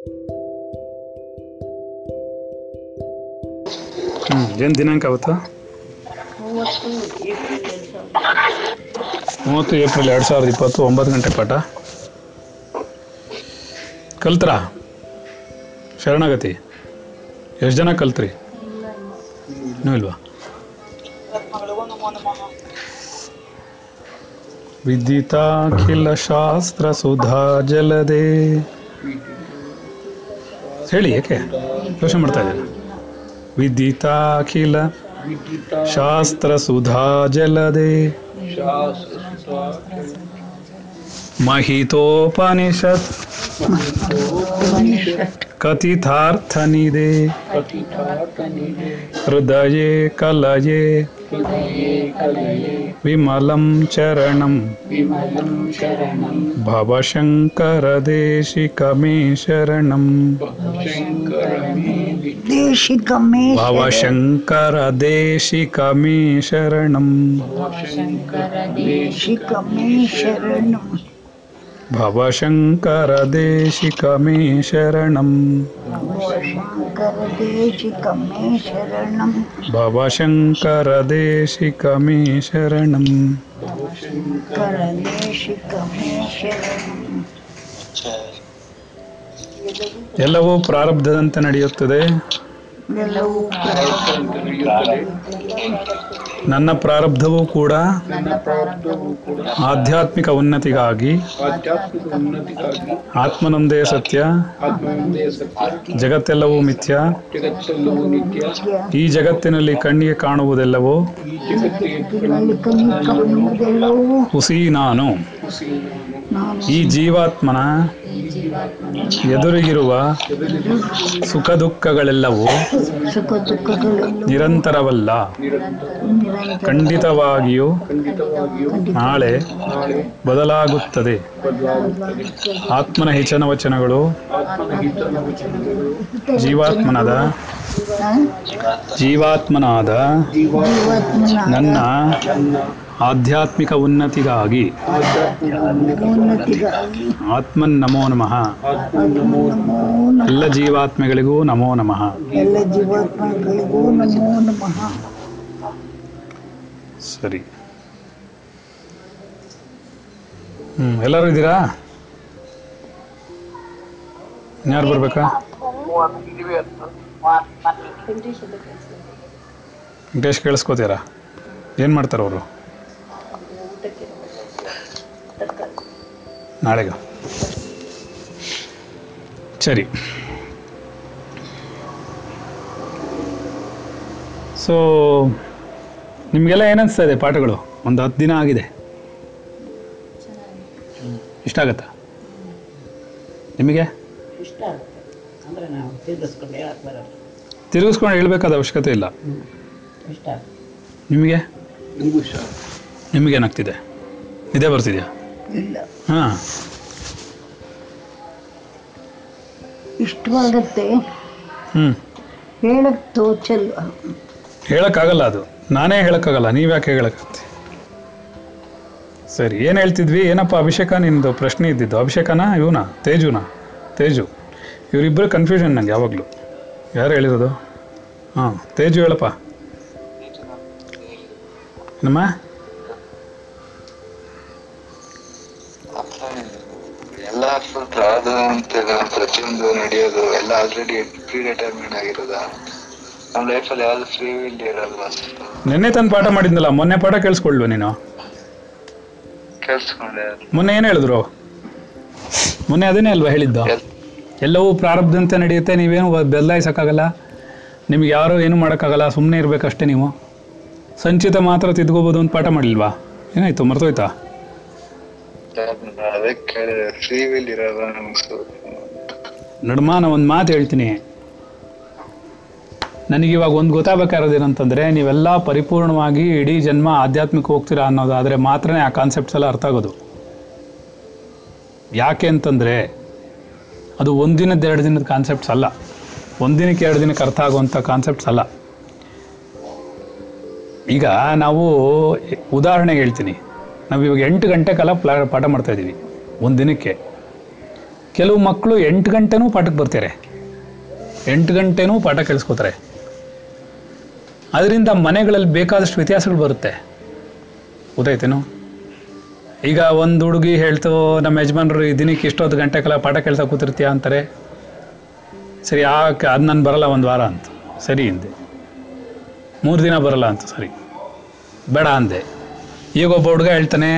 ಹ್ಞೂ ಏನು ದಿನಾಂಕ ಅವತ್ತು? ಮೂವತ್ತು ಏಪ್ರಿಲ್ ಎರಡು ಸಾವಿರದ ಇಪ್ಪತ್ತು, ಒಂಬತ್ತು ಗಂಟೆ ಪಾಠ. ಕಲ್ತ್ರಾ? ಶರಣಾಗತಿ. ಎಷ್ಟು ಜನ ಕಲ್ತ್ರಿ? ಇನ್ನೂ ಇಲ್ವಾ? ವಿದಿತಾಖಿಲ ಶಾಸ್ತ್ರ ಸುಧಾ ಜಲದೆ. ಹೇಳಿ ಏಕೆ ಯೋಚನೆ ಮಾಡ್ತಾ ಇದ್ದೀರಾ ವಿದಿತಾಖಿಲ ಶಾಸ್ತ್ರ ಸುಧಾ ಜಲದೆ महितोपनिषत् कथितार्थनिदे हृदये कलये विमलं चरणं भवशङ्करदेशिकमे शरणं भवशङ्करदेशिकमे शरणं ದೇಶಿಕಮೇ ಶರಣಂ भवशङ्करदेशिकमे शरणं ಶಂಕರ ದೇಶಿಕಮೇ ಶರಣಂ ಭವಶಂಕರದೇಶಿಕಮೇ ಶರಣಂ ಶಂಕರ ದೇಶಿಕಮೇ ಶರಣಂ ಎಲ್ಲವೂ ಪ್ರಾರಬ್ಧದಂತೆ ನಡೆಯುತ್ತದೆ ಎಲ್ಲವೂ ನನ್ನ ಪ್ರಾರಬ್ಧವೂ ಕೂಡ ಆಧ್ಯಾತ್ಮಿಕ ಉನ್ನತಿಗಾಗಿ ಆತ್ಮನೊಂದೇ ಸತ್ಯ ಜಗತ್ತೆಲ್ಲವೂ ಮಿಥ್ಯ. ಈ ಜಗತ್ತಿನಲ್ಲಿ ಕಣ್ಣಿಗೆ ಕಾಣುವುದೆಲ್ಲವೂ ಹುಸಿ ನಾನು. ಈ ಜೀವಾತ್ಮನ ಎದುರಿಗಿರುವ ಸುಖ ದುಃಖಗಳೆಲ್ಲವೂ ನಿರಂತರವಲ್ಲ. ಖಂಡಿತವಾಗಿಯೂ ನಾಳೆ ಬದಲಾಗುತ್ತದೆ. ಆತ್ಮನ ಹೆಚ್ಚಿನ ವಚನಗಳು ಜೀವಾತ್ಮನದ ಜೀವಾತ್ಮನಾದ ಜೀವಾತ್ಮನ ನನ್ನ ನನ್ನ ಆಧ್ಯಾತ್ಮಿಕ ಉನ್ನತಿಗಾಗಿ. ಆತ್ಮನ್ ನಮೋ ನಮಃ. ಎಲ್ಲ ಜೀವಾತ್ಮಗಳಿಗೂ ನಮೋ ನಮಃ. ಸರಿ. ಹ್ಮ್, ಎಲ್ಲರೂ ಇದ್ದೀರಾ? ಯಾರು ಬರ್ಬೇಕಾ? ವೆಂಕಟೇಶ್ ಕೇಳಿಸ್ಕೋತೀರಾ? ಏನು ಮಾಡ್ತಾರ ಅವರು ನಾಳೆಗ? ಸರಿ. ಸೊ ನಿಮಗೆಲ್ಲ ಏನಿಸ್ತಾ ಇದೆ ಪಾಠಗಳು? ಒಂದು ಹತ್ತು ದಿನ ಆಗಿದೆ. ಇಷ್ಟ ಆಗತ್ತಾ? ನಿಮಗೆ? ಇಷ್ಟ ಆಗುತ್ತೆ. ಅಂದರೆ ನಾವು ತಿರ್ಗಿಸ್ಕೊಂಡು ಹೇಳ್ಬೇಕಾದ ಅವಶ್ಯಕತೆ ಇಲ್ಲ. ನಿಮಗೆ? ನಿಮಗೂ ಇಷ್ಟ ನಿಮಗೇನಾಗ್ತಿದೆ ನಿದ್ದೆ ಬರ್ತಿದೆಯಾ? ಇಲ್ಲ. ಹಾಂ. ಇಷ್ಟವಾಗತ್ತೆ ಹ್ಞೂ ಹೇಳಕ್ ತೋಚಲ್ಲ ಹೇಳೋಕ್ಕಾಗಲ್ಲ ಅದು. ನಾನೇ ಹೇಳೋಕ್ಕಾಗಲ್ಲ. ನೀವು ಯಾಕೆ ಹೇಳೋಕ್ಕಾಗತ್ತೆ ಸರಿ ಏನು ಹೇಳ್ತಿದ್ವಿ? ಏನಪ್ಪ ಅಭಿಷೇಕ? ನಿಂದು ಪ್ರಶ್ನೆ ಇದ್ದಿದ್ದು. ಅಭಿಷೇಕನಾ ಇವನಾ? ತೇಜುನ? ತೇಜು. ಇವರಿಬ್ಬರು ಕನ್ಫ್ಯೂಷನ್ ನಂಗೆ ಯಾವಾಗಲೂ. ಯಾರು ಹೇಳಿರೋದು? ಹಾಂ ತೇಜು ಹೇಳಪ್ಪ. ನಮ್ಮ ಎಲ್ಲ ಅಂತ ಪ್ರತಿಯೊಂದು ನಡೆಯೋದು ಎಲ್ಲ ಆಲ್ರೆಡಿ ಪ್ರೀ ರಿಟೈರ್ಮೆಂಟ್ ಆಗಿರೋದ ನಮ್ಮ ಲೈಫಲ್ಲಿ ಯಾವ್ದು ಫ್ರೀ ವಿಲ್ ಇರಲ್ವಾ ನಿನ್ನೆ ತಂದು ಪಾಠ ಮಾಡಿದ್ನಲ್ಲ ಮೊನ್ನೆ ಪಾಠ ಕೇಳಿಸ್ಕೊಳ್ವ ನೀನು? ಕೇಳಿಸ್ಕೊಂಡೆ. ಮೊನ್ನೆ ಏನು ಹೇಳಿದ್ರು? ಮೊನ್ನೆ ಅದನ್ನೇ ಅಲ್ವಾ ಹೇಳಿದ್ದು? ಎಲ್ಲವೂ ಪ್ರಾರಬ್ಧಂತೆ ನಡೆಯುತ್ತೆ ನೀವೇನು ಬದಲಾಯಿಸಕ್ಕಾಗಲ್ಲ. ನಿಮ್ಗೆ ಯಾರೂ ಏನು ಮಾಡೋಕ್ಕಾಗಲ್ಲ ಸುಮ್ಮನೆ ಇರಬೇಕಷ್ಟೇ ನೀವು. ಸಂಚಿತ ಮಾತ್ರ ತಿದ್ಕೋಬೋದು ಅಂತ ಪಾಠ ಮಾಡಲಿಲ್ವಾ ಏನಾಯ್ತು ಮರ್ತೋಯ್ತಾ? ಅದೇ ಕೇಳಿದೆ ಫ್ರೀ ನಾ ಒಂದು ಮಾತು ಹೇಳ್ತೀನಿ. ನನಗಿವಾಗ ಒಂದು ಗೊತ್ತಾಗಬೇಕಾಗಿರೋದೇನಂತಂದರೆ ನೀವೆಲ್ಲ ಪರಿಪೂರ್ಣವಾಗಿ ಇಡೀ ಜನ್ಮ ಆಧ್ಯಾತ್ಮಿಕ ಹೋಗ್ತೀರಾ ಅನ್ನೋದಾದರೆ ಮಾತ್ರನೇ ಆ ಕಾನ್ಸೆಪ್ಟ್ಸ್ ಎಲ್ಲ ಅರ್ಥ ಆಗೋದು. ಯಾಕೆ ಅಂತಂದರೆ, ಅದು ಒಂದಿನದ ಎರಡು ದಿನದ ಕಾನ್ಸೆಪ್ಟ್ಸ್ ಅಲ್ಲ. ಒಂದಿನಕ್ಕೆ ಎರಡು ದಿನಕ್ಕೆ ಅರ್ಥ ಆಗುವಂಥ ಕಾನ್ಸೆಪ್ಟ್ಸ್ ಅಲ್ಲ. ಈಗ ನಾವು ಉದಾಹರಣೆಗೆ ಹೇಳ್ತೀನಿ. ನಾವು ಇವಾಗ ಎಂಟು ಗಂಟೆ ಕಾಲ ಪ್ಲಾ ಪಾಠ ಮಾಡ್ತಾ ಇದ್ದೀವಿ. ಒಂದು ದಿನಕ್ಕೆ. ಕೆಲವು ಮಕ್ಕಳು ಎಂಟು ಗಂಟೆನೂ ಪಾಠಕ್ಕೆ ಬರ್ತಾರೆ. ಎಂಟು ಗಂಟೆನೂ ಪಾಠ ಕೇಳಿಸ್ಕೋತಾರೆ ಅದರಿಂದ ಮನೆಗಳಲ್ಲಿ ಬೇಕಾದಷ್ಟು ವ್ಯತ್ಯಾಸಗಳು ಬರುತ್ತೆ. ಗೊತ್ತಾಯ್ತೇನು? ಈಗ ಒಂದು ಹುಡುಗಿ ಹೇಳ್ತು, ನಮ್ಮ ಯಜಮಾನರು ಈ ದಿನಕ್ಕೆ ಇಷ್ಟೊತ್ತು ಗಂಟೆ ಕಾಲ ಪಾಠ ಕೇಳ್ತಾ ಕೂತಿರ್ತೀಯ? ಅಂತಾರೆ. ಸರಿ, ಆ ಅದು ನಾನು ಬರಲ್ಲ, ಒಂದು ವಾರ ಅಂತ. ಸರಿ ಹಿಂದೆ ಮೂರು ದಿನ ಬರಲ್ಲ ಅಂತ, ಸರಿ. ಬೇಡ ಅಂದೆ. ಈಗ ಒಬ್ಬ ಹುಡುಗ ಹೇಳ್ತಾನೆ,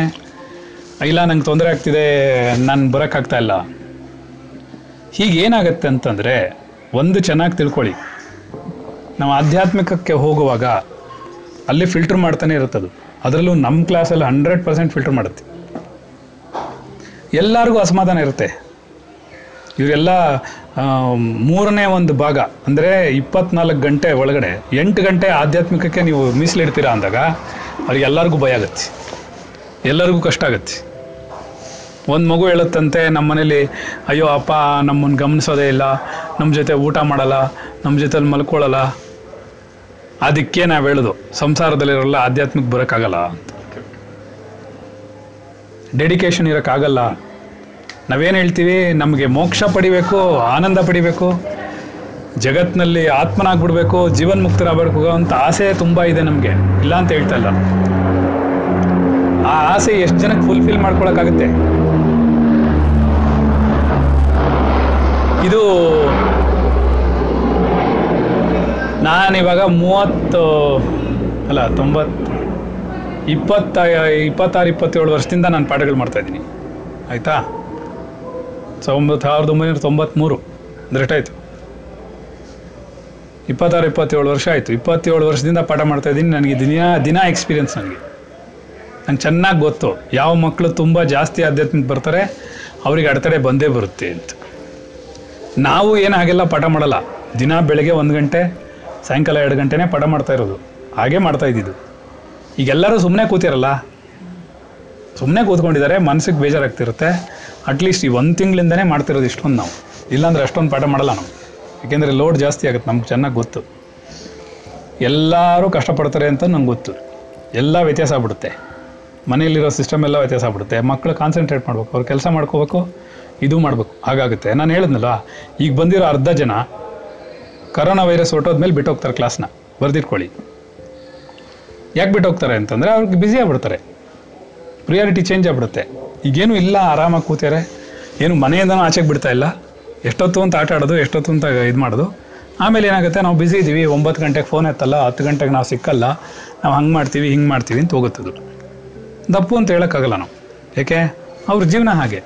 ಇಲ್ಲ, ನಂಗೆ ತೊಂದರೆ ಆಗ್ತಿದೆ, ನಾನು ಬರೋಕ್ಕಾಗ್ತಾ ಇಲ್ಲ. ಹೀಗೆ ಏನಾಗತ್ತೆ ಅಂತಂದರೆ, ಒಂದು ಚೆನ್ನಾಗಿ ತಿಳ್ಕೊಳ್ಳಿ. ನಾವು ಆಧ್ಯಾತ್ಮಿಕಕ್ಕೆ ಹೋಗುವಾಗ ಅಲ್ಲಿ ಫಿಲ್ಟರ್ ಮಾಡ್ತಾನೆ ಇರುತ್ತದು ಅದರಲ್ಲೂ ನಮ್ಮ ಕ್ಲಾಸಲ್ಲಿ ಹಂಡ್ರೆಡ್ ಪರ್ಸೆಂಟ್ ಫಿಲ್ಟರ್ ಮಾಡುತ್ತೆ. ಎಲ್ಲರಿಗೂ ಅಸಮಾಧಾನ ಇರುತ್ತೆ. ಇವರೆಲ್ಲ ಮೂರನೇ ಒಂದು ಭಾಗ, ಅಂದರೆ ಇಪ್ಪತ್ನಾಲ್ಕು ಗಂಟೆ ಒಳಗಡೆ, ಎಂಟು ಗಂಟೆ ಆಧ್ಯಾತ್ಮಿಕಕ್ಕೆ ನೀವು ಮೀಸಲಿಡ್ತೀರಾ ಅಂದಾಗ ಅವ್ರಿಗೆ ಎಲ್ಲರಿಗೂ ಭಯ ಆಗತ್ತೆ. ಎಲ್ಲರಿಗೂ ಕಷ್ಟ ಆಗತ್ತೆ. ಒಂದು ಮಗು ಹೇಳುತ್ತಂತೆ ನಮ್ಮ ಮನೇಲಿ, ಅಯ್ಯೋ ಅಪ್ಪ ನಮ್ಮನ್ನು ಗಮನಿಸೋದೇ ಇಲ್ಲ ನಮ್ಮ ಜೊತೆ ಊಟ ಮಾಡಲ್ಲ ನಮ್ಮ ಜೊತೆಲಿ ಮಲ್ಕೊಳ್ಳಲ್ಲ. ಅದಕ್ಕೆ ನಾವು ಹೇಳೋದು ಸಂಸಾರದಲ್ಲಿರೋಲ್ಲ ಆಧ್ಯಾತ್ಮಿಕ ಬರೋಕ್ಕಾಗಲ್ಲ ಅಂತ. ಡೆಡಿಕೇಶನ್ ಇರೋಕ್ಕಾಗಲ್ಲ. ನಾವೇನು ಹೇಳ್ತೀವಿ? ನಮಗೆ ಮೋಕ್ಷ ಪಡಿಬೇಕು, ಆನಂದ ಪಡಿಬೇಕು. ಜಗತ್ತಿನಲ್ಲಿ ಆತ್ಮನಾಗ್ಬಿಡ್ಬೇಕು, ಜೀವನ್ಮುಕ್ತರಾಗಬೇಕು ಅಂತ ಆಸೆ ತುಂಬ ಇದೆ ನಮಗೆ. ಇಲ್ಲ ಅಂತ ಹೇಳ್ತಾ ಇಲ್ಲ. ಆ ಆಸೆ ಎಷ್ಟು ಜನಕ್ಕೆ ಫುಲ್ಫಿಲ್ ಮಾಡ್ಕೊಳಕ್ಕಾಗುತ್ತೆ? ಇದು ನಾನು ಇವಾಗ ಮೂವತ್ತು, ಅಲ್ಲ ತೊಂಬತ್ತು ಇಪ್ಪತ್ತ, ಇಪ್ಪತ್ತಾರು, ಇಪ್ಪತ್ತೇಳು ವರ್ಷದಿಂದ ನಾನು ಪಾಠಗಳು ಮಾಡ್ತಾ ಇದ್ದೀನಿ. ಆಯಿತಾ? ಸಾವಿರದ ಒಂಬೈನೂರ ತೊಂಬತ್ತ್ಮೂರು ಅಂದ್ರೆ ಎಷ್ಟಾಯ್ತು? ಇಪ್ಪತ್ತಾರು, ಇಪ್ಪತ್ತೇಳು ವರ್ಷ ಆಯಿತು. ಇಪ್ಪತ್ತೇಳು ವರ್ಷದಿಂದ ಪಾಠ ಮಾಡ್ತಾ ಇದ್ದೀನಿ. ನನಗೆ ದಿನ ದಿನ ಎಕ್ಸ್ಪೀರಿಯನ್ಸ್ ನನಗೆ. ನಂಗೆ ಚೆನ್ನಾಗಿ ಗೊತ್ತು. ಯಾವ ಮಕ್ಕಳು ತುಂಬ ಜಾಸ್ತಿ ಆಧ್ಯಾತ್ಮಿಕ ಬರ್ತಾರೆ, ಅವ್ರಿಗೆ ಅಡೆತಡೆ ಬಂದೇ ಬರುತ್ತೆ ಅಂತ. ನಾವು ಏನು ಹಾಗೆಲ್ಲ ಪಾಠ ಮಾಡಲ್ಲ. ದಿನ ಬೆಳಗ್ಗೆ ಒಂದು ಗಂಟೆ, ಸಾಯಂಕಾಲ ಎರಡು ಗಂಟೆನೇ ಪಾಠ ಮಾಡ್ತಾ ಇರೋದು. ಹಾಗೆ ಮಾಡ್ತಾ ಇದ್ದಿದ್ದು. ಈಗೆಲ್ಲರೂ ಸುಮ್ಮನೆ ಕೂತಿರಲ್ಲ? ಸುಮ್ಮನೆ ಕೂತ್ಕೊಂಡಿದ್ದಾರೆ ಮನಸ್ಸಿಗೆ ಬೇಜಾರಾಗ್ತಿರುತ್ತೆ. ಅಟ್ಲೀಸ್ಟ್ ಈ ಒಂದು ತಿಂಗಳಿಂದನೇ ಮಾಡ್ತಿರೋದು ಇಷ್ಟೊಂದು ನಾವು. ಇಲ್ಲಾಂದ್ರೆ ಅಷ್ಟೊಂದು ಪಾಠ ಮಾಡಲ್ಲ ನಾವು. ಯಾಕೆಂದರೆ ಲೋಡ್ ಜಾಸ್ತಿ ಆಗುತ್ತೆ, ನಮ್ಗೆ ಚೆನ್ನಾಗಿ ಗೊತ್ತು. ಎಲ್ಲರೂ ಕಷ್ಟಪಡ್ತಾರೆ ಅಂತ ನಂಗೆ ಗೊತ್ತು. ಎಲ್ಲ ವ್ಯತ್ಯಾಸ ಆಗ್ಬಿಡುತ್ತೆ. ಮನೆಯಲ್ಲಿರೋ ಸಿಸ್ಟಮ್ ಎಲ್ಲ ವ್ಯತ್ಯಾಸ ಆಗ್ಬಿಡುತ್ತೆ. ಮಕ್ಕಳು ಕಾನ್ಸಂಟ್ರೇಟ್ ಮಾಡ್ಬೇಕು, ಅವ್ರು ಕೆಲಸ ಮಾಡ್ಕೋಬೇಕು, ಇದು ಮಾಡಬೇಕು, ಹಾಗಾಗುತ್ತೆ. ನಾನು ಹೇಳಿದ್ನಲ್ಲ, ಈಗ ಬಂದಿರೋ ಅರ್ಧ ಜನ ಕರೋನಾ ವೈರಸ್ ಹೊರಟೋದ್ಮೇಲೆ ಬಿಟ್ಟೋಗ್ತಾರೆ ಕ್ಲಾಸ್ನ ಬರೆದಿಟ್ಕೊಳ್ಳಿ. ಯಾಕೆ ಬಿಟ್ಟು ಹೋಗ್ತಾರೆ ಅಂತಂದರೆ ಅವ್ರಿಗೆ ಬ್ಯುಸಿ ಆಗ್ಬಿಡ್ತಾರೆ. ಪ್ರಿಯಾರಿಟಿ ಚೇಂಜ್ ಆಗ್ಬಿಡುತ್ತೆ. ಈಗೇನು ಇಲ್ಲ, ಆರಾಮಾಗಿ ಕೂತಾರೆ ಏನು ಮನೆಯಿಂದನೂ ಆಚೆಗೆ ಬಿಡ್ತಾ ಇಲ್ಲ. ಎಷ್ಟೊತ್ತು ಅಂತ ಆಟ ಆಡೋದು, ಎಷ್ಟೊತ್ತು ಅಂತ ಇದು ಮಾಡೋದು. ಆಮೇಲೆ ಏನಾಗುತ್ತೆ, ನಾವು ಬ್ಯುಸಿ ಇದ್ದೀವಿ ಒಂಬತ್ತು ಗಂಟೆಗೆ ಫೋನ್ ಎತ್ತಲ್ಲ, ಹತ್ತು ಗಂಟೆಗೆ ನಾವು ಸಿಕ್ಕಲ್ಲ, ನಾವು ಹಂಗೆ ಮಾಡ್ತೀವಿ, ಹಿಂಗೆ ಮಾಡ್ತೀವಿ ಅಂತ ಹೋಗುತ್ತದು. ದಪ್ಪು ಅಂತ ಹೇಳೋಕ್ಕಾಗಲ್ಲ ನಾವು. ಏಕೆ? ಅವ್ರ ಜೀವನ ಹಾಗೆ.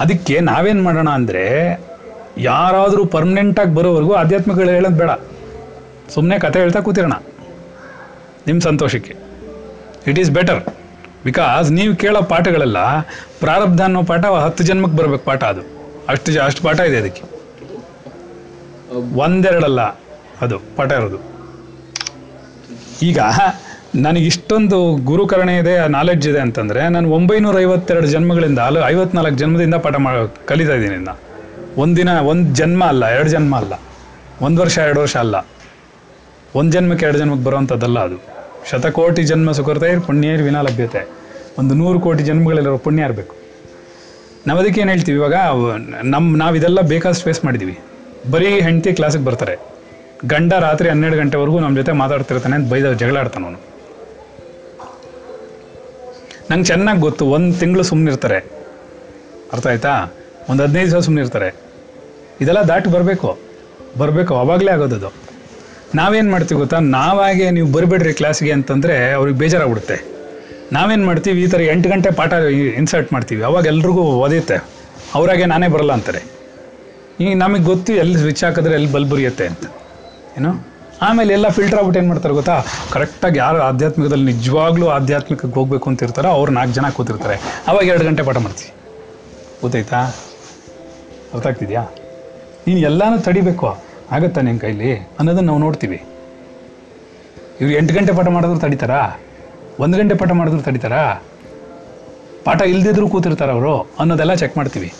ಅದಕ್ಕೆ ನಾವೇನು ಮಾಡೋಣ ಅಂದರೆ, ಯಾರಾದರೂ ಪರ್ಮನೆಂಟಾಗಿ ಬರೋವರೆಗೂ ಆಧ್ಯಾತ್ಮಿಕಗಳು ಹೇಳೋದು ಬೇಡ. ಸುಮ್ಮನೆ ಕತೆ ಹೇಳ್ತಾ ಕೂತಿರೋಣ. ನಿಮ್ಮ ಸಂತೋಷಕ್ಕೆ. ಇಟ್ ಈಸ್ ಬೆಟರ್ ಬಿಕಾಸ್ ನೀವು ಕೇಳೋ ಪಾಠಗಳೆಲ್ಲ ಪ್ರಾರಬ್ಧ ಅನ್ನೋ ಪಾಠ ಹತ್ತು ಜನ್ಮಕ್ಕೆ ಬರಬೇಕು ಪಾಠ ಅದು. ಅಷ್ಟು ಜ, ಅಷ್ಟು ಪಾಠ ಇದೆ ಅದಕ್ಕೆ. ಒಂದೆರಡಲ್ಲ ಅದು, ಪಾಠ ಇರೋದು. ಈಗ ನನಗೆ ಇಷ್ಟೊಂದು ಗುರುಕರಣೆ ಇದೆ ನಾಲೆಡ್ಜ್ ಇದೆ ಅಂತಂದರೆ ನಾನು ಒಂಬೈನೂರ ಐವತ್ತೆರಡು ಜನ್ಮಗಳಿಂದ, ಅಲ್ಲ, ಐವತ್ನಾಲ್ಕು ಜನ್ಮದಿಂದ ಪಾಠ ಮಾ, ಕಲಿತಾ ಇದ್ದೀನಿ ಇನ್ನು ಒಂದಿನ, ಒಂದು ಜನ್ಮ ಅಲ್ಲ, ಎರಡು ಜನ್ಮ ಅಲ್ಲ. ಒಂದು ವರ್ಷ, ಎರಡು ವರ್ಷ ಅಲ್ಲ. ಒಂದು ಜನ್ಮಕ್ಕೆ ಎರಡು ಜನ್ಮಕ್ಕೆ ಬರುವಂಥದ್ದಲ್ಲ ಅದು. ಶತಕೋಟಿ ಜನ್ಮ ಸುಕೃತೈರ್ ಪುಣ್ಯೈರ್ ವಿನಾ ಲಭ್ಯತೆ. ಒಂದು ನೂರು ಕೋಟಿ ಜನ್ಮಗಳಲ್ಲಿರೋ ಪುಣ್ಯ ಇರಬೇಕು ನಾವು ಅದಕ್ಕೆ ಏನು ಹೇಳ್ತೀವಿ ಇವಾಗ ನಮ್ಮ ನಾವು ಇದೆಲ್ಲ ಬೇಕಾದಷ್ಟು ಫೇಸ್ ಮಾಡಿದ್ದೀವಿ ಬರೀ ಹೆಂಡತಿ ಕ್ಲಾಸಿಗೆ ಬರ್ತಾರೆ. ಗಂಡ ರಾತ್ರಿ ಹನ್ನೆರಡು ಗಂಟೆವರೆಗೂ ನಮ್ಮ ಜೊತೆ ಮಾತಾಡ್ತಿರ್ತಾನೆ ಅಂತ ಬೈದ ಜಗಳ ಆಡ್ತಾನೆ ಅವನು. ನಂಗೆ ಚೆನ್ನಾಗಿ ಗೊತ್ತು, ಒಂದು ತಿಂಗಳು ಸುಮ್ಮನಿರ್ತಾರೆ ಅರ್ಥ ಆಯ್ತಾ? ಒಂದು ಹದಿನೈದು ದಿವಸ ಸುಮ್ಮನಿರ್ತಾರೆ ಇದೆಲ್ಲ ದಾಟಿ ಬರಬೇಕು. ಬರಬೇಕು, ಅವಾಗಲೇ ಆಗೋದದು. ನಾವೇನು ಮಾಡ್ತೀವಿ ಗೊತ್ತಾ? ನಾವಾಗೆ ನೀವು ಬರಬೇಡ್ರಿ ಕ್ಲಾಸ್ಗೆ ಅಂತಂದರೆ ಅವ್ರಿಗೆ ಬೇಜಾರಾಗ್ಬಿಡುತ್ತೆ. ನಾವೇನು ಮಾಡ್ತೀವಿ? ಈ ಥರ ಎಂಟು ಗಂಟೆ ಪಾಠ ಇನ್ಸರ್ಟ್ ಮಾಡ್ತೀವಿ. ಅವಾಗ ಎಲ್ರಿಗೂ ಓದಿಯುತ್ತೆ ಅವರಾಗೆ ನಾನೇ ಬರಲ್ಲ ಅಂತಾರೆ. ಈಗ ನಮಗೆ ಗೊತ್ತು ಎಲ್ಲಿ ಸ್ವಿಚ್ ಹಾಕಿದ್ರೆ ಎಲ್ಲಿ ಬಲ್ಬ್ ಅಂತ. ಏನು? ಆಮೇಲೆ ಎಲ್ಲ ಫಿಲ್ಟರ್ ಆಗ್ಬಿಟ್ಟು ಏನು ಮಾಡ್ತಾರೆ ಗೊತ್ತಾ? ಕರೆಕ್ಟಾಗಿ ಯಾರು ಆಧ್ಯಾತ್ಮಿಕದಲ್ಲಿ ನಿಜವಾಗ್ಲೂ ಆಧ್ಯಾತ್ಮಿಕಕ್ಕೆ ಹೋಗ್ಬೇಕು ಅಂತ ಇರ್ತಾರೋ ಅವ್ರು ನಾಲ್ಕು ಜನ ಕೂತಿರ್ತಾರೆ. ಅವಾಗ ಎರಡು ಗಂಟೆ ಪಾಠ ಮಾಡ್ತೀವಿ. ಗೊತ್ತಾಯ್ತಾ? ಗೊತ್ತಾಗ್ತಿದ್ಯಾ? ನೀನು ಎಲ್ಲನೂ ತಡಿಬೇಕು. ಆಗತ್ತಾ ನಿಮ್ಮ ಕೈಲಿ? ಅನ್ನೋದನ್ನು ನಾವು ನೋಡ್ತೀವಿ. ಇವ್ರು ಎಂಟು ಗಂಟೆ ಪಾಠ ಮಾಡಿದ್ರು ತಡಿತಾರಾ? ಒಂದು ಗಂಟೆ ಪಾಠ ಮಾಡಿದ್ರು ತಡಿತಾರಾ? ಪಾಠ ಇಲ್ದಿದ್ರು ಕೂತಿರ್ತಾರ ಅವರು? ಅನ್ನೋದೆಲ್ಲ ಚೆಕ್ ಮಾಡ್ತೀವಿ.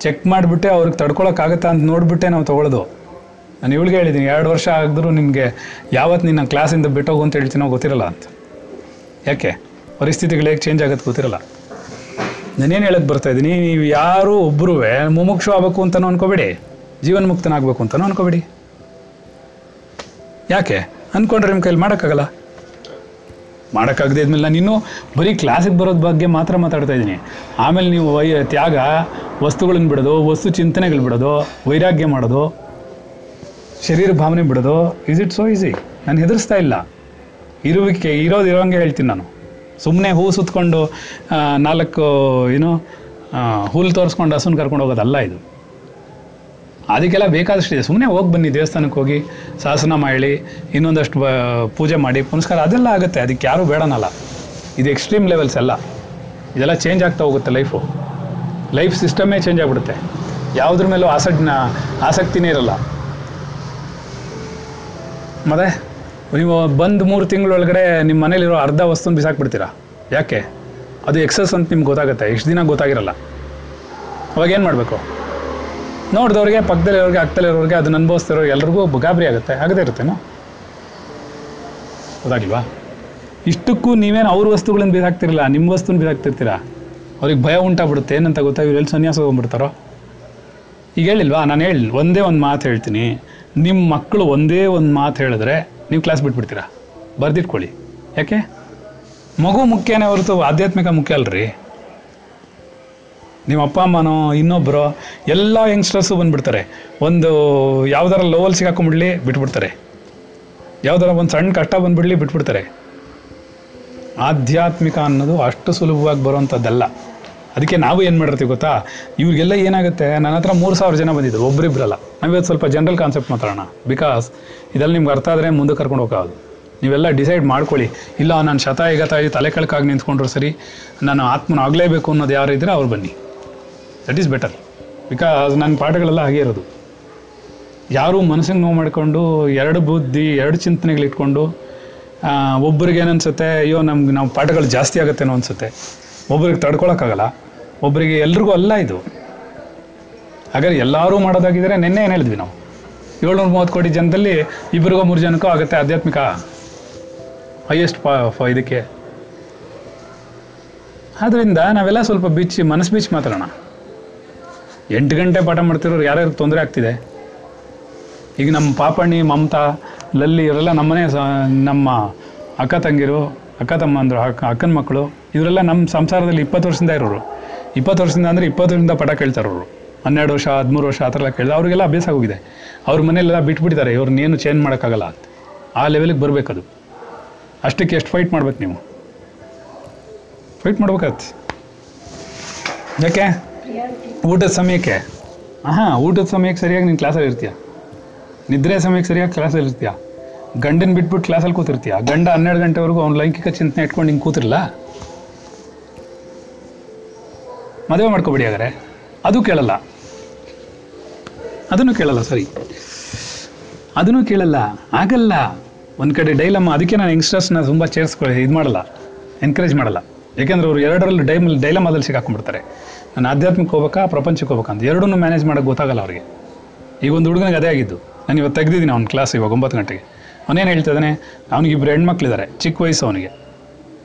ಚೆಕ್ ಮಾಡಿಬಿಟ್ಟೆ ಅವ್ರಿಗೆ ತಡ್ಕೊಳಕ್ಕಾಗತ್ತಾ ಅಂತ ನೋಡಿಬಿಟ್ಟೆ ನಾವು ತೊಗೊಳ್ಳೋದು. ನಾನು ಇವಳಿಗೆ ಹೇಳಿದ್ದೀನಿ ಎರಡು ವರ್ಷ ಆಗಿದ್ರು ನಿಮಗೆ ಯಾವತ್ತು ನಿನ್ನ ಕ್ಲಾಸಿಂದ ಬಿಟ್ಟೋಗು ಅಂತ ಹೇಳ್ತೀನೋ ಗೊತ್ತಿರಲ್ಲ ಅಂತ. ಯಾಕೆ? ಪರಿಸ್ಥಿತಿಗಳು ಹೇಗೆ ಚೇಂಜ್ ಆಗುತ್ತೆ ಗೊತ್ತಿರಲ್ಲ. ನಾನೇನು ಹೇಳಕ್ಕೆ ಬರ್ತಾ ಇದ್ದೀನಿ, ನೀವು ಯಾರು ಒಬ್ಬರೂ ಮುಮುಕ್ಷು ಆಗಬೇಕು ಅಂತನೂ ಅನ್ಕೋಬೇಡಿ. ಜೀವನ್ ಅಂತಲೂ ಅನ್ಕೋಬೇಡಿ. ಯಾಕೆ? ಅಂದ್ಕೊಂಡ್ರೆ ನಿಮ್ಮ ಕೈಲಿ ಮಾಡೋಕ್ಕಾಗಲ್ಲ. ಮಾಡೋಕ್ಕಾಗದೇ ಇದ್ಮೇಲೆ ನಾನು ಇನ್ನೂ ಬರೀ ಕ್ಲಾಸಿಗೆ ಬರೋದ್ ಬಗ್ಗೆ ಮಾತ್ರ ಮಾತಾಡ್ತಾ ಇದ್ದೀನಿ. ಆಮೇಲೆ ನೀವು ವೈ, ತ್ಯಾಗ ವಸ್ತುಗಳನ್ನ ಬಿಡೋದು, ವಸ್ತು ಚಿಂತನೆಗಳು ಬಿಡೋದು, ವೈರಾಗ್ಯ ಮಾಡೋದು, ಶರೀರ ಭಾವನೆ ಬಿಡೋದು ಇಸ್ ಇಟ್ ಸೋ ಈಸಿ ನಾನು ಹೆದರ್ಸ್ತಾ ಇಲ್ಲ. ಇರುವಿಕೆ, ಇರೋದು ಇರೋಂಗೆ ಹೇಳ್ತೀನಿ ನಾನು. ಸುಮ್ಮನೆ ಹೂ ಸುತ್ಕೊಂಡು ನಾಲ್ಕು, ಏನು ಹುಲ್ಲು ತೋರಿಸ್ಕೊಂಡು ಹಸುನ ಕರ್ಕೊಂಡು ಹೋಗೋದಲ್ಲ ಇದು. ಅದಕ್ಕೆಲ್ಲ ಬೇಕಾದಷ್ಟಿದೆ. ಸುಮ್ಮನೆ ಹೋಗಿ ಬನ್ನಿ, ದೇವಸ್ಥಾನಕ್ಕೆ ಹೋಗಿ ಸಾಸನ ಮಾಡಿ ಇನ್ನೊಂದಷ್ಟು ಪೂಜೆ ಮಾಡಿ, ಪುನಸ್ಕಾರ ಅದೆಲ್ಲ ಆಗುತ್ತೆ. ಅದಕ್ಕೆ ಯಾರೂ ಬೇಡನಲ್ಲ. ಇದು ಎಕ್ಸ್ಟ್ರೀಮ್ ಲೆವೆಲ್ಸ್ ಎಲ್ಲ. ಇದೆಲ್ಲ ಚೇಂಜ್ ಆಗ್ತಾ ಹೋಗುತ್ತೆ ಲೈಫು ಲೈಫ್ ಸಿಸ್ಟಮೇ ಚೇಂಜ್ ಆಗಿಬಿಡುತ್ತೆ. ಯಾವುದ್ರ ಮೇಲೂ ಆಸಕ್ತಿನ ಆಸಕ್ತಿನೇ ಇರಲ್ಲ. ಮತ್ತೆ, ನೀವು ಬಂದು ಮೂರು ತಿಂಗಳೊಳಗಡೆ ನಿಮ್ಮ ಮನೇಲಿರೋ ಅರ್ಧ ವಸ್ತುನ ಬಿಸಾಕ್ಬಿಡ್ತೀರಾ? ಯಾಕೆ? ಅದು ಎಕ್ಸಸ್ ಅಂತ ನಿಮ್ಗೆ ಗೊತ್ತಾಗುತ್ತೆ. ಎಷ್ಟು ದಿನ ಗೊತ್ತಾಗಿರಲ್ಲ. ಅವಾಗ ಏನು ಮಾಡಬೇಕು? ನೋಡಿದವ್ರಿಗೆ ಪಕ್ಕದಲ್ಲಿರೋರಿಗೆ ಅಕ್ಕದಲ್ಲಿರೋರಿಗೆ ಅದನ್ನ ಅನುಭವಿಸ್ತಿರೋ ಎಲ್ರಿಗೂ ಗಾಬರಿ ಆಗುತ್ತೆ. ಆಗದೇ ಇರುತ್ತೇನೋ? ಗೊತ್ತಾಗಿಲ್ವಾ ಇಷ್ಟಕ್ಕೂ ನೀವೇನು ಅವ್ರ ವಸ್ತುಗಳನ್ನ ಬಿಸಾಕ್ತಿರಲ್ಲ ನಿಮ್ಮ ವಸ್ತುನ ಹಾಕ್ತಿರ್ತೀರಾ ಅವ್ರಿಗೆ ಭಯ ಉಂಟಾಗ್ಬಿಡುತ್ತೆ. ಏನಂತ ಗೊತ್ತಾ? ಇವ್ರು ಎಲ್ಲಿ ಸನ್ಯಾಸ ಹೋಗ್ಬಿಡ್ತಾರೋ ಈಗ ಹೇಳಿಲ್ವಾ? ನಾನು ಹೇಳಿ, ಒಂದೇ ಒಂದು ಮಾತು ಹೇಳ್ತೀನಿ. ನಿಮ್ಮ ಮಕ್ಕಳು ಒಂದೇ ಒಂದು ಮಾತು ಹೇಳಿದ್ರೆ ನೀವು ಕ್ಲಾಸ್ ಬಿಟ್ಬಿಡ್ತೀರಾ? ಬರ್ದಿಟ್ಕೊಳ್ಳಿ. ಯಾಕೆ? ಮಗು ಮುಖ್ಯನೇ ಹೊರತು ಆಧ್ಯಾತ್ಮಿಕ ಮುಖ್ಯ ಅಲ್ರಿ. ನಿಮ್ಮ ಅಪ್ಪ, ಅಮ್ಮನೋ ಇನ್ನೊಬ್ಬರು ಎಲ್ಲ ಯಂಗ್ಸ್ಟರ್ಸು ಬಂದ್ಬಿಡ್ತಾರೆ. ಒಂದು ಯಾವ್ದಾರ ಲೋವಲ್ ಸಿಗಾಕೊಂಡ್ಬಿಡ್ಲಿ, ಬಿಟ್ಬಿಡ್ತಾರೆ. ಯಾವ್ದಾರ ಒಂದು ಸಣ್ಣ ಕಷ್ಟ ಬಂದುಬಿಡ್ಲಿ, ಬಿಟ್ಬಿಡ್ತಾರೆ. ಆಧ್ಯಾತ್ಮಿಕ ಅನ್ನೋದು ಅಷ್ಟು ಸುಲಭವಾಗಿ ಬರೋವಂಥದ್ದಲ್ಲ ಅದಕ್ಕೆ ನಾವು ಏನು ಮಾಡಿರ್ತೀವಿ ಗೊತ್ತಾ? ಇವ್ರಿಗೆಲ್ಲ ಏನಾಗುತ್ತೆ? ನನ್ನ ಹತ್ರ ಮೂರು ಸಾವಿರ ಜನ ಬಂದಿದ್ರು ಒಬ್ಬರಿಬ್ಬರಲ್ಲ ನಾವಿವತ್ತು ಸ್ವಲ್ಪ ಜನರಲ್ ಕಾನ್ಸೆಪ್ಟ್ ಮಾತಾಡೋಣ. ಬಿಕಾಸ್ ಇದೆಲ್ಲ ನಿಮ್ಗೆ ಅರ್ಥ ಆದರೆ ಮುಂದೆ ಕರ್ಕೊಂಡು ಹೋಗೋದು ನೀವೆಲ್ಲ ಡಿಸೈಡ್ ಮಾಡ್ಕೊಳ್ಳಿ. ಇಲ್ಲ, ನಾನು ಶತಾಯಿಗತಾಯಿ ತಲೆ ಕೆಳಕಾಗಿ ನಿಂತ್ಕೊಂಡ್ರು ಸರಿ, ನಾನು ಆತ್ಮನ ಆಗಲೇಬೇಕು ಅನ್ನೋದು ಯಾರು ಇದ್ರೆ ಅವ್ರು ಬನ್ನಿ. ದಟ್ ಈಸ್ ಬೆಟರ್ ಬಿಕಾಸ್ ನನ್ನ ಪಾಠಗಳೆಲ್ಲ ಹಾಗೆ ಇರೋದು. ಯಾರು ಮನಸ್ಸಿಗೆ ನೋವು ಮಾಡಿಕೊಂಡು, ಎರಡು ಬುದ್ಧಿ, ಎರಡು ಚಿಂತನೆಗಳಿಟ್ಕೊಂಡು ಒಬ್ಬರಿಗೆ ಏನನ್ಸುತ್ತೆ, ಅಯ್ಯೋ, ನಮ್ಗೆ ನಾವು ಪಾಠಗಳು ಜಾಸ್ತಿ ಆಗುತ್ತೇನೋ ಅನ್ಸುತ್ತೆ. ಒಬ್ರಿಗೆ ತಡ್ಕೊಳಕ್ಕಾಗಲ್ಲ. ಒಬ್ಬರಿಗೆ ಎಲ್ರಿಗೂ ಅಲ್ಲ ಇದು. ಹಾಗಾದ್ರೆ ಎಲ್ಲರೂ ಮಾಡೋದಾಗಿದ್ರೆ ನಿನ್ನೆ ಏನು ಹೇಳಿದ್ವಿ ನಾವು? ಏಳ್ನೂರ ಮೂವತ್ತು ಕೋಟಿ ಜನದಲ್ಲಿ ಇಬ್ಬರಿಗೋ ಮೂರು ಜನಕ್ಕೂ ಆಗುತ್ತೆ ಆಧ್ಯಾತ್ಮಿಕ ಹೈಯೆಸ್ಟ್ ಪಾ ಇದಕ್ಕೆ. ಆದ್ದರಿಂದ ನಾವೆಲ್ಲ ಸ್ವಲ್ಪ ಬಿಚ್ಚಿ, ಮನಸ್ಸು ಬಿಚ್ಚಿ ಮಾತಾಡೋಣ. ಎಂಟು ಗಂಟೆ ಪಾಠ ಮಾಡ್ತಿರೋರು ಯಾರ್ಯಾರು ತೊಂದರೆ ಆಗ್ತಿದೆ? ಈಗ ನಮ್ಮ ಪಾಪಣ್ಣಿ ಮಮತಾ, ಲಲ್ಲಿ ಇವರೆಲ್ಲ ನಮ್ಮನೆ ನಮ್ಮ ಅಕ್ಕ ತಂಗಿರು, ಅಕ್ಕ ತಮ್ಮಂದರು ಅಕ್ಕ ಅಕ್ಕನ ಮಕ್ಕಳು, ಇವರೆಲ್ಲ ನಮ್ಮ ಸಂಸಾರದಲ್ಲಿ ಇಪ್ಪತ್ತು ವರ್ಷದಿಂದ ಇರೋರು. ಇಪ್ಪತ್ತು ವರ್ಷದಿಂದ ಅಂದರೆ ಇಪ್ಪತ್ತು ವರ್ಷದಿಂದ ಪಾಠ ಕೇಳ್ತಾರವರು ಹನ್ನೆರಡು ವರ್ಷ, ಹದಿಮೂರು ವರ್ಷ, ಆ ಥರ ಎಲ್ಲ ಕೇಳಿದ ಅವರಿಗೆಲ್ಲ ಅಭ್ಯಾಸ ಆಗೋಗಿದೆ. ಅವ್ರ ಮನೆಯಲ್ಲೆಲ್ಲ ಬಿಟ್ಬಿಟ್ಟಿದ್ದಾರೆ. ಇವ್ರನ್ನೇನು ಚೇಂಜ್ ಮಾಡೋಕ್ಕಾಗಲ್ಲ ಅಂತ. ಆ ಲೆವೆಲಿಗೆ ಬರಬೇಕದು ಅಷ್ಟಕ್ಕೆ ಎಷ್ಟು ಫೈಟ್ ಮಾಡ್ಬೇಕು ನೀವು? ಫೈಟ್ ಮಾಡ್ಬೇಕಾಗತ್ತೆ. ಯಾಕೆ? ಊಟದ ಸಮಯಕ್ಕೆ? ಹಾಂ ಊಟದ ಸಮಯಕ್ಕೆ ಸರಿಯಾಗಿ ನೀನು ಕ್ಲಾಸಲ್ಲಿ ಇರ್ತೀಯ? ನಿದ್ರೆ ಸಮಯಕ್ಕೆ ಸರಿಯಾಗಿ ಕ್ಲಾಸಲ್ಲಿ ಇರ್ತೀಯ? ಗಂಡನ ಬಿಟ್ಬಿಟ್ಟು ಕ್ಲಾಸಲ್ಲಿ ಕೂತಿರ್ತೀಯ? ಗಂಡ ಹನ್ನೆರಡು ಗಂಟೆವರೆಗೂ ಅವ್ನು ಲೈಂಗಿಕ ಚಿಂತನೆ ಇಟ್ಕೊಂಡು ಹಿಂಗೆ ಕೂತಿರಲ್ಲ ಮದುವೆ ಮಾಡ್ಕೊಬಿಡಿ ಹಾಗಾದ್ರೆ. ಅದು ಕೇಳಲ್ಲ. ಅದನ್ನು ಕೇಳಲ್ಲ ಸರಿ ಅದನ್ನು ಕೇಳಲ್ಲ. ಆಗಲ್ಲ. ಒಂದು ಕಡೆ ಡೈಲಮ್ಮ ಅದಕ್ಕೆ ನಾನು ಯಂಗ್ಸ್ಟರ್ಸ್ನ ತುಂಬ ಚೇರ್ಸ್ಕೊಳ್ಳಿ ಇದು ಮಾಡಲ್ಲ ಎನ್ಕರೇಜ್ ಮಾಡಲ್ಲ. ಯಾಕೆಂದ್ರೆ ಅವರು ಎರಡರಲ್ಲೂ ಡೈಮಲ್ಲಿ ಡೈಲಮದಲ್ಲಿ ಸಿಗಾಕೊಂಡ್ಬಿಡ್ತಾರೆ ನಾನು ಆಧ್ಯಾತ್ಮಿಕ ಹೋಗ್ಬೇಕಾ, ಪ್ರಪಂಚಕ್ಕೆ ಹೋಗ್ಬೇಕಾ ಅಂತ ಎರಡನ್ನೂ ಮ್ಯಾನೇಜ್ ಮಾಡೋಕ್ಕೆ ಗೊತ್ತಾಗಲ್ಲ ಅವರಿಗೆ. ಈಗ ಒಂದು ಹುಡುಗನಿಗೆ ಅದೇ ಆಗಿದ್ದು. ನಾನು ಇವತ್ತು ತೆಗ್ದಿದ್ದೀನಿ ಅವ್ನ ಕ್ಲಾಸ್ ಇವಾಗ ಒಂಬತ್ತು ಗಂಟೆಗೆ. ಅವನೇನು ಹೇಳ್ತಾ ಇದ್ದಾನೆ? ಅವನಿಗೆ ಇಬ್ಬರು ಹೆಣ್ಮಕ್ಳಿದ್ದಾರೆ, ಚಿಕ್ಕ ವಯಸ್ಸು ಅವನಿಗೆ.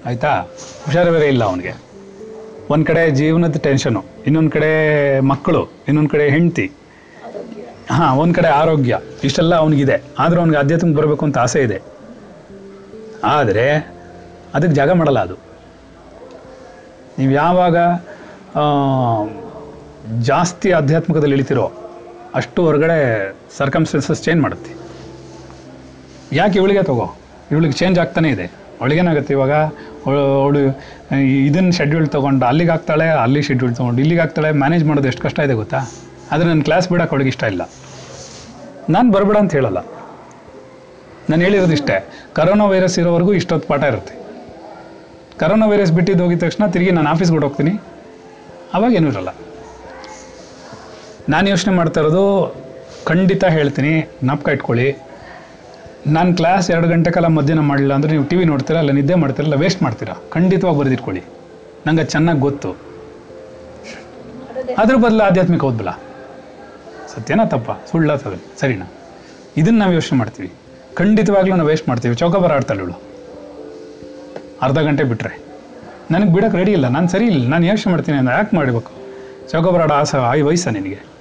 ಆಯಿತಾ? ಹುಷಾರು ಬೇರೆ ಇಲ್ಲ ಅವನಿಗೆ. ಒಂದು ಕಡೆ ಜೀವನದ ಟೆನ್ಷನು ಇನ್ನೊಂದು ಕಡೆ ಮಕ್ಕಳು, ಇನ್ನೊಂದು ಕಡೆ ಹೆಂಡತಿ. ಹಾಂ, ಒಂದು ಕಡೆ ಆರೋಗ್ಯ, ಇಷ್ಟೆಲ್ಲ ಅವನಿಗಿದೆ. ಆದರೂ ಅವ್ನಿಗೆ ಆಧ್ಯಾತ್ಮಕ್ಕೆ ಬರಬೇಕು ಅಂತ ಆಸೆ ಇದೆ. ಆದರೆ ಅದಕ್ಕೆ ಜಾಗ ಮಾಡಲ್ಲ ಅದು. ನೀವು ಯಾವಾಗ ಜಾಸ್ತಿ ಆಧ್ಯಾತ್ಮಿಕದಲ್ಲಿ ಇಳಿತಿರೋ ಅಷ್ಟು ಹೊರಗಡೆ ಸರ್ಕಮ್ಸ್ಟೆನ್ಸಸ್ ಚೇಂಜ್ ಮಾಡುತ್ತೆ. ಯಾಕೆ ಇವಳಿಗೆ ತಗೋ? ಇವಳಿಗೆ ಚೇಂಜ್ ಆಗ್ತಾನೇ ಇದೆ. ಅವಳಿಗೇನಾಗುತ್ತೆ ಇವಾಗ? ಅವಳು ಇದನ್ನು ಶೆಡ್ಯೂಲ್ ತೊಗೊಂಡು ಅಲ್ಲಿಗೆ ಆಗ್ತಾಳೆ, ಅಲ್ಲಿ ಶೆಡ್ಯೂಲ್ ತೊಗೊಂಡು ಇಲ್ಲಿಗೆ ಆಗ್ತಾಳೆ ಮ್ಯಾನೇಜ್ ಮಾಡೋದು ಎಷ್ಟು ಕಷ್ಟ ಇದೆ ಗೊತ್ತಾ? ಆದರೆ ನನ್ನ ಕ್ಲಾಸ್ ಬಿಡೋಕೆ ಅವಳಿಗೆ ಇಷ್ಟ ಇಲ್ಲ. ನಾನು ಬರಬೇಡ ಅಂತ ಹೇಳಲ್ಲ. ನಾನು ಹೇಳಿರೋದು ಇಷ್ಟೇ. ಕರೋನಾ ವೈರಸ್ ಇರೋವರೆಗೂ ಇಷ್ಟೊತ್ತು ಪಾಠ ಇರುತ್ತೆ. ಕರೋನಾ ವೈರಸ್ ಬಿಟ್ಟಿದ್ದು ಹೋಗಿದ ತಕ್ಷಣ ತಿರುಗಿ ನಾನು ಆಫೀಸ್ಗೆ ಹೋಗ್ತೀನಿ ಅವಾಗ ಏನೂ ಇರಲ್ಲ. ನಾನು ಯೋಚನೆ ಮಾಡ್ತಾ ಇರೋದು, ಖಂಡಿತ ಹೇಳ್ತೀನಿ, ಜ್ಞಾಪಕ ಇಟ್ಕೊಳ್ಳಿ. ನಾನು ಕ್ಲಾಸ್ ಎರಡು ಗಂಟೆ ಕಾಲ ಮಧ್ಯಾಹ್ನ ಮಾಡಲಿಲ್ಲ ಅಂದರೆ ನೀವು ಟಿ ವಿ ನೋಡ್ತೀರಾ ಅಲ್ಲ ನಿದ್ದೆ ಮಾಡ್ತೀರಲ್ಲ ವೇಸ್ಟ್ ಮಾಡ್ತೀರಾ? ಖಂಡಿತವಾಗಿ ಬರೆದಿಟ್ಕೊಳ್ಳಿ. ನಂಗೆ ಅದು ಚೆನ್ನಾಗಿ ಗೊತ್ತು. ಅದ್ರ ಬದಲು ಆಧ್ಯಾತ್ಮಿಕ ಓದ್ಬಲ್ಲ ಸತ್ಯನಾ ತಪ್ಪ? ಸುಳ್ಳ ತಗಲಿ ಸರಿನಾ? ಇದನ್ನು ನಾವು ಯೋಚನೆ ಮಾಡ್ತೀವಿ. ಖಂಡಿತವಾಗ್ಲೂ ನಾವು ವೇಸ್ಟ್ ಮಾಡ್ತೀವಿ. ಚೌಕ ಬರ ಆಡ್ತಾಳೆ ಅರ್ಧ ಗಂಟೆ ಬಿಟ್ಟರೆ ನನಗೆ ಬಿಡೋಕೆ ರೆಡಿ ಇಲ್ಲ. ನಾನು ಸರಿ ಇಲ್ಲ. ನಾನು ಯೋಚನೆ ಮಾಡ್ತೀನಿ ಅಂದ್ರೆ ಯಾಕೆ ಮಾಡಬೇಕು. ಚೌಕಬರಾಡ ಆಸ, ಆಯ್ ವಯಸ್ಸ ನಿನಗೆ?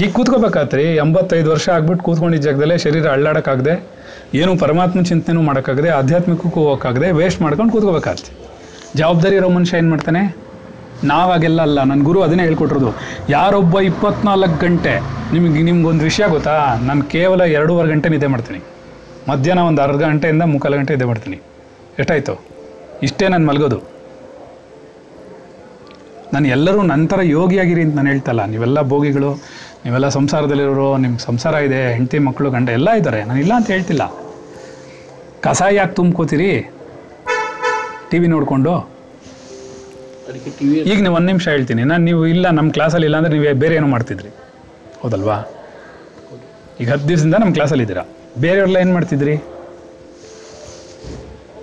ಈಗ ಕೂತ್ಕೋಬೇಕಾತ್ರಿ. ಎಂಬತ್ತೈದು ವರ್ಷ ಆಗ್ಬಿಟ್ಟು ಕೂತ್ಕೊಂಡಿದ್ದ ಜಾಗದಲ್ಲೇ ಶರೀರ ಅಳ್ಳಾಡೋಕ್ಕಾಗದೆ, ಏನು ಪರಮಾತ್ಮ ಚಿಂತನೆನೂ ಮಾಡೋಕ್ಕಾಗದೆ, ಆಧ್ಯಾತ್ಮಿಕಕ್ಕೂ ಹೋಗೋಕ್ಕಾಗದೆ ವೇಸ್ಟ್ ಮಾಡ್ಕೊಂಡು ಕೂತ್ಕೋಬೇಕಾಗ್ತಿ ಜವಾಬ್ದಾರಿ ಇರೋ ಮನುಷ್ಯ ಏನು ಮಾಡ್ತಾನೆ? ನಾವಾಗೆಲ್ಲ ಅಲ್ಲ. ನನ್ನ ಗುರು ಅದನ್ನೇ ಹೇಳ್ಕೊಟ್ರದು ಯಾರೊಬ್ಬ ಇಪ್ಪತ್ನಾಲ್ಕು ಗಂಟೆ, ನಿಮಗೆ, ನಿಮ್ಗೊಂದು ವಿಷಯ ಗೊತ್ತಾ? ನಾನು ಕೇವಲ ಎರಡೂವರೆ ಗಂಟೆ ನಿದ್ದೆ ಮಾಡ್ತೀನಿ. ಮಧ್ಯಾಹ್ನ ಒಂದು ಅರ್ಧ ಗಂಟೆಯಿಂದ ಮುಕ್ಕಾಲು ಗಂಟೆ ನಿದ್ದೆ ಮಾಡ್ತೀನಿ. ಎಷ್ಟಾಯ್ತು? ಇಷ್ಟೇ ನಾನು ಮಲಗೋದು. ನಾನು ಎಲ್ಲರೂ ನಂತರ ಯೋಗಿಯಾಗಿರಿ ಅಂತ ನಾನು ಹೇಳ್ತಲ್ಲ ನೀವೆಲ್ಲ ಭೋಗಿಗಳು ನೀವೆಲ್ಲ ಸಂಸಾರದಲ್ಲಿರೋರು ನಿಮ್ಮ ಸಂಸಾರ ಇದೆ ಹೆಂಡತಿ ಮಕ್ಕಳು ಗಂಡ ಎಲ್ಲ ಇದ್ದಾರೆ ನಾನು ಇಲ್ಲ ಅಂತ ಹೇಳ್ತಿಲ್ಲ. ಕಸ ಯಾಕೆ ತುಂಬ್ಕೋತೀರಿ ಟಿ ವಿ ನೋಡಿಕೊಂಡು. ಈಗ ನೀವು ಒಂದು ನಿಮಿಷ ಹೇಳ್ತೀನಿ ನಾನು ನೀವು ಇಲ್ಲ ನಮ್ಮ ಕ್ಲಾಸಲ್ಲಿ ಇಲ್ಲ ಅಂದರೆ ನೀವು ಬೇರೆ ಏನೋ ಮಾಡ್ತಿದ್ರಿ. ಹೌದಲ್ವಾ? ಈಗ ಹತ್ತು ದಿವಸದಿಂದ ನಮ್ಮ ಕ್ಲಾಸಲ್ಲಿ ಇದ್ದೀರಾ. ಬೇರೆಯವರೆಲ್ಲ ಏನು ಮಾಡ್ತಿದ್ರಿ?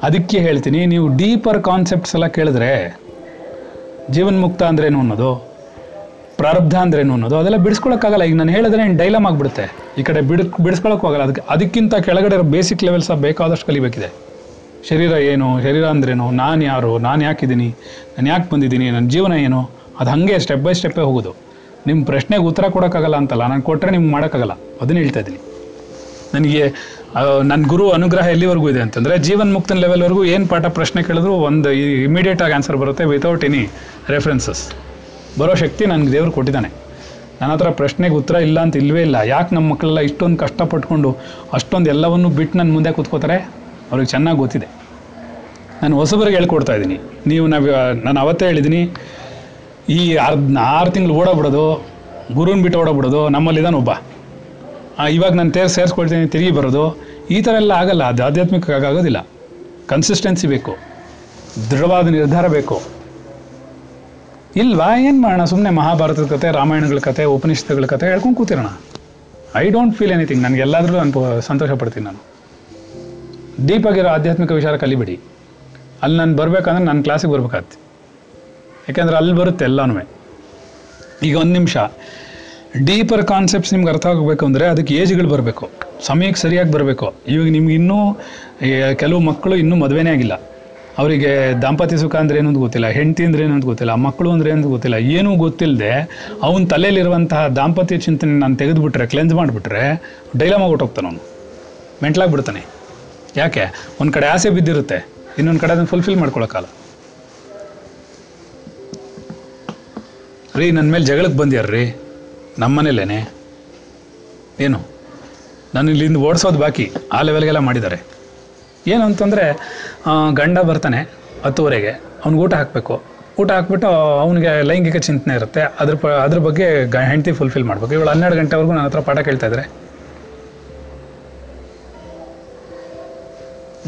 ಅದಕ್ಕೆ ಹೇಳ್ತೀನಿ, ನೀವು ಡೀಪರ್ ಕಾನ್ಸೆಪ್ಟ್ಸ್ ಎಲ್ಲ ಕೇಳಿದ್ರೆ, ಜೀವನ್ಮುಕ್ತ ಅಂದ್ರೇನು ಅನ್ನೋದು, ಪ್ರಾರಬ್ಧ ಅಂದ್ರೇನು ಅನ್ನೋದು, ಅದೆಲ್ಲ ಬಿಡಿಸ್ಕೊಳಕ್ಕಾಗಲ್ಲ. ಈಗ ನಾನು ಹೇಳಿದ್ರೆ ಡೈಲಾಮ್ ಆಗಿಬಿಡುತ್ತೆ. ಈ ಕಡೆ ಬಿಡ್ ಬಿಡಿಸ್ಕೊಳಕ್ಕೂ ಆಗಲ್ಲ ಅದಕ್ಕೆ, ಅದಕ್ಕಿಂತ ಕೆಳಗಡೆ ಬೇಸಿಕ್ ಲೆವೆಲ್ಸ್ ಬೇಕಾದಷ್ಟು ಕಲಿಬೇಕಿದೆ. ಶರೀರ ಏನು, ಶರೀರ ಅಂದ್ರೇನು, ನಾನು ಯಾರು, ನಾನು ಯಾಕಿದ್ದೀನಿ ನಾನು ಯಾಕೆ ಬಂದಿದ್ದೀನಿ ನನ್ನ ಜೀವನ ಏನು, ಅದು ಹಾಗೆ ಸ್ಟೆಪ್ ಬೈ ಸ್ಟೆಪ್ಪೇ ಹೋಗೋದು. ನಿಮ್ಮ ಪ್ರಶ್ನೆಗೆ ಉತ್ತರ ಕೊಡೋಕ್ಕಾಗಲ್ಲ ಅಂತಲ್ಲ, ನಾನು ಕೊಟ್ಟರೆ ನಿಮ್ಗೆ ಮಾಡೋಕ್ಕಾಗಲ್ಲ. ಅದನ್ನ ಹೇಳ್ತಾ ಇದ್ದೀನಿ. ನನಗೆ ನನ್ನ ಗುರು ಅನುಗ್ರಹ ಎಲ್ಲಿವರೆಗೂ ಇದೆ ಅಂತಂದರೆ ಜೀವನ್ ಮುಕ್ತನ ಲೆವೆಲ್ವರೆಗೂ ಏನು ಪಾಠ ಪ್ರಶ್ನೆ ಕೇಳಿದ್ರು ಒಂದು ಇಮಿಡಿಯೇಟ್ ಆಗಿ ಆನ್ಸರ್ ಬರುತ್ತೆ ವಿತೌಟ್ ಎನಿ ರೆಫರೆನ್ಸಸ್ ಬರೋ ಶಕ್ತಿ ನನಗೆ ದೇವರು ಕೊಟ್ಟಿದ್ದಾನೆ. ನನ್ನ ಹತ್ರ ಪ್ರಶ್ನೆಗೆ ಉತ್ತರ ಇಲ್ಲ ಅಂತ ಇಲ್ಲವೇ ಇಲ್ಲ. ಯಾಕೆ ನಮ್ಮ ಮಕ್ಕಳೆಲ್ಲ ಇಷ್ಟೊಂದು ಕಷ್ಟಪಟ್ಕೊಂಡು ಅಷ್ಟೊಂದು ಎಲ್ಲವನ್ನು ಬಿಟ್ಟು ನನ್ನ ಮುಂದೆ ಕೂತ್ಕೋತಾರೆ? ಅವ್ರಿಗೆ ಚೆನ್ನಾಗಿ ಗೊತ್ತಿದೆ. ನಾನು ಹೊಸಬರಿಗೆ ಹೇಳ್ಕೊಡ್ತಾ ಇದ್ದೀನಿ. ನೀವು ನಾವು, ನಾನು ಅವತ್ತೇ ಹೇಳಿದ್ದೀನಿ, ಈ ಅರ್ಧ, ಆರು ತಿಂಗಳು ಓಡಾಬಿಡೋದು ಗುರುನ್ ಬಿಟ್ಟು ಓಡಾಬಿಡೋದು ನಮ್ಮಲ್ಲಿದ್ದಾನೆ ಒಬ್ಬ. ಇವಾಗ ನಾನು ತೇರ್ ಸೇರಿಸ್ಕೊಳ್ತೀನಿ, ತಿರುಗಿ ಬರೋದು, ಈ ಥರ ಎಲ್ಲ ಆಗಲ್ಲ, ಅದು ಆಧ್ಯಾತ್ಮಿಕ ಆಗೋದಿಲ್ಲ. ಕನ್ಸಿಸ್ಟೆನ್ಸಿ ಬೇಕು, ದೃಢವಾದ ನಿರ್ಧಾರ ಬೇಕು. ಇಲ್ವಾ, ಏನು ಮಾಡೋಣ ಸುಮ್ಮನೆ ಮಹಾಭಾರತದ ಕತೆ, ರಾಮಾಯಣಗಳ ಕತೆ, ಉಪನಿಷತ್ತುಗಳ ಕತೆ ಹೇಳ್ಕೊಂಡು ಕೂತಿರೋಣ. ಐ ಡೋಂಟ್ ಫೀಲ್ ಎನಿಥಿಂಗ್ ನನಗೆ ಎಲ್ಲಾದರೂ ನಾನು ಸಂತೋಷ ಪಡ್ತೀನಿ ನಾನು. ಡೀಪ್ ಆಗಿರೋ ಆಧ್ಯಾತ್ಮಿಕ ವಿಚಾರ ಕಲಿಬಿಡಿ. ಅಲ್ಲಿ ನಾನು ಬರಬೇಕಂದ್ರೆ ನನ್ನ ಕ್ಲಾಸಿಗೆ ಬರ್ಬೇಕಾಗ್ತಿ ಯಾಕೆಂದ್ರೆ ಅಲ್ಲಿ ಬರುತ್ತೆ ಎಲ್ಲನೂ ಈಗ ಒಂದು ನಿಮಿಷ ಡೀಪರ್ ಕಾನ್ಸೆಪ್ಟ್ಸ್ ನಿಮ್ಗೆ ಅರ್ಥ ಆಗಬೇಕು ಅಂದರೆ ಅದಕ್ಕೆ ಏಜ್ಗಳು ಬರಬೇಕು. ಸಮಯಕ್ಕೆ ಸರಿಯಾಗಿ ಬರಬೇಕು. ಇವಾಗ ನಿಮ್ಗೆ ಇನ್ನೂ ಕೆಲವು ಮಕ್ಕಳು ಇನ್ನೂ ಮದುವೆನೇ ಆಗಿಲ್ಲ. ಅವರಿಗೆ ದಾಂಪತ್ಯ ಸುಖ ಅಂದ್ರೆ ಏನು ಅಂತ ಗೊತ್ತಿಲ್ಲ, ಹೆಂಡತಿ ಅಂದ್ರೆ ಏನು ಅಂತ ಗೊತ್ತಿಲ್ಲ, ಮಕ್ಕಳು ಅಂದ್ರೆ ಏನು ಅಂತ ಗೊತ್ತಿಲ್ಲ, ಏನೂ ಗೊತ್ತಿಲ್ಲದೆ ಅವನ ತಲೆಯಲ್ಲಿರುವಂತಹ ದಾಂಪತ್ಯ ಚಿಂತನೆ ನಾನು ತೆಗೆದುಬಿಟ್ರೆ ಕ್ಲೆನ್ಸ್ ಮಾಡಿಬಿಟ್ರೆ ಡೈಲಾಮ್ ಹೋಗ್ತಾನೆ ಅವನು. ಮೆಂಟ್ಲಾಗ್ಬಿಡ್ತಾನೆ ಯಾಕೆ? ಒಂದು ಕಡೆ ಆಸೆ ಬಿದ್ದಿರುತ್ತೆ, ಇನ್ನೊಂದು ಕಡೆ ಅದನ್ನು ಫುಲ್ಫಿಲ್ ಮಾಡ್ಕೊಳಕ್ಕಲ್ಲ ರೀ ನನ್ನ ಮೇಲೆ ಜಗಳಕ್ಕೆ ಬಂದ್ಯಾರ್ರಿ? ನಮ್ಮ ಮನೇಲೇನೆ ಏನು? ನಾನು ಇಲ್ಲಿಂದ ಓಡಿಸೋದು ಬಾಕಿ. ಆ ಲೆವೆಲ್ಗೆಲ್ಲ ಮಾಡಿದ್ದಾರೆ. ಏನು ಅಂತಂದರೆ ಗಂಡ ಬರ್ತಾನೆ ಹತ್ತುವರೆಗೆ. ಅವ್ನಿಗೆ ಊಟ ಹಾಕಬೇಕು. ಊಟ ಹಾಕ್ಬಿಟ್ಟು ಅವನಿಗೆ ಲೈಂಗಿಕ ಚಿಂತನೆ ಇರುತ್ತೆ. ಅದ್ರ ಪ, ಅದ್ರ ಬಗ್ಗೆ ಗ, ಹೆಂಡತಿ ಫುಲ್ಫಿಲ್ ಮಾಡಬೇಕು. ಇವಳು ಹನ್ನೆರಡು ಗಂಟೆವರೆಗೂ ನನ್ನ ಹತ್ರ ಪಾಠ ಕೇಳ್ತಾ ಇದ್ದಾರೆ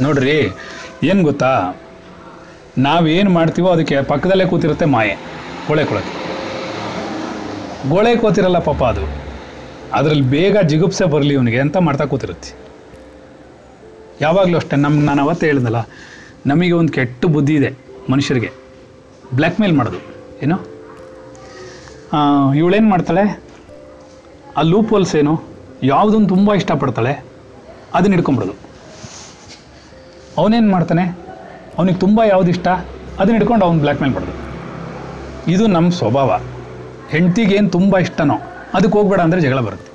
ನೋಡ್ರಿ, ಏನು ಗೊತ್ತಾ? ನಾವೇನು ಮಾಡ್ತೀವೋ ಅದಕ್ಕೆ ಪಕ್ಕದಲ್ಲೇ ಕೂತಿರುತ್ತೆ ಮಾಯೆ. ಕೊಳೆ ಕೊಳಕ್ಕೆ ಗೋಳೆ ಕೂತಿರಲ್ಲ ಪಾಪ ಅದು. ಅದರಲ್ಲಿ ಬೇಗ ಜಿಗುಪ್ಸೆ ಬರಲಿ ಇವನಿಗೆ ಅಂತ ಮಾಡ್ತಾ ಕೂತಿರುತ್ತೆ. ಯಾವಾಗಲೂ ಅಷ್ಟೇ ನಮ್ಗೆ ನಾನು ಅವತ್ತೇ ಹೇಳಿದಲ್ಲ ನಮಗೆ ಒಂದು ಕೆಟ್ಟ ಬುದ್ಧಿ ಇದೆ ಮನುಷ್ಯರಿಗೆ. ಬ್ಲ್ಯಾಕ್ ಮೇಲ್ ಮಾಡೋದು, ಏನು? ಇವಳೇನು ಮಾಡ್ತಾಳೆ? ಆ ಲೂಪ್ ಹೋಲ್ಸ್ ಏನು? ಯಾವುದನ್ನು ತುಂಬ ಇಷ್ಟಪಡ್ತಾಳೆ? ಅದನ್ನ ಹಿಡ್ಕೊಂಬಿಡೋದು ಅವನೇನು ಮಾಡ್ತಾನೆ? ಅವನಿಗೆ ತುಂಬ ಯಾವ್ದು ಇಷ್ಟ ಅದನ್ನ ಹಿಡ್ಕೊಂಡು ಅವ್ನು ಬ್ಲ್ಯಾಕ್ ಮೇಲ್ ಮಾಡೋದು. ಇದು ನಮ್ಮ ಸ್ವಭಾವ. ಹೆಂಡ್ತಿಗೆ ಏನು ತುಂಬ ಇಷ್ಟನೋ ಅದಕ್ಕೆ ಹೋಗ್ಬೇಡ ಅಂದರೆ ಜಗಳ ಬರುತ್ತೆ.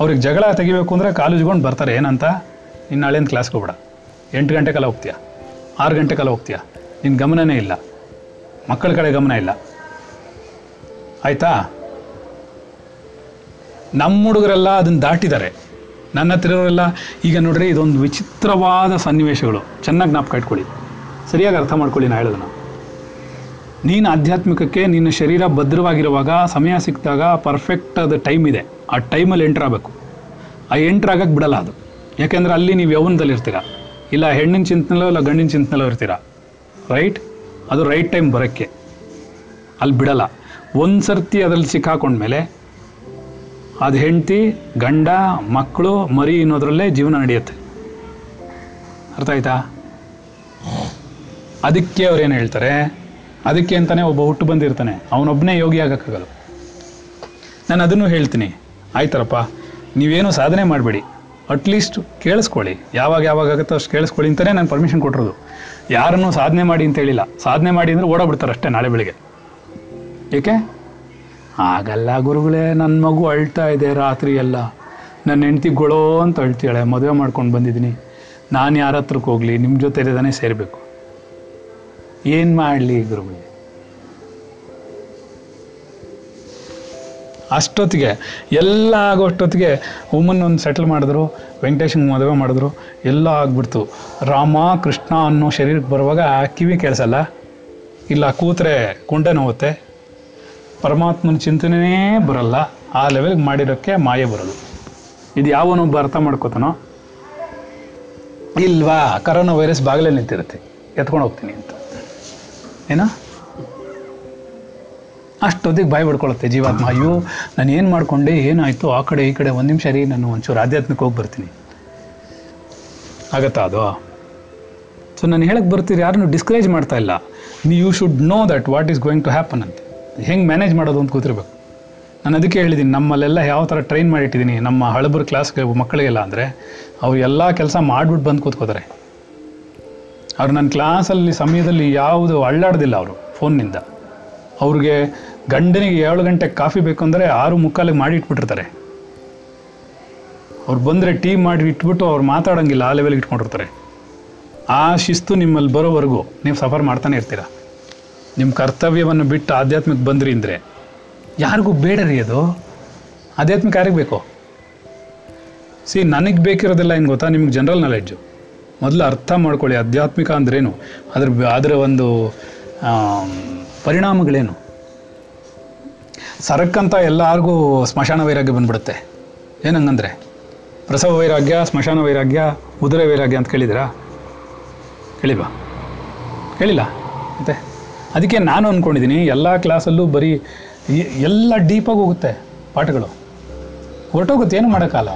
ಅವ್ರಿಗೆ ಜಗಳ ತೆಗಿಬೇಕು ಅಂದರೆ ಕಾಲೇಜ್ಗೊಂಡು ಬರ್ತಾರೆ, ಏನಂತ? ಇನ್ನು ನಾಳೆಯಿಂದ ಕ್ಲಾಸ್ಗೆ ಹೋಗ್ಬೇಡ. ಎಂಟು ಗಂಟೆ ಕಾಲ ಹೋಗ್ತೀಯಾ? ಆರು ಗಂಟೆ ಕಾಲ ಹೋಗ್ತೀಯಾ? ನಿನ್ನ ಗಮನನೇ ಇಲ್ಲ. ಮಕ್ಕಳ ಕಡೆ ಗಮನ ಇಲ್ಲ. ಆಯಿತಾ? ನಮ್ಮ ಹುಡುಗರೆಲ್ಲ ಅದನ್ನು ದಾಟಿದ್ದಾರೆ. ನನ್ನ ಹತ್ರ ಇರೋರೆಲ್ಲ, ಈಗ ನೋಡ್ರಿ ಇದೊಂದು ವಿಚಿತ್ರವಾದ ಸನ್ನಿವೇಶಗಳು. ಚೆನ್ನಾಗಿ ಜ್ಞಾಪಕ ಇಟ್ಕೊಳ್ಳಿ. ಸರಿಯಾಗಿ ಅರ್ಥ ಮಾಡ್ಕೊಳ್ಳಿ ನಾ ಹೇಳೋದನ್ನ. ನೀನು ಆಧ್ಯಾತ್ಮಿಕಕ್ಕೆ, ನಿನ್ನ ಶರೀರ ಭದ್ರವಾಗಿರುವಾಗ ಸಮಯ ಸಿಕ್ಕಿದಾಗ ಪರ್ಫೆಕ್ಟ್ ಅದು ಟೈಮ್ ಇದೆ. ಆ ಟೈಮಲ್ಲಿ ಎಂಟ್ರ್ ಆಗಬೇಕು. ಆ ಎಂಟ್ರ್ ಆಗಕ್ಕೆ ಬಿಡಲ್ಲ ಅದು. ಯಾಕೆಂದ್ರೆ ಅಲ್ಲಿ ನೀವು ಯೌವನದಲ್ಲಿ ಇರ್ತೀರ. ಇಲ್ಲ ಹೆಣ್ಣಿನ ಚಿಂತನೆಲೋ ಇಲ್ಲ ಗಂಡಿನ ಚಿಂತನೆಲೋ ಇರ್ತೀರ. ರೈಟ್ ಅದು ರೈಟ್ ಟೈಮ್ ಬರೋಕ್ಕೆ. ಅಲ್ಲಿ ಬಿಡಲ್ಲ. ಒಂದು ಸರ್ತಿ ಅದರಲ್ಲಿ ಸಿಕ್ಕಾಕೊಂಡ್ಮೇಲೆ ಅದು ಹೆಂಡತಿ, ಗಂಡ ಮಕ್ಕಳು ಮರಿ ಅನ್ನೋದ್ರಲ್ಲೇ ಜೀವನ ನಡೆಯುತ್ತೆ. ಅರ್ಥ ಆಯ್ತಾ? ಅದಕ್ಕೆ ಅವ್ರೇನು ಹೇಳ್ತಾರೆ? ಅದಕ್ಕೆ ಅಂತಾನೆ ಒಬ್ಬ ಹುಟ್ಟು ಬಂದಿರ್ತಾನೆ. ಅವನೊಬ್ಬನೇ ಯೋಗಿ ಆಗಕ್ಕಾಗಲ್ಲ. ನಾನು ಅದನ್ನು ಹೇಳ್ತೀನಿ. ಆಯ್ತಾರಪ್ಪ, ನೀವೇನು ಸಾಧನೆ ಮಾಡಬೇಡಿ. ಅಟ್ಲೀಸ್ಟ್ ಕೇಳಿಸ್ಕೊಳ್ಳಿ. ಯಾವಾಗ ಯಾವಾಗ ಆಗುತ್ತೋ ಅಷ್ಟು ಕೇಳಿಸ್ಕೊಳ್ಳಿ ಅಂತಲೇ ನಾನು ಪರ್ಮಿಷನ್ ಕೊಟ್ಟಿರೋದು. ಯಾರನ್ನು ಸಾಧನೆ ಮಾಡಿ ಅಂತ ಹೇಳಿಲ್ಲ. ಸಾಧನೆ ಮಾಡಿ ಅಂದರೆ ಓಡೋಗ್ಬಿಡ್ತಾರೆ ಅಷ್ಟೇ ನಾಳೆ ಬೆಳಿಗ್ಗೆ. ಏಕೆ? ಆಗಲ್ಲ ಗುರುಗಳೇ ನನ್ನ ಮಗು ಅಳ್ತಾ ಇದೆ ರಾತ್ರಿ ಎಲ್ಲ. ನನ್ನ ಹೆಂಡ್ತಿ ಗೊಳೋ ಅಂತ ಅಳ್ತಾಳೆ ಮದುವೆ ಮಾಡ್ಕೊಂಡು ಬಂದಿದ್ದೀನಿ. ನಾನು ಯಾರ ಹತ್ರಕ್ಕೆ ಹೋಗಲಿ? ನಿಮ್ಮ ಜೊತೆ ಇರೋದನ್ನೇ ಸೇರಬೇಕು. ಏನು ಮಾಡಲಿ ಗುರುಗಳೇ? ಅಷ್ಟೊತ್ತಿಗೆ, ಎಲ್ಲ ಆಗೋಷ್ಟೊತ್ತಿಗೆ ವುಮನ್ ಒಂದು ಸೆಟ್ಲ್ ಮಾಡಿದ್ರು ವೆಂಕಟೇಶನ್ ಮದುವೆ ಮಾಡಿದ್ರು, ಎಲ್ಲ ಆಗ್ಬಿಡ್ತು. ರಾಮ, ಕೃಷ್ಣ ಅನ್ನೋ ಶರೀರಕ್ಕೆ ಬರುವಾಗ ಕಿವಿ ಕೇಳಿಸಲ್ಲ? ಇಲ್ಲ, ಕೂತ್ರೆ ಕುಂಡೆ ನೋವುತ್ತೆ? ಪರಮಾತ್ಮನ ಚಿಂತನೆನೇ ಬರಲ್ಲ, ಆ ಲೆವೆಲ್ಗೆ ಮಾಡಿರೋಕ್ಕೆ ಮಾಯೆ ಬರೋದು ಇದು ಯಾವನೊಬ್ಬ ಅರ್ಥ ಮಾಡ್ಕೋತಾನೋ? ಇಲ್ವಾ ಕರೋನಾ ವೈರಸ್ ಬಾಗಿಲೇ ನಿಂತಿರುತ್ತೆ. ಎತ್ಕೊಂಡು ಹೋಗ್ತೀನಿ ಅಂತ. ಏನೋ? ಅಷ್ಟೊತ್ತಿಗೆ ಬಾಯಿ ಬಿಡ್ಕೊಳುತ್ತೆ ಜೀವಾತ್ಮ. ಅಯ್ಯೋ, ನಾನು ಏನು ಮಾಡ್ಕೊಂಡೆ, ಏನಾಯಿತು, ಆ ಕಡೆ ಈ ಕಡೆ ಒಂದು ನಿಮಿಷ ರೀ ನಾನು ಒಂಚೂರು ಆಧ್ಯಾತ್ಮಕ್ಕೆ ಹೋಗಿ ಬರ್ತೀನಿ. ಆಗತ್ತಾ ಅದು? ಸೊ ನಾನು ಹೇಳಕ್ಕೆ ಬರ್ತೀರಿ, ಯಾರನ್ನು ಡಿಸ್ಕರೇಜ್ ಮಾಡ್ತಾ ಇಲ್ಲ. You should know that what is going to happen ಅಂತ. ಹೆಂಗೆ ಮ್ಯಾನೇಜ್ ಮಾಡೋದು ಅಂತ ಕೂತಿರ್ಬೇಕು ನಾನು ಅದಕ್ಕೆ ಹೇಳಿದ್ದೀನಿ ನಮ್ಮಲ್ಲೆಲ್ಲ ಯಾವ ಥರ ಟ್ರೈನ್ ಮಾಡಿಟ್ಟಿದ್ದೀನಿ ನಮ್ಮ ಹಳಬರ್ ಕ್ಲಾಸ್ಗೆ ಮಕ್ಕಳಿಗೆಲ್ಲ ಅಂದರೆ ಎಲ್ಲ ಕೆಲಸ ಮಾಡಿಬಿಟ್ಟು ಬಂದು ಕೂತ್ಕೋತಾರೆ. ಅವ್ರು ನನ್ನ ಕ್ಲಾಸಲ್ಲಿ ಸಮಯದಲ್ಲಿ ಯಾವುದು ಅಳ್ಳಾಡೋದಿಲ್ಲ ಅವರು ಫೋನ್ನಿಂದ. ಅವ್ರಿಗೆ ಗಂಡನಿಗೆ ಏಳು ಗಂಟೆಗೆ ಕಾಫಿ ಬೇಕು ಅಂದರೆ ಆರು ಮುಕ್ಕಾಲಿಗೆ ಮಾಡಿ ಇಟ್ಬಿಟ್ಟಿರ್ತಾರೆ ಅವ್ರು ಬಂದರೆ ಟೀ ಮಾಡಿ ಇಟ್ಬಿಟ್ಟು ಅವ್ರು ಮಾತಾಡೋಂಗಿಲ್ಲ, ಆ ಲೆವೆಲ್ಗೆ ಇಟ್ಕೊಂಡಿರ್ತಾರೆ. ಆ ಶಿಸ್ತು ನಿಮ್ಮಲ್ಲಿ ಬರೋವರೆಗೂ ನೀವು ಸಫರ್ ಮಾಡ್ತಾನೆ ಇರ್ತೀರ? ನಿಮ್ಮ ಕರ್ತವ್ಯವನ್ನು ಬಿಟ್ಟು ಆಧ್ಯಾತ್ಮಕ್ಕೆ ಬಂದ್ರಿ ಅಂದರೆ ಯಾರಿಗೂ ಬೇಡ ರೀ ಅದು. ಆಧ್ಯಾತ್ಮಿಕ ಯಾರಿಗೆ ಬೇಕು? ಸಿ ನನಗೆ ಬೇಕಿರೋದೆಲ್ಲ ಏನು ಗೊತ್ತಾ? ನಿಮ್ಗೆ ಜನರಲ್ ನಾಲೆಡ್ಜು ಮೊದಲು ಅರ್ಥ ಮಾಡ್ಕೊಳ್ಳಿ, ಆಧ್ಯಾತ್ಮಿಕ ಅಂದ್ರೇನು? ಅದ್ರ ಅದರ ಒಂದು ಪರಿಣಾಮಗಳೇನು? ಸರಕ್ಕಂತ ಎಲ್ಲರಿಗೂ ಸ್ಮಶಾನ ವೈರಾಗ್ಯ ಬಂದ್ಬಿಡುತ್ತೆ. ಏನಂಗಂದ್ರೆ ಪ್ರಸವ ವೈರಾಗ್ಯ, ಸ್ಮಶಾನ ವೈರಾಗ್ಯ, ಉದರ ವೈರಾಗ್ಯ ಅಂತ ಕೇಳಿದಿರಾ ಕೇಳಿಲ್ವಾ? ಕೇಳಿಲ್ಲ? ಮತ್ತೆ? ಅದಕ್ಕೆ ನಾನು ಅಂದ್ಕೊಂಡಿದ್ದೀನಿ ಎಲ್ಲ ಕ್ಲಾಸಲ್ಲೂ ಬರೀ ಎಲ್ಲ ಡೀಪಾಗಿ ಹೋಗುತ್ತೆ ಪಾಠಗಳು. ಹೊರಟೋಗುತ್ತೆ, ಏನು ಮಾಡೋಕ್ಕಲ್ಲ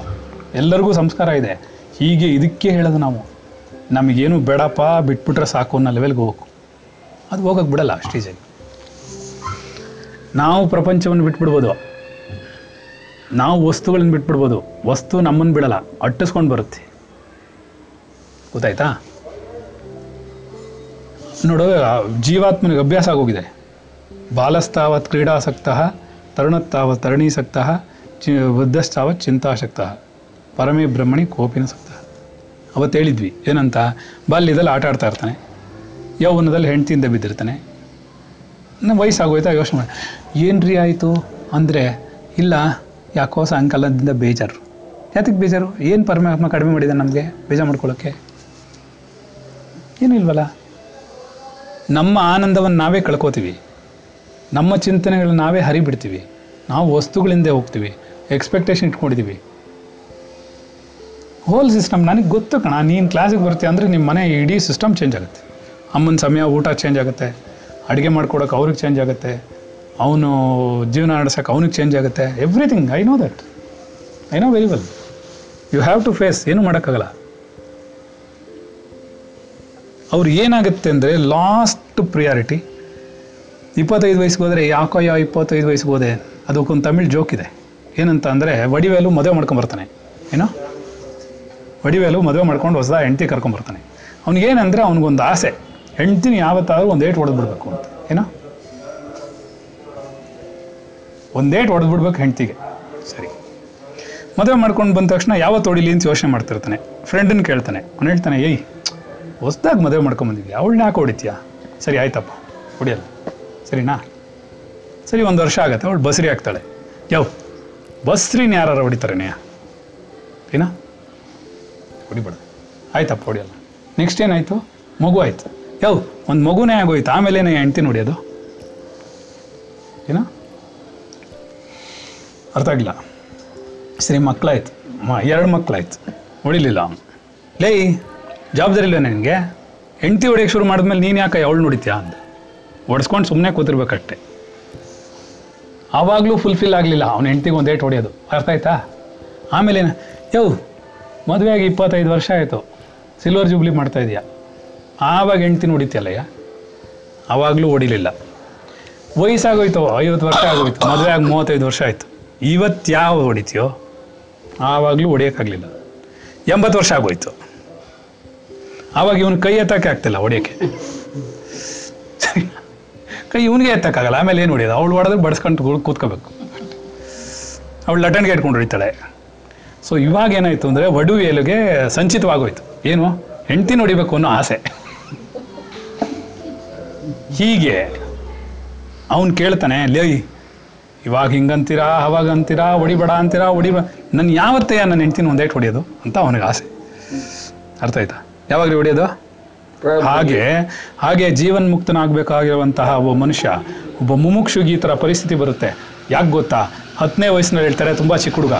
ಎಲ್ಲರಿಗೂ ಸಂಸ್ಕಾರ ಇದೆ. ಹೀಗೆ ಇದಕ್ಕೆ ಹೇಳೋದು ನಾವು. ನಮಗೇನು ಬೇಡಪ್ಪ, ಬಿಟ್ಬಿಟ್ರೆ ಸಾಕು ಅನ್ನೋ ಲೆವೆಲ್ಗೆ ಹೋಗು ಅದು ಹೋಗಕ್ಕೆ ಬಿಡಲ್ಲ ಸ್ಟೇಜಲ್ಲಿ ನಾವು ಪ್ರಪಂಚವನ್ನು ಬಿಟ್ಬಿಡ್ಬೋದು. ನಾವು ವಸ್ತುಗಳನ್ನ ಬಿಟ್ಬಿಡ್ಬೋದು. ವಸ್ತು ನಮ್ಮನ್ನು ಬಿಡಲ್ಲ, ಅಟ್ಟಿಸ್ಕೊಂಡು ಬರುತ್ತೆ. ಗೊತ್ತಾಯ್ತಾ? ನೋಡು, ಜೀವಾತ್ಮನಿಗೆ ಅಭ್ಯಾಸ ಆಗೋಗಿದೆ. ಬಾಲಸ್ತಾವತ್, ಕ್ರೀಡಾಸಕ್ತ ತರುಣತ್ತಾವತ್ ತರಣೀಸಕ್ತ, ಚಿ, ವೃದ್ಧಸ್ತಾವತ್, ಚಿಂತಾಸಕ್ತ. ಪರಮೇ ಬ್ರಹ್ಮಣಿ ಕೋಪಿನಸಕ್ತ ಅವತ್ತು ಹೇಳಿದ್ವಿ, ಏನಂತ, ಬಾಲ್ಯದಲ್ಲಿ ಆಟ ಆಡ್ತಾ ಇರ್ತಾನೆ, ಯೌವನದಲ್ಲಿ ಹೆಂಡತಿಯಿಂದ ಬಿದ್ದಿರ್ತಾನೆ. ನಮ್ಮ ವಯಸ್ಸಾಗೋಯ್ತಾ ಯೋಚನೆ ಮಾಡಿ. ರೀ ಆಯಿತು? ಅಂದರೆ, ಇಲ್ಲ, ಯಾಕೋ ಸಾಯಂಕಾಲದಿಂದ ಬೇಜಾರು. ಯಾತಕ್ಕೆ ಬೇಜಾರು? ಏನು ಪರಮಾತ್ಮ ಕಡಿಮೆ ಮಾಡಿದೆ ನಮಗೆ ಬೇಜಾರು ಮಾಡ್ಕೊಳ್ಳೋಕ್ಕೆ ಏನಿಲ್ವಲ್ಲ ನಮ್ಮ ಆನಂದವನ್ನು ನಾವೇ ಕಳ್ಕೊತೀವಿ. ನಮ್ಮ ಚಿಂತನೆಗಳನ್ನ ನಾವೇ ಹರಿಬಿಡ್ತೀವಿ. ನಾವು ವಸ್ತುಗಳಿಂದ ಹೋಗ್ತೀವಿ. ಎಕ್ಸ್ಪೆಕ್ಟೇಷನ್ ಇಟ್ಕೊಂಡಿದ್ದೀವಿ ಹೋಲ್ ಸಿಸ್ಟಮ್ ನನಗೆ ಗೊತ್ತು ಕಣ, ನೀನು ಕ್ಲಾಸಿಗೆ ಬರ್ತೀಯ ಅಂದರೆ ನಿಮ್ಮ ಮನೆ ಇಡೀ ಸಿಸ್ಟಮ್ ಚೇಂಜ್ ಆಗುತ್ತೆ. ಅಮ್ಮನ ಸಮಯ, ಊಟ ಚೇಂಜ್ ಆಗುತ್ತೆ. ಅಡುಗೆ ಮಾಡ್ಕೊಡೋಕೆ ಅವ್ರಿಗೆ ಚೇಂಜ್ ಆಗುತ್ತೆ. ಅವನು ಜೀವನ ನಡೆಸೋಕೆ ಅವನಿಗೆ ಚೇಂಜ್ ಆಗುತ್ತೆ. Everything I know that I know very well you have to face ಏನು ಮಾಡೋಕ್ಕಾಗಲ್ಲ. ಅವ್ರು ಏನಾಗುತ್ತೆ ಅಂದರೆ ಲಾಸ್ಟ್ ಪ್ರಿಯಾರಿಟಿ ಇಪ್ಪತ್ತೈದು ವಯಸ್ಸಿಗೆ ಹೋದರೆ ಯಾಕೋ ಯಾವ ಇಪ್ಪತ್ತೈದು ವಯಸ್ಸಿಗೆ ಹೋದೆ. ಅದಕ್ಕೊಂದು ತಮಿಳ್ ಜೋಕ್ ಇದೆ. ಏನಂತ ಅಂದರೆ, ವಡಿವೇಲು ಮದುವೆ ಮಾಡ್ಕೊಂಬರ್ತಾನೆ ಏನೋ? ವಡಿವೇಲು ಮದುವೆ ಮಾಡ್ಕೊಂಡು ಹೊಸದ ಹೆಂಡತಿ ಕರ್ಕೊಂಬರ್ತಾನೆ ಅವ್ನಿಗೇನಂದರೆ ಅವ್ನಿಗೊಂದು ಆಸೆ, ಹೆಂಡ್ತಿನ ಯಾವತ್ತಾದ್ರೂ ಒಂದು ಏಟ್ ಹೊಡೆದ್ಬಿಡ್ಬೇಕು ಅಂತ, ಏನೋ? ಒಂದೇಟ್ ಹೊಡೆದ್ಬಿಡ್ಬೇಕು ಹೆಂಡ್ತಿಗೆ. ಸರಿ. ಮದುವೆ ಮಾಡ್ಕೊಂಡು ಬಂದ ತಕ್ಷಣ ಯಾವತ್ತು ಹೊಡಿಲಿ ಅಂತ ಯೋಚನೆ ಮಾಡ್ತಿರ್ತಾನೆ. ಫ್ರೆಂಡನ್ನ ಕೇಳ್ತಾನೆ. ಅವ್ನು ಹೇಳ್ತಾನೆ, ಏಯ್, ಹೊಸ್ದಾಗಿ ಮದುವೆ ಮಾಡ್ಕೊಂಬಂದಿದ್ಯಾ ಅವಳನ್ನ ಯಾಕೆ ಹೊಡಿತೀಯಾ? ಸರಿ, ಆಯ್ತಪ್ಪ, ಹೊಡಿಯಲ್ಲ. ಸರಿನಾ ಸರಿ, ಒಂದು ವರ್ಷ ಆಗತ್ತೆ, ಅವಳು ಬಸ್ರಿ ಆಗ್ತಾಳೆ. ಯಾವ ಬಸ್ರಿನ ಯಾರು ಹೊಡಿತಾರೆ ಏನಾ? ಹೊಡಿಬೇಡ. ಆಯ್ತಪ್ಪ, ಹೊಡಿಯಲ್ಲ. ನೆಕ್ಸ್ಟ್ ಏನಾಯ್ತು? ಮಗು ಆಯ್ತು. ಯಾವ ಒಂದು ಮಗುನೇ ಆಗೋಯ್ತು. ಆಮೇಲೇನೆ ಹೆಂಡ್ತಿ ನೋಡಿಯೋದು? ಏನೋ? ಅರ್ಥ ಆಗಿಲ್ಲ ಸರಿ ಮಕ್ಕಳಾಯ್ತು ಮ, ಎರಡು ಮಕ್ಕಳಾಯ್ತು ಹೊಡಿಲಿಲ್ಲ. ಅವನು ಲೇ, ಜವಾಬ್ದಾರಿ ಇಲ್ಲ ನಿನಗೆ? ಹೆಂಡ್ತಿ ಹೊಡಿಯೋಕೆ ಶುರು ಮಾಡಿದ್ಮೇಲೆ ನೀನು ಯಾಕೆ ಅವಳು ನೋಡಿತ್ಯಾ ಅಂತ ಹೊಡ್ಸ್ಕೊಂಡು ಸುಮ್ಮನೆ ಕೂತಿರ್ಬೇಕಷ್ಟೆ. ಆವಾಗಲೂ ಫುಲ್ಫಿಲ್ ಆಗಲಿಲ್ಲ. ಅವ್ನ ಹೆಂಡ್ತಿಗೆ ಒಂದು ಏಟ್ ಹೊಡೆಯೋದು. ಅರ್ಥ ಆಯ್ತಾ? ಆಮೇಲೆ ಯವ್ ಮದುವೆಯಾಗಿ ಇಪ್ಪತ್ತೈದು ವರ್ಷ ಆಯಿತು. ಸಿಲ್ವರ್ ಜೂಬ್ಲಿ ಮಾಡ್ತಾ ಇದೀಯಾ. ಆವಾಗ ಹೆಂಡ್ತಿನ ಹೊಡಿತೀಯಲ್ಲಯ್ಯ ಆವಾಗಲೂ ಹೊಡಿಲಿಲ್ಲ ವಯಸ್ಸಾಗೋಯ್ತು? ಐವತ್ತು ವರ್ಷ ಆಗೋಯ್ತು. ಮದುವೆ ಆಗಿ ಮೂವತ್ತೈದು ವರ್ಷ ಆಯಿತು. ಇವತ್ತು ಯಾವ ಹೊಡಿತೀಯೋ ಆವಾಗಲೂ ಹೊಡಿಯೋಕ್ಕಾಗಲಿಲ್ಲ ಎಂಬತ್ತು ವರ್ಷ ಆಗೋಯ್ತು. ಆವಾಗ ಇವನು ಕೈ ಎತ್ತಕ್ಕೆ ಆಗ್ತಿಲ್ಲ ಹೊಡಿಯೋಕ್ಕೆ ಕೈ ಇವನಿಗೆ ಎತ್ತಕ್ಕಾಗಲ್ಲ. ಆಮೇಲೆ ಏನು ಹೊಡಿಯೋದು? ಅವಳು ಹೊಡೆದ್ರೆ ಬಡಿಸ್ಕೊಂಡು ಕೂತ್ಕೋಬೇಕು. ಅವಳು ಲಟನ್ಗೆ ಇಟ್ಕೊಂಡು ಹೊಡಿತಾಳೆ. ಸೊ ಇವಾಗ ಏನಾಯ್ತು ಅಂದರೆ ವಡು ಏಲುಗೆ ಸಂಚಿತವಾಗೋಯ್ತು. ಏನು? ಹೆಂಡ್ತಿ ನೋಡಿಬೇಕು ಅನ್ನೋ ಆಸೆ. ಹೀಗೆ ಅವನು ಕೇಳ್ತಾನೆ ಲೇ ಇವಾಗ ಹಿಂಗಂತೀರಾ? ಅವಾಗ ಅಂತೀರಾ ಹೊಡಿಬೇಡ ಅಂತೀರಾ? ಹೊಡಿಬ ನನ್ನ ಯಾವತ್ತೇ ನನ್ನ ಹೆಂಡ್ತಿನ ಒಂದೇಟ್ ಹೊಡಿಯೋದು ಅಂತ ಅವನಿಗೆ ಆಸೆ. ಅರ್ಥ ಆಯ್ತಾ? ಯಾವಾಗ್ಲೂ ಹೊಡಿಯೋದು? ಹಾಗೆ ಹಾಗೆ ಜೀವನ್ ಮುಕ್ತನಾಗ್ಬೇಕಾಗಿರುವಂತಹ ಒಬ್ಬ ಮನುಷ್ಯ ಒಬ್ಬ ಮುಮುಕ್ಷುಗಿ ಈ ಥರ ಪರಿಸ್ಥಿತಿ ಬರುತ್ತೆ. ಯಾಕೆ ಗೊತ್ತಾ? ಹತ್ತನೇ ವಯಸ್ಸಿನಲ್ಲಿ ಹೇಳ್ತಾರೆ, ತುಂಬ ಚಿಕ್ಕ ಹುಡುಗ.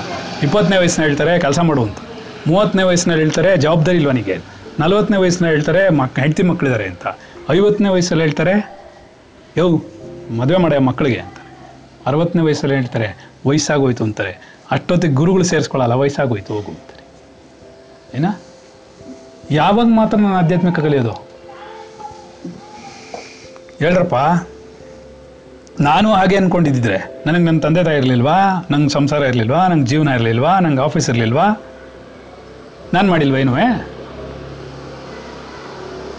ಇಪ್ಪತ್ತನೇ ವಯಸ್ಸಿನಲ್ಲಿ ಹೇಳ್ತಾರೆ, ಕೆಲಸ ಮಾಡು ಅಂತ. ಮೂವತ್ತನೇ ವಯಸ್ಸಿನಲ್ಲಿ ಹೇಳ್ತಾರೆ, ಜವಾಬ್ದಾರಿ ಇಲ್ವನಿಗೆ ನಲವತ್ತನೇ ವಯಸ್ಸಿನಲ್ಲಿ ಹೇಳ್ತಾರೆ, ಮಕ್, ಹೆಂಡತಿ ಮಕ್ಕಳಿದ್ದಾರೆ ಅಂತ. ಐವತ್ತನೇ ವಯಸ್ಸಲ್ಲಿ ಹೇಳ್ತಾರೆ, ಯೋ, ಮದುವೆ ಮಾಡ್ಯ ಮಕ್ಕಳಿಗೆ ಅಂತ. ಅರವತ್ತನೇ ವಯಸ್ಸಲ್ಲಿ ಹೇಳ್ತಾರೆ, ವಯಸ್ಸಾಗೋಯ್ತು ಅಂತಾರೆ. ಅಷ್ಟೊತ್ತಿಗೆ ಗುರುಗಳು ಸೇರಿಸ್ಕೊಳ್ಳಲ್ಲ ವಯಸ್ಸಾಗೋಯ್ತು, ಹೋಗು ಅಂತಾರೆ. ಏನ? ಯಾವಾಗ ಮಾತ್ರ ನಾನು ಆಧ್ಯಾತ್ಮಿಕ ಕಲಿಯೋದು? ಹೇಳ್ರಪ್ಪ. ನಾನು ಹಾಗೆ ಅನ್ಕೊಂಡಿದ್ದಿದ್ರೆ, ನನಗೆ ನನ್ನ ತಂದೆ ತಾಯಿ ಇರಲಿಲ್ವಾ? ನಂಗೆ ಸಂಸಾರ ಇರಲಿಲ್ವಾ? ನಂಗೆ ಜೀವನ ಇರಲಿಲ್ವಾ? ನಂಗೆ ಆಫೀಸ್ ಇರಲಿಲ್ವಾ? ನಾನು ಮಾಡಿಲ್ವಾ ಏನೂ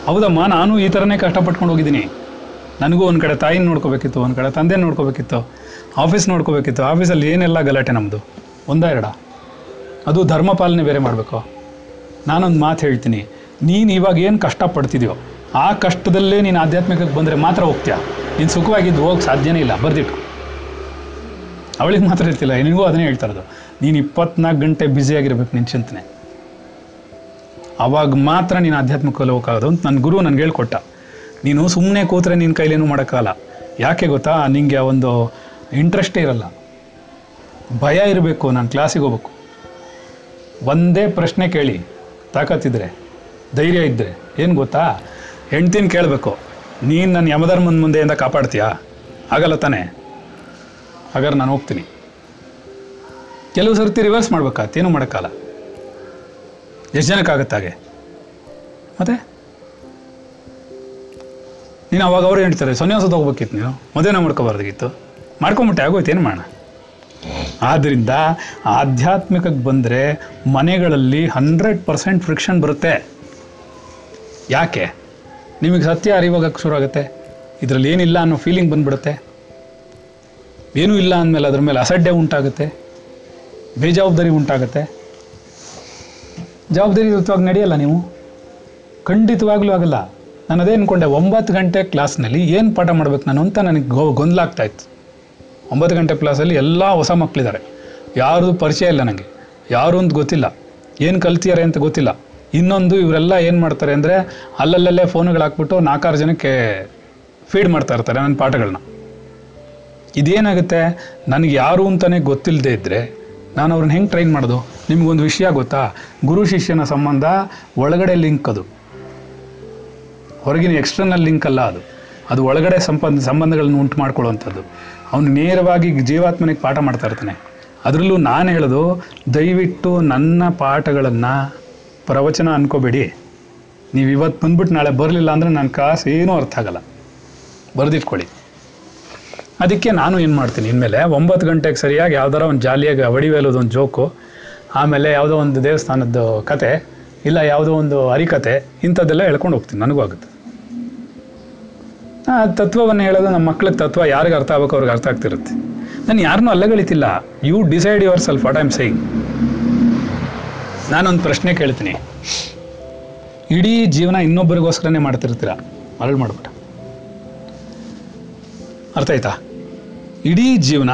ಹೌದಮ್ಮ, ನಾನು ಈ ಥರನೇ ಕಷ್ಟಪಟ್ಕೊಂಡು ಹೋಗಿದ್ದೀನಿ. ನನಗೂ ಒಂದು ಕಡೆ ತಾಯಿನ ನೋಡ್ಕೋಬೇಕಿತ್ತು, ಒಂದು ಕಡೆ ತಂದೆ ನೋಡ್ಕೋಬೇಕಿತ್ತು, ಆಫೀಸ್ ನೋಡ್ಕೋಬೇಕಿತ್ತು. ಆಫೀಸಲ್ಲಿ ಏನೆಲ್ಲ ಗಲಾಟೆ ನಮ್ಮದು ಒಂದ ಎರಡ ಅದು ಧರ್ಮ ಪಾಲನೆ ಬೇರೆ ಮಾಡಬೇಕು. ನಾನೊಂದು ಮಾತು ಹೇಳ್ತೀನಿ. ನೀನು ಇವಾಗ ಏನು ಕಷ್ಟಪಡ್ತಿದ್ಯೋ, ಆ ಕಷ್ಟದಲ್ಲೇ ನೀನು ಆಧ್ಯಾತ್ಮಿಕಕ್ಕೆ ಬಂದರೆ ಮಾತ್ರ ಹೋಗ್ತೀಯ? ನೀನು ಸುಖವಾಗಿದ್ದು ಹೋಗಕ್ಕೆ ಸಾಧ್ಯನೇ ಇಲ್ಲ ಬರ್ದಿಟ್ಟು ಅವಳಿಗೆ ಮಾತ್ರ ಇರ್ತಿಲ್ಲ ನಿನಗೂ ಅದನ್ನೇ ಹೇಳ್ತಾ ಇರೋದು. ನೀನು ಇಪ್ಪತ್ನಾಲ್ಕು ಗಂಟೆ ಬ್ಯುಸಿಯಾಗಿರ್ಬೇಕು ನಿನ್ನ ಚಿಂತನೆ. ಅವಾಗ ಮಾತ್ರ ನೀನು ಆಧ್ಯಾತ್ಮಿಕದಲ್ಲಿ ಹೋಗೋಕ್ಕಾಗೋದು ಅಂತ ನನ್ನ ಗುರು ನನಗೆ ಹೇಳ್ಕೊಟ್ಟ. ನೀನು ಸುಮ್ಮನೆ ಕೂತ್ರೆ ನಿನ್ನ ಕೈಲೇನು ಮಾಡೋಕ್ಕಾಗಲ್ಲ. ಯಾಕೆ ಗೊತ್ತಾ? ನಿಂಗೆ ಆ ಒಂದು ಇಂಟ್ರೆಸ್ಟೇ ಇರಲ್ಲ. ಭಯ ಇರಬೇಕು, ನಾನು ಕ್ಲಾಸಿಗೆ ಹೋಗ್ಬೇಕು. ಒಂದೇ ಪ್ರಶ್ನೆ ಕೇಳಿ, ತಾಕತ್ತಿದ್ರೆ, ಧೈರ್ಯ ಇದ್ದರೆ ಏನು ಗೊತ್ತಾ? ಹೆಂಡ್ತಿನ ಕೇಳಬೇಕು. ನೀನು ನನ್ನ ಯಮಧರ್ಮನ ಮುಂದೆಯಿಂದ ಕಾಪಾಡ್ತೀಯಾ? ಆಗಲ್ಲ ತಾನೇ. ಹಾಗಾದ್ರೆ ನಾನು ಹೋಗ್ತೀನಿ. ಕೆಲವು ಸರ್ತಿ ರಿವರ್ಸ್ ಮಾಡ್ಬೇಕಾಗತ್ತೆ ಏನು ಮಾಡೋಕ್ಕಲ್ಲ ಎಷ್ಟು ಜನಕ್ಕೆ ಹಾಗೆ? ಮತ್ತೆ? ನೀನು ಅವಾಗ ಅವ್ರು ಹೇಳ್ತಾರೆ ಸನ್ಯಾಸ ಹೋಗ್ಬೇಕಿತ್ತು ನೀನು, ಮದುವೆನ ಮಾಡ್ಕೋಬಾರ್ದಾಗಿತ್ತು. ಮಾಡ್ಕೊಂಬಿಟ್ಟೆ, ಆಗೋಯ್ತು, ಏನು ಮಾಡೋಣ? ಆದ್ದರಿಂದ ಆಧ್ಯಾತ್ಮಿಕಕ್ಕೆ ಬಂದರೆ ಮನೆಗಳಲ್ಲಿ ಹಂಡ್ರೆಡ್ ಪರ್ಸೆಂಟ್ ಫ್ರಿಕ್ಷನ್ ಬರುತ್ತೆ. ಯಾಕೆ? ನಿಮಗೆ ಸತ್ಯ ಅರಿವಾಗಕ್ಕೆ ಶುರು ಆಗುತ್ತೆ ಇದರಲ್ಲಿ ಏನಿಲ್ಲ ಅನ್ನೋ ಫೀಲಿಂಗ್ ಬಂದ್ಬಿಡುತ್ತೆ. ಏನೂ ಇಲ್ಲ ಅಂದಮೇಲೆ ಅದ್ರ ಮೇಲೆ ಅಸಡ್ಡೆ ಉಂಟಾಗುತ್ತೆ. ಬೇಜವಾಬ್ದಾರಿ ಉಂಟಾಗುತ್ತೆ. ಜವಾಬ್ದಾರಿಯುತವಾಗಿ ನಡೆಯಲ್ಲ ನೀವು? ಖಂಡಿತವಾಗ್ಲೂ ಆಗಲ್ಲ. ನಾನು ಅದೇ ಅಂದ್ಕೊಂಡೆ ಒಂಬತ್ತು ಗಂಟೆ ಕ್ಲಾಸ್ನಲ್ಲಿ ಏನು ಪಾಠ ಮಾಡ್ಬೇಕು ನಾನು ಅಂತ ನನಗೆ ಗೊ ಗೊಂದಲ ಇತ್ತು. ಒಂಬತ್ತು ಗಂಟೆ ಕ್ಲಾಸಲ್ಲಿ ಎಲ್ಲ ಹೊಸ ಮಕ್ಕಳಿದ್ದಾರೆ ಯಾರ್ದು ಪರಿಚಯ ಇಲ್ಲ ನನಗೆ ಯಾರು ಅಂತ ಗೊತ್ತಿಲ್ಲ. ಏನು ಕಲ್ತಿದ್ದಾರೆ ಅಂತ ಗೊತ್ತಿಲ್ಲ. ಇನ್ನೊಂದು ಇವರೆಲ್ಲ ಏನು ಮಾಡ್ತಾರೆ ಅಂದರೆ ಅಲ್ಲಲ್ಲೇ ಫೋನುಗಳು ಹಾಕ್ಬಿಟ್ಟು ನಾಲ್ಕಾರು ಜನಕ್ಕೆ ಫೀಡ್ ಮಾಡ್ತಾ ಇರ್ತಾರೆ ನನ್ನ ಪಾಠಗಳನ್ನ ಇದೇನಾಗುತ್ತೆ? ನನಗೆ ಯಾರು ಅಂತಲೇ ಗೊತ್ತಿಲ್ಲದೆ ಇದ್ದರೆ ನಾನು ಅವ್ರನ್ನ ಹೆಂಗೆ ಟ್ರೈನ್ ಮಾಡೋದು? ನಿಮಗೊಂದು ವಿಷಯ ಗೊತ್ತಾ? ಗುರು ಶಿಷ್ಯನ ಸಂಬಂಧ ಒಳಗಡೆ ಲಿಂಕ್ ಅದು. ಹೊರಗಿನ ಎಕ್ಸ್ಟರ್ನಲ್ ಲಿಂಕ್ ಅಲ್ಲ ಅದು. ಅದು ಒಳಗಡೆ ಸಂಬಂಧ, ಸಂಬಂಧಗಳನ್ನು ಉಂಟು ಮಾಡ್ಕೊಳ್ಳುವಂಥದ್ದು. ಅವನು ನೇರವಾಗಿ ಜೀವಾತ್ಮನಿಗೆ ಪಾಠ ಮಾಡ್ತಾ ಇರ್ತಾನೆ. ಅದರಲ್ಲೂ ನಾನು ಹೇಳೋದು, ದಯವಿಟ್ಟು ನನ್ನ ಪಾಠಗಳನ್ನು ಪ್ರವಚನ ಅನ್ಕೋಬೇಡಿ. ನೀವು ಇವತ್ತು ಬಂದ್ಬಿಟ್ಟು ನಾಳೆ ಬರಲಿಲ್ಲ ಅಂದರೆ ನನ್ನ ಕಾಸು ಏನೂ ಅರ್ಥ ಆಗಲ್ಲ. ಬರೆದಿಟ್ಕೊಳ್ಳಿ. ಅದಕ್ಕೆ ನಾನು ಏನು ಮಾಡ್ತೀನಿ? ಇನ್ಮೇಲೆ ಒಂಬತ್ತು ಗಂಟೆಗೆ ಸರಿಯಾಗಿ ಯಾವ್ದಾರ ಒಂದು ಜಾಲಿಯಾಗಿ ಅವಡಿವೇಲೋದು ಒಂದು ಜೋಕು, ಆಮೇಲೆ ಯಾವುದೋ ಒಂದು ದೇವಸ್ಥಾನದ ಕತೆ, ಇಲ್ಲ ಯಾವುದೋ ಒಂದು ಅರಿಕತೆ, ಇಂಥದ್ದೆಲ್ಲ ಹೇಳ್ಕೊಂಡು ಹೋಗ್ತೀನಿ. ನನಗೂ ಆಗುತ್ತೆ. ಆ ತತ್ವವನ್ನು ಹೇಳೋದು ನಮ್ಮ ಮಕ್ಳಿಗೆ ತತ್ವ ಯಾರಿಗೆ ಅರ್ಥ ಆಗ್ಬೇಕು ಅವ್ರಿಗೆ ಅರ್ಥ ಆಗ್ತಿರುತ್ತೆ. ನಾನು ಯಾರನ್ನೂ ಅಲ್ಲಗಳಿತಿಲ್ಲ you decide yourself what am saying ನಾನೊಂದು ಪ್ರಶ್ನೆ ಕೇಳ್ತೀನಿ. ಇಡೀ ಜೀವನ ಇನ್ನೊಬ್ಬರಿಗೋಸ್ಕರನೇ ಮಾಡ್ತಿರ್ತೀರ? ಮರಳು ಮಾಡ್ಬಿಟ್ಟು. ಅರ್ಥ ಆಯ್ತಾ? ಇಡೀ ಜೀವನ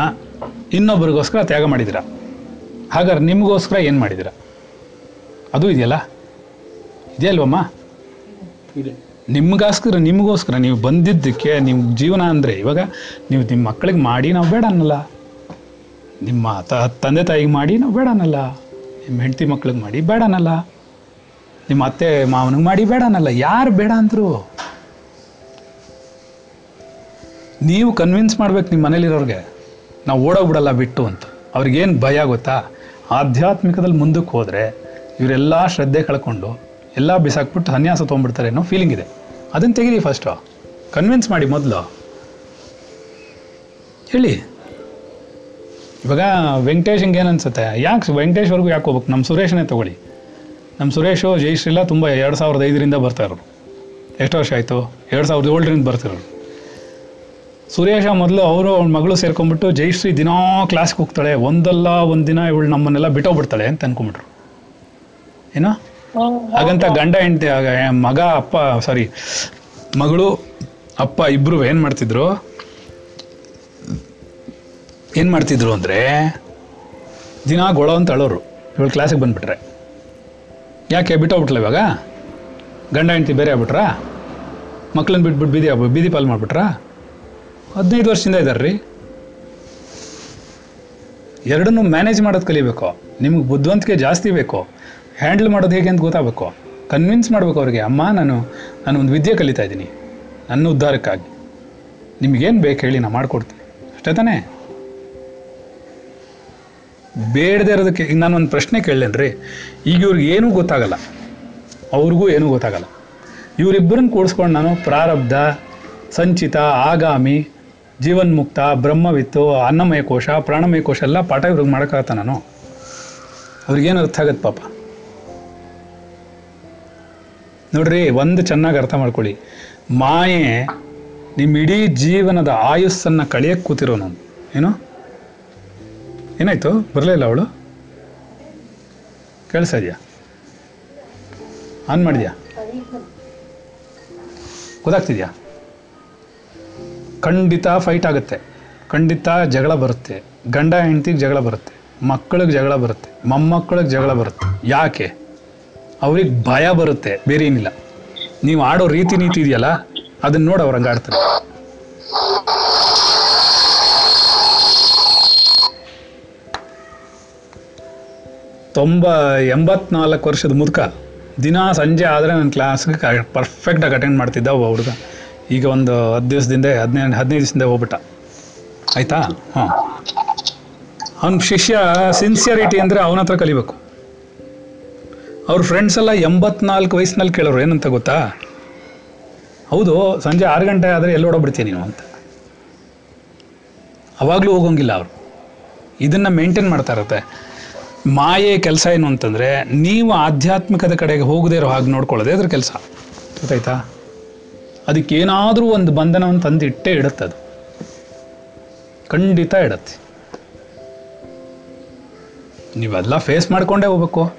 ಇನ್ನೊಬ್ಬರಿಗೋಸ್ಕರ ತ್ಯಾಗ ಮಾಡಿದಿರ ಹಾಗಾದ್ರೆ ನಿಮಗೋಸ್ಕರ ಏನು ಮಾಡಿದಿರ ಅದು ಇದೆಯಲ್ಲ? ಇದೆಯಲ್ವಮ್ಮ ಇದೆ. ನಿಮಗೋಸ್ಕರ ನಿಮಗೋಸ್ಕರ ನೀವು ಬಂದಿದ್ದಕ್ಕೆ ನಿಮ್ಮ ಜೀವನ ಅಂದರೆ ಇವಾಗ ನೀವು ನಿಮ್ಮ ಮಕ್ಕಳಿಗೆ ಮಾಡಿ ನಾವು ಬೇಡ ಅನ್ನಲ್ಲ. ನಿಮ್ಮ ತಂದೆ ತಾಯಿಗೆ ಮಾಡಿ ನಾವು ಬೇಡ ಅನ್ನಲ್ಲ. ನಿಮ್ಮ ಹೆಂಡತಿ ಮಕ್ಳಿಗೆ ಮಾಡಿ ಬೇಡನಲ್ಲ. ನಿಮ್ಮ ಅತ್ತೆ ಮಾವನಿಗೆ ಮಾಡಿ ಬೇಡನಲ್ಲ. ಯಾರು ಬೇಡ ಅಂದರು? ನೀವು ಕನ್ವಿನ್ಸ್ ಮಾಡ್ಬೇಕು ನಿಮ್ಮ ಮನೇಲಿರೋರಿಗೆ. ನಾವು ಓಡೋಗ್ಬಿಡಲ್ಲ ಬಿಟ್ಟು ಅಂತ. ಅವ್ರಿಗೇನು ಭಯ ಗೊತ್ತಾ? ಆಧ್ಯಾತ್ಮಿಕದಲ್ಲಿ ಮುಂದಕ್ಕೆ ಹೋದರೆ ಇವರೆಲ್ಲ ಶ್ರದ್ಧೆ ಕಳ್ಕೊಂಡು ಎಲ್ಲ ಬಿಸಾಕ್ಬಿಟ್ಟು ಸನ್ಯಾಸ ತೊಗೊಂಡ್ಬಿಡ್ತಾರೆ ಅನ್ನೋ ಫೀಲಿಂಗ್ ಇದೆ. ಅದನ್ನು ತೆಗೀರಿ ಫಸ್ಟು ಕನ್ವಿನ್ಸ್ ಮಾಡಿ ಮೊದಲು. ಹೇಳಿ. ಇವಾಗ ವೆಂಕಟೇಶ್ ಹಿಂಗೆ ಅನ್ಸುತ್ತೆ? ಯಾಕೆ ವೆಂಕಟೇಶ್ವರೆಗೂ ಯಾಕೆ ಹೋಗ್ಬೇಕು? ನಮ್ಮ ಸುರೇಶನೇ ತಗೊಳ್ಳಿ. ನಮ್ಮ ಸುರೇಶು ಜಯಶ್ರೀಲ ತುಂಬ ಎರಡು ಸಾವಿರದ ಐದರಿಂದ ಬರ್ತಾಯಿರೋರು ಎಷ್ಟು ವರ್ಷ ಆಯಿತು? ಎರಡು ಸಾವಿರದ ಏಳರಿಂದ ಬರ್ತಿರೋರು ಸುರೇಶ ಮೊದಲು ಅವರು ಅವ್ನ ಮಗಳು ಸೇರ್ಕೊಂಡ್ಬಿಟ್ಟು ಜಯಶ್ರೀ ದಿನಾ ಕ್ಲಾಸ್ಗೆ ಹೋಗ್ತಾಳೆ. ಒಂದಲ್ಲ ಒಂದು ದಿನ ಇವಳು ನಮ್ಮನ್ನೆಲ್ಲ ಬಿಟ್ಟೋಗ್ಬಿಡ್ತಾಳೆ ಅಂತ ಅನ್ಕೊಂಬಿಟ್ರು ಏನೋ? ಹಾಗಂತ ಗಂಡ ಹೆಂಡತಿ ಮಗ ಅಪ್ಪ ಸಾರಿ ಮಗಳು ಅಪ್ಪ ಇಬ್ಬರು ಏನು ಮಾಡ್ತಿದ್ರು? ಏನು ಮಾಡ್ತಿದ್ರು ಅಂದರೆ ದಿನ ಗೊಳೋ ಅಂತ ಅಳೋರು. ಇವಳು ಕ್ಲಾಸಿಗೆ ಬಂದುಬಿಟ್ರೆ. ಯಾಕೆ ಬಿಟ್ಟೋಗ್ಬಿಟ್ಲ ಇವಾಗ? ಗಂಡ ಹೆಂಡತಿ ಬೇರೆ ಆಗ್ಬಿಟ್ರಾ? ಮಕ್ಳನ್ನ ಬಿಟ್ಬಿಟ್ಟು ಬೀದಿ ಆಗ್ಬಿಟ್ಟು ಬೀದಿ ಪಾಲು ಮಾಡಿಬಿಟ್ರಾ? ಹದಿನೈದು ವರ್ಷದಿಂದ ಇದ್ದಾರೆ ರೀ ಎರಡನ್ನೂ ಮ್ಯಾನೇಜ್ ಮಾಡೋದು ಕಲಿಬೇಕು. ನಿಮ್ಗೆ ಬುದ್ಧಿವಂತಿಕೆ ಜಾಸ್ತಿ ಬೇಕು. ಹ್ಯಾಂಡಲ್ ಮಾಡೋದು ಹೇಗೆ ಅಂತ ಗೊತ್ತಾಗಬೇಕು. ಕನ್ವಿನ್ಸ್ ಮಾಡ್ಬೇಕು ಅವ್ರಿಗೆ, ಅಮ್ಮ, ನಾನು ನಾನು ಒಂದು ವಿದ್ಯೆ ಕಲಿತಾ ಇದ್ದೀನಿ. ನನ್ನ ಉದ್ಧಾರಕ್ಕಾಗಿ. ನಿಮಗೇನು ಬೇಕು ಹೇಳಿ ನಾನು ಮಾಡಿಕೊಡ್ತೀನಿ. ಅಷ್ಟೇ ತಾನೇ? ಬೇಡದೇ ಇರೋದಕ್ಕೆ ನಾನು ಒಂದು ಪ್ರಶ್ನೆ ಕೇಳಲೇನು ರೀ ಈಗ ಇವ್ರಿಗೆ ಏನೂ ಗೊತ್ತಾಗಲ್ಲ. ಅವ್ರಿಗೂ ಏನೂ ಗೊತ್ತಾಗಲ್ಲ. ಇವರಿಬ್ಬರನ್ನ ಕೂಡಿಸ್ಕೊಂಡು ನಾನು ಪ್ರಾರಬ್ಧ, ಸಂಚಿತ, ಆಗಾಮಿ, ಜೀವನ್ಮುಕ್ತ, ಬ್ರಹ್ಮವಿತ್ತು ಅನ್ನಮಯ ಕೋಶ ಪ್ರಾಣಮಯ ಕೋಶ ಎಲ್ಲ ಪಾಠ ಇವ್ರಿಗೆ ಮಾಡೋಕ್ಕಾಗತ್ತ ನಾನು? ಅವ್ರಿಗೇನು ಅರ್ಥ ಆಗತ್ತೆ ಪಾಪ? ನೋಡ್ರಿ, ಒಂದು ಚೆನ್ನಾಗಿ ಅರ್ಥ ಮಾಡ್ಕೊಳ್ಳಿ. ಮಾಯೆ ನಿಮ್ಮ ಇಡೀ ಜೀವನದ ಆಯುಸ್ಸನ್ನು ಕಳೆಯಕ್ಕೆ ಕೂತಿರೋ ನಾನು. ಏನು? ಏನಾಯ್ತು? ಬರಲೇ ಇಲ್ಲ ಅವಳು? ಕೇಳಿಸ್ತಾ ಇದೆಯಾ? ಆನ್ ಮಾಡಿದ್ಯಾ? ಗೊತ್ತಾಗ್ತಿದ್ಯಾ? ಖಂಡಿತ ಫೈಟ್ ಆಗುತ್ತೆ. ಖಂಡಿತ ಜಗಳ ಬರುತ್ತೆ. ಗಂಡ ಹೆಂಡ್ತಿಗೆ ಜಗಳ ಬರುತ್ತೆ. ಮಕ್ಕಳಿಗೆ ಜಗಳ ಬರುತ್ತೆ. ಮೊಮ್ಮಕ್ಕಳಿಗೆ ಜಗಳ ಬರುತ್ತೆ. ಯಾಕೆ? ಅವ್ರಿಗೆ ಭಯ ಬರುತ್ತೆ. ಬೇರೆ ಏನಿಲ್ಲ. ನೀವು ಆಡೋ ರೀತಿ ನೀತಿ ಇದೆಯಲ್ಲ, ಅದನ್ನ ನೋಡಿ ಅವ್ರಂಗೆ ಆಡ್ತಾರೆ. ತೊಂಬ ಎಂಬತ್ನಾಲ್ಕು ವರ್ಷದ ಮುದುಕ. ದಿನ ಸಂಜೆ ಆದರೆ ನನ್ನ ಕ್ಲಾಸ್ಗೆ ಪರ್ಫೆಕ್ಟಾಗಿ ಅಟೆಂಡ್ ಮಾಡ್ತಿದ್ದ ಒಬ್ಬ ಹುಡುಗ. ಈಗ ಒಂದು ಹತ್ತು ದಿವಸದಿಂದ ಹದಿನೈದು ಹದಿನೈದು ದಿವಸದಿಂದ ಹೋಗ್ಬಿಟ್ಟ. ಆಯಿತಾ? ಹಾಂ. ಅವ್ನ ಶಿಷ್ಯ ಸಿನ್ಸಿಯರಿಟಿ ಅಂದರೆ ಅವನ ಹತ್ರ ಕಲಿಬೇಕು. ಅವ್ರ ಫ್ರೆಂಡ್ಸ್ ಎಲ್ಲ ಎಂಬತ್ನಾಲ್ಕು ವಯಸ್ಸಿನಲ್ಲಿ ಕೇಳೋರು ಏನಂತ ಗೊತ್ತಾ? ಹೌದು, ಸಂಜೆ ಆರು ಗಂಟೆ ಆದರೆ ಎಲ್ಲಿ ಓಡೋಗ್ಬಿಡ್ತೀನಿ ನೀನು ಅಂತ. ಅವಾಗಲೂ ಹೋಗೋಂಗಿಲ್ಲ ಅವರು. ಇದನ್ನು ಮೇಂಟೈನ್ ಮಾಡ್ತಾ ಇರುತ್ತೆ. ಮಾಯೆ ಕೆಲಸ ಏನು ಅಂತಂದರೆ ನೀವು ಆಧ್ಯಾತ್ಮಿಕದ ಕಡೆಗೆ ಹೋಗದೇ ಇರೋ ಹಾಗೆ ನೋಡ್ಕೊಳ್ಳೋದೇ ಅದ್ರ ಕೆಲಸ. ಗೊತ್ತಾಯ್ತಾ? ಅದಕ್ಕೇನಾದರೂ ಒಂದು ಬಂಧನವನ್ನು ತಂದು ಇಟ್ಟೇ ಇಡುತ್ತೆ ಅದು. ಖಂಡಿತ ಇಡತ್ತೆ. ನೀವೆಲ್ಲ ಫೇಸ್ ಮಾಡ್ಕೊಂಡೇ ಹೋಗ್ಬೇಕು.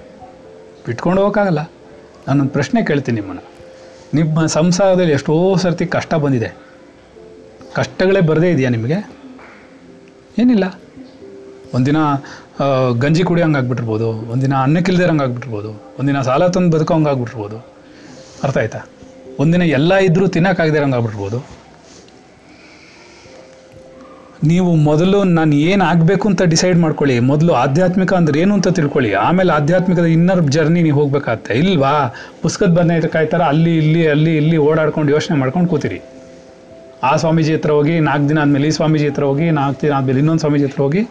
ಬಿಟ್ಕೊಂಡು ಹೋಗೋಕ್ಕಾಗಲ್ಲ. ನಾನೊಂದು ಪ್ರಶ್ನೆ ಕೇಳ್ತೀನಿ ನಿಮ್ಮನ್ನು. ನಿಮ್ಮ ಸಂಸಾರದಲ್ಲಿ ಎಷ್ಟೋ ಸರ್ತಿ ಕಷ್ಟ ಬಂದಿದೆ. ಕಷ್ಟಗಳೇ ಬರದೇ ಇದೆಯಾ ನಿಮಗೆ? ಏನಿಲ್ಲ. ಒಂದಿನ ಗಂಜಿ ಕುಡಿಯೋಂಗೆ ಆಗ್ಬಿಟ್ಟಿರ್ಬೋದು. ಒಂದಿನ ಅನ್ನಕ್ಕಿಲ್ದೇ ಇರೋಂಗೆ ಆಗ್ಬಿಟ್ಟಿರ್ಬೋದು. ಒಂದಿನ ಸಾಲ ತಂದು ಬದುಕೋಂಗೆ ಆಗ್ಬಿಟ್ಟಿರ್ಬೋದು. ಅರ್ಥ ಆಯ್ತಾ? ಒಂದಿನ ಎಲ್ಲ ಇದ್ದರೂ ತಿನ್ನೋಕ್ಕಾಗದೇ ಇರೋಂಗೆ ನೀವು ಮೊದಲು ನಾನು ಏನು ಆಗಬೇಕು ಅಂತ ಡಿಸೈಡ್ ಮಾಡ್ಕೊಳ್ಳಿ. ಮೊದಲು ಆಧ್ಯಾತ್ಮಿಕ ಅಂದ್ರೆ ಏನು ಅಂತ ತಿಳ್ಕೊಳ್ಳಿ. ಆಮೇಲೆ ಆಧ್ಯಾತ್ಮಿಕದ ಇನ್ನರ್ ಜರ್ನಿ ನೀವು ಹೋಗ್ಬೇಕಾಗತ್ತೆ. ಇಲ್ವಾ? ಪುಸ್ತಕದ ಬಂದ ಕಾಯ್ತಾರ, ಅಲ್ಲಿ, ಇಲ್ಲಿ ಅಲ್ಲಿ, ಇಲ್ಲಿ ಓಡಾಡ್ಕೊಂಡು ಯೋಚನೆ ಮಾಡ್ಕೊಂಡು ಕೂತಿರಿ. ಆ ಸ್ವಾಮೀಜಿ ಹತ್ರ ಹೋಗಿ, ನಾಲ್ಕು ದಿನ ಆದಮೇಲೆ ಈ ಸ್ವಾಮೀಜಿ ಹತ್ರ ಹೋಗಿ, ನಾಲ್ಕು ದಿನ ಆದಮೇಲೆ ಇನ್ನೊಂದು ಸ್ವಾಮೀಜಿ ಹತ್ರ ಹೋಗಿ,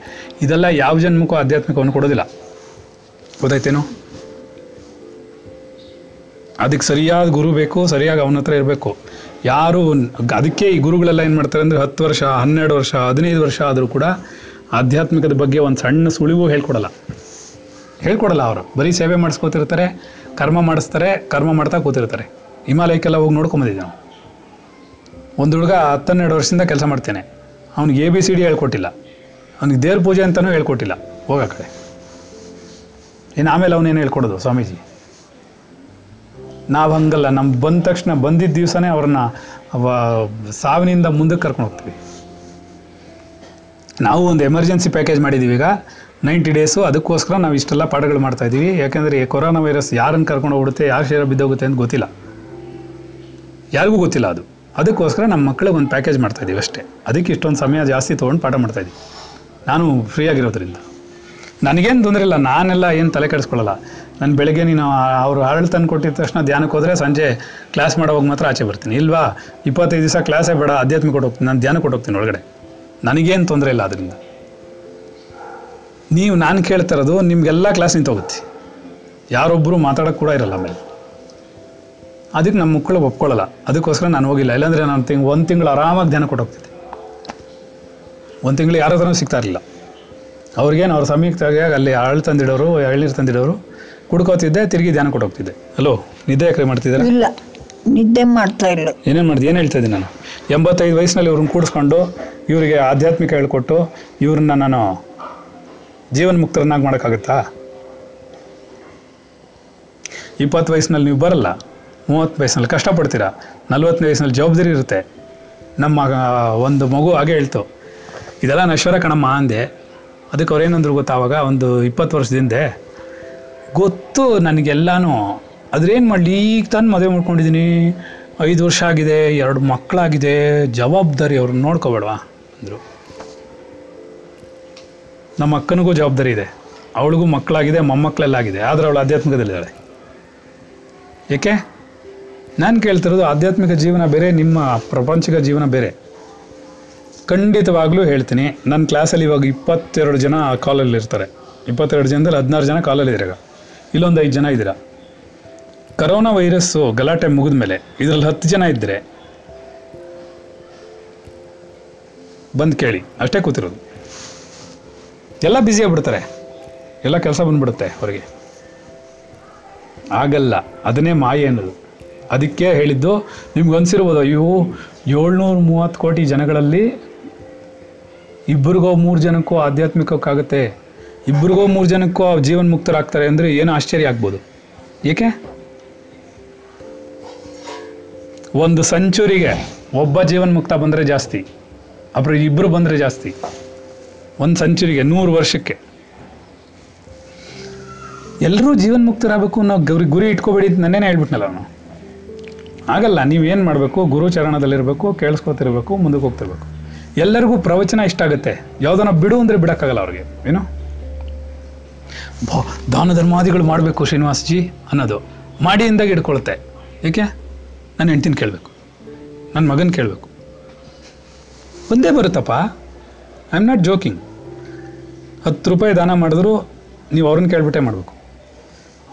ಇದೆಲ್ಲ ಯಾವ ಜನ್ಮಕ್ಕೂ ಆಧ್ಯಾತ್ಮಿಕವನ್ನು ಕೊಡೋದಿಲ್ಲ. ಗೊತ್ತಾಯ್ತೇನೋ? ಅದಕ್ಕೆ ಸರಿಯಾದ ಗುರು ಬೇಕು, ಸರಿಯಾಗಿ ಅವನ ಹತ್ರ ಇರಬೇಕು. ಯಾರು ಅದಕ್ಕೆ ಈ ಗುರುಗಳೆಲ್ಲ ಏನು ಮಾಡ್ತಾರೆ ಅಂದರೆ ಹತ್ತು ವರ್ಷ, ಹನ್ನೆರಡು ವರ್ಷ, ಹದಿನೈದು ವರ್ಷ ಆದರೂ ಕೂಡ ಆಧ್ಯಾತ್ಮಿಕದ ಬಗ್ಗೆ ಒಂದು ಸಣ್ಣ ಸುಳಿವು ಹೇಳ್ಕೊಡಲ್ಲ. ಹೇಳ್ಕೊಡಲ್ಲ ಅವರು. ಬರೀ ಸೇವೆ ಮಾಡಿಸ್ಕೋತಿರ್ತಾರೆ, ಕರ್ಮ ಮಾಡಿಸ್ತಾರೆ, ಕರ್ಮ ಮಾಡ್ತಾ ಕೂತಿರ್ತಾರೆ. ಹಿಮಾಲಯಕ್ಕೆಲ್ಲ ಹೋಗಿ ನೋಡ್ಕೊಂಬಂದಿದ್ದೆ ನಾವು. ಒಂದು ಹುಡುಗ ಹತ್ತನ್ನೆರಡು ವರ್ಷದಿಂದ ಕೆಲಸ ಮಾಡ್ತೇನೆ. ಅವ್ನಿಗೆ ಎ ಬಿ ಸಿ ಡಿ ಹೇಳ್ಕೊಟ್ಟಿಲ್ಲ. ಅವ್ನಿಗೆ ದೇವ್ರ ಪೂಜೆ ಅಂತಲೂ ಹೇಳ್ಕೊಟ್ಟಿಲ್ಲ. ಹೋಗ ಕಡೆ. ಇನ್ನು ಆಮೇಲೆ ಅವನೇನು ಹೇಳ್ಕೊಡೋದು ಸ್ವಾಮೀಜಿ? ನಾವು ಹಂಗಲ್ಲ ನಮ್ಮ ಬಂದ ತಕ್ಷಣ ಬಂದಿದ್ದ ದಿವಸನೇ ಅವ್ರನ್ನ ಸಾವಿನಿಂದ ಮುಂದಕ್ಕೆ ಕರ್ಕೊಂಡು ಹೋಗ್ತೀವಿ. ನಾವು ಒಂದು ಎಮರ್ಜೆನ್ಸಿ ಪ್ಯಾಕೇಜ್ ಮಾಡಿದ್ದೀವಿ ಈಗ. ನೈಂಟಿ ಡೇಸು, ಅದಕ್ಕೋಸ್ಕರ ನಾವು ಇಷ್ಟೆಲ್ಲ ಪಾಠಗಳು ಮಾಡ್ತಾ ಇದ್ದೀವಿ. ಯಾಕೆಂದರೆ ಕೊರೋನಾ ವೈರಸ್ ಯಾರನ್ನು ಕರ್ಕೊಂಡು ಹೋಗ್ಬಿಡುತ್ತೆ, ಯಾರು ಶೇರ ಬಿದ್ದೋಗುತ್ತೆ ಅಂತ ಗೊತ್ತಿಲ್ಲ. ಯಾರಿಗೂ ಗೊತ್ತಿಲ್ಲ ಅದು. ಅದಕ್ಕೋಸ್ಕರ ನಮ್ಮ ಮಕ್ಕಳಿಗೆ ಒಂದು ಪ್ಯಾಕೇಜ್ ಮಾಡ್ತಾ ಇದ್ದೀವಿ ಅಷ್ಟೇ. ಅದಕ್ಕೆ ಇಷ್ಟೊಂದು ಸಮಯ ಜಾಸ್ತಿ ತೊಗೊಂಡು ಪಾಠ ಮಾಡ್ತಾ ಇದ್ದೀವಿ. ನಾನು ಫ್ರೀ ಆಗಿರೋದ್ರಿಂದ. ನನಗೇನು ತೊಂದರೆ ಇಲ್ಲ, ನಾನೆಲ್ಲ ಏನು ತಲೆ ಕೆಡಿಸ್ಕೊಳ್ಳಲ್ಲ. ನಾನು ಬೆಳಗ್ಗೆ ನೀನು ಅವರು ತಂದು ಕೊಟ್ಟಿದ ತಕ್ಷಣ ಧ್ಯಾನಕ್ಕೆ ಹೋದರೆ ಸಂಜೆ ಕ್ಲಾಸ್ ಮಾಡೋವಾಗ ಮಾತ್ರ ಆಚೆ ಬರ್ತೀನಿ. ಇಲ್ವಾ? ಇಪ್ಪತ್ತೈದು ದಿವಸ ಕ್ಲಾಸೇ ಬೇಡ ಆಧ್ಯಾತ್ಮಿಕ ಕೊಟ್ಟೋಗ್ತೀನಿ ನಾನು ಧ್ಯಾನ ಕೊಟ್ಟೋಗ್ತೀನಿ ಒಳಗಡೆ. ನನಗೇನು ತೊಂದರೆ ಇಲ್ಲ ಅದರಿಂದ. ನೀವು, ನಾನು ಕೇಳ್ತಾ ಇರೋದು, ನಿಮಗೆಲ್ಲ ಕ್ಲಾಸ್ ನಿಂತೋಗುತ್ತೆ. ಯಾರೊಬ್ಬರು ಮಾತಾಡೋಕ್ಕೆ ಕೂಡ ಇರಲ್ಲ ಆಮೇಲೆ. ಅದಕ್ಕೆ ನಮ್ಮ ಮಕ್ಕಳು ಒಪ್ಕೊಳ್ಳಲ್ಲ. ಅದಕ್ಕೋಸ್ಕರ ನಾನು ಹೋಗಿಲ್ಲ. ಇಲ್ಲಾಂದರೆ ನಾನು ತಿಂಗ್ ಒಂದು ತಿಂಗಳು ಆರಾಮಾಗಿ ಧ್ಯಾನ ಕೊಟ್ಟೋಗ್ತಿದ್ದೆ. ಒಂದು ತಿಂಗಳು ಯಾರ ಹತ್ರನೂ ಸಿಗ್ತಾ ಇರಲಿಲ್ಲ. ಅವ್ರಿಗೇನು ಅವ್ರ ತೆಗಿಯಾಗ ಅಲ್ಲಿ ಆಳು ತಂದಿಡೋರು ಎಳ್ನೀರು ತಂದಿಡೋರು ಕುಡ್ಕೋತಿದ್ದೆ ತಿರುಗಿ ಧ್ಯಾನ ಕೊಟ್ಟೋಗ್ತಿದ್ದೆ. ಅಲೋ ನಿದ್ದೆ ಯಾಕ್ರೆ ಮಾಡ್ತಿದ್ದಾರೆ? ಇಲ್ಲ. ನಿದ್ದೆ ಮಾಡ್ತಾ ಇಲ್ಲ. ಏನೇನು ಮಾಡಿದೆ? ಏನು ಹೇಳ್ತಾ ಇದ್ದೀನಿ ನಾನು? ಎಂಬತ್ತೈದು ವಯಸ್ಸಿನಲ್ಲಿ ಇವ್ರನ್ನ ಕೂಡಿಸ್ಕೊಂಡು ಇವರಿಗೆ ಆಧ್ಯಾತ್ಮಿಕ ಹೇಳ್ಕೊಟ್ಟು ಇವ್ರನ್ನ ನಾನು ಜೀವನ್ ಮುಕ್ತರನ್ನಾಗಿ ಮಾಡೋಕ್ಕಾಗುತ್ತಾ? ಇಪ್ಪತ್ತು ವಯಸ್ಸಿನಲ್ಲಿ ನೀವು ಬರಲ್ಲ. ಮೂವತ್ತು ವಯಸ್ಸಿನಲ್ಲಿ ಕಷ್ಟಪಡ್ತೀರಾ? ನಲ್ವತ್ತನೇ ವಯಸ್ಸಿನಲ್ಲಿ ಜವಾಬ್ದಾರಿ ಇರುತ್ತೆ. ನಮ್ಮ ಒಂದು ಮಗು ಹಾಗೆ ಹೇಳ್ತು. ಇದೆಲ್ಲ ನಶ್ವರ ಕಣಮ್ಮ ಅಂದೆ. ಅದಕ್ಕೆ ಅವ್ರೇನಂದ್ರು ಗೊತ್ತಾವಾಗ ಒಂದು ಇಪ್ಪತ್ತು ವರ್ಷದಿಂದ ಗೊತ್ತು ನನಗೆಲ್ಲಾನು. ಅದ್ರೇನು ಮಾಡಲಿ? ಈಗ ತಾನು ಮದುವೆ ಮಾಡ್ಕೊಂಡಿದ್ದೀನಿ ಐದು ವರ್ಷ ಆಗಿದೆ, ಎರಡು ಮಕ್ಕಳಾಗಿದೆ ಜವಾಬ್ದಾರಿ ಅವ್ರನ್ನ ನೋಡ್ಕೋಬೇಡವಾ? ಅಂದರು. ನಮ್ಮ ಅಕ್ಕನಿಗೂ ಜವಾಬ್ದಾರಿ ಇದೆ. ಅವಳಿಗೂ ಮಕ್ಕಳಾಗಿದೆ, ಮೊಮ್ಮಕ್ಕಳೆಲ್ಲ ಆಗಿದೆ. ಆದರೆ ಅವಳು ಆಧ್ಯಾತ್ಮಿಕದಲ್ಲಿದ್ದಾಳೆ. ಏಕೆ? ನಾನು ಕೇಳ್ತಿರೋದು ಆಧ್ಯಾತ್ಮಿಕ ಜೀವನ ಬೇರೆ, ನಿಮ್ಮ ಪ್ರಪಂಚಿಕ ಜೀವನ ಬೇರೆ. ಖಂಡಿತವಾಗ್ಲೂ ಹೇಳ್ತೀನಿ ನನ್ನ ಕ್ಲಾಸಲ್ಲಿ ಇವಾಗ ಇಪ್ಪತ್ತೆರಡು ಜನ ಕಾಲಲ್ಲಿ ಇರ್ತಾರೆ. ಇಪ್ಪತ್ತೆರಡು ಜನದಲ್ಲಿ ಹದಿನಾರು ಜನ ಕಾಲಲ್ಲಿ ಈಗ? ಇಲ್ಲೊಂದು ಐದು ಜನ ಇದ್ದೀರಾ? ಕರೋನಾ ವೈರಸ್ಸು ಗಲಾಟೆ ಮುಗಿದ ಮೇಲೆ ಇದರಲ್ಲಿ ಹತ್ತು ಜನ ಇದ್ದರೆ ಬಂದು ಕೇಳಿ, ಅಷ್ಟೇ ಕೂತಿರೋದು. ಎಲ್ಲ ಬ್ಯುಸಿ ಆಗ್ಬಿಡ್ತಾರೆ. ಎಲ್ಲ ಕೆಲಸ ಬಂದ್ಬಿಡುತ್ತೆ ಅವರಿಗೆ ಆಗಲ್ಲ, ಅದನ್ನೇ ಮಾಯೆ ಅನ್ನೋದು. ಅದಕ್ಕೆ ಹೇಳಿದ್ದು, ನಿಮ್ಗೆ ಅನಿಸಿರ್ಬೋದು? ಇವು ಏಳ್ನೂರ ಮೂವತ್ತು ಕೋಟಿ ಜನಗಳಲ್ಲಿ ಇಬ್ಬರಿಗೋ ಮೂರು ಜನಕ್ಕೂ ಆಧ್ಯಾತ್ಮಿಕಕ್ಕಾಗುತ್ತೆ. ಇಬ್ಬರಿಗೋ ಮೂರು ಜನಕ್ಕೂ ಜೀವನ್ ಮುಕ್ತರಾಗ್ತಾರೆ ಅಂದರೆ ಏನು ಆಶ್ಚರ್ಯ ಆಗ್ಬೋದು. ಏಕೆ? ಒಂದು ಸೆಂಚುರಿಗೆ ಒಬ್ಬ ಜೀವನ್ ಮುಕ್ತ ಬಂದರೆ ಜಾಸ್ತಿ ಅಪ್ರ ಇಬ್ಬರು ಬಂದರೆ ಜಾಸ್ತಿ. ಒಂದು ಸೆಂಚುರಿಗೆ ನೂರು ವರ್ಷಕ್ಕೆ. ಎಲ್ಲರೂ ಜೀವನ್ಮುಕ್ತರಾಗಬೇಕು ಅನ್ನೋ ಗುರಿ ಗುರಿ ಇಟ್ಕೋಬೇಡಿ ಅಂತ ನಾನೇನು ಹೇಳ್ಬಿಟ್ನಲ್ಲ ಅವನು. ಆಗಲ್ಲ, ನೀವು ಏನು ಮಾಡಬೇಕು? ಗುರು ಚರಣದಲ್ಲಿರಬೇಕು, ಕೇಳಿಸ್ಕೊತಿರ್ಬೇಕು, ಮುಂದಕ್ಕೆ ಹೋಗ್ತಿರ್ಬೇಕು. ಎಲ್ಲರಿಗೂ ಪ್ರವಚನ ಇಷ್ಟ ಆಗುತ್ತೆ. ಯಾವುದನ್ನ ಬಿಡು ಅಂದರೆ ಬಿಡೋಕ್ಕಾಗಲ್ಲ ಅವ್ರಿಗೆ, ಏನು? ದಾನ ಧರ್ಮಾದಿಗಳು ಮಾಡಬೇಕು ಶ್ರೀನಿವಾಸ್ಜಿ ಅನ್ನೋದು. ಮಾಡಿ ಅಂದಾಗ ಹಿಡ್ಕೊಳುತ್ತೆ. ಏಕೆ? ನನ್ನ ಹೆಂಡ್ತಿನ ಕೇಳಬೇಕು. ನನ್ನ ಮಗನ ಕೇಳಬೇಕು. ಒಂದೇ ಬರುತ್ತಪ್ಪ. ಐ ಆಮ್ ನಾಟ್ ಜೋಕಿಂಗ್ ಹತ್ತು ರೂಪಾಯಿ ದಾನ ಮಾಡಿದ್ರು, ನೀವು ಅವ್ರನ್ನ ಕೇಳ್ಬಿಟ್ಟೆ ಮಾಡಬೇಕು.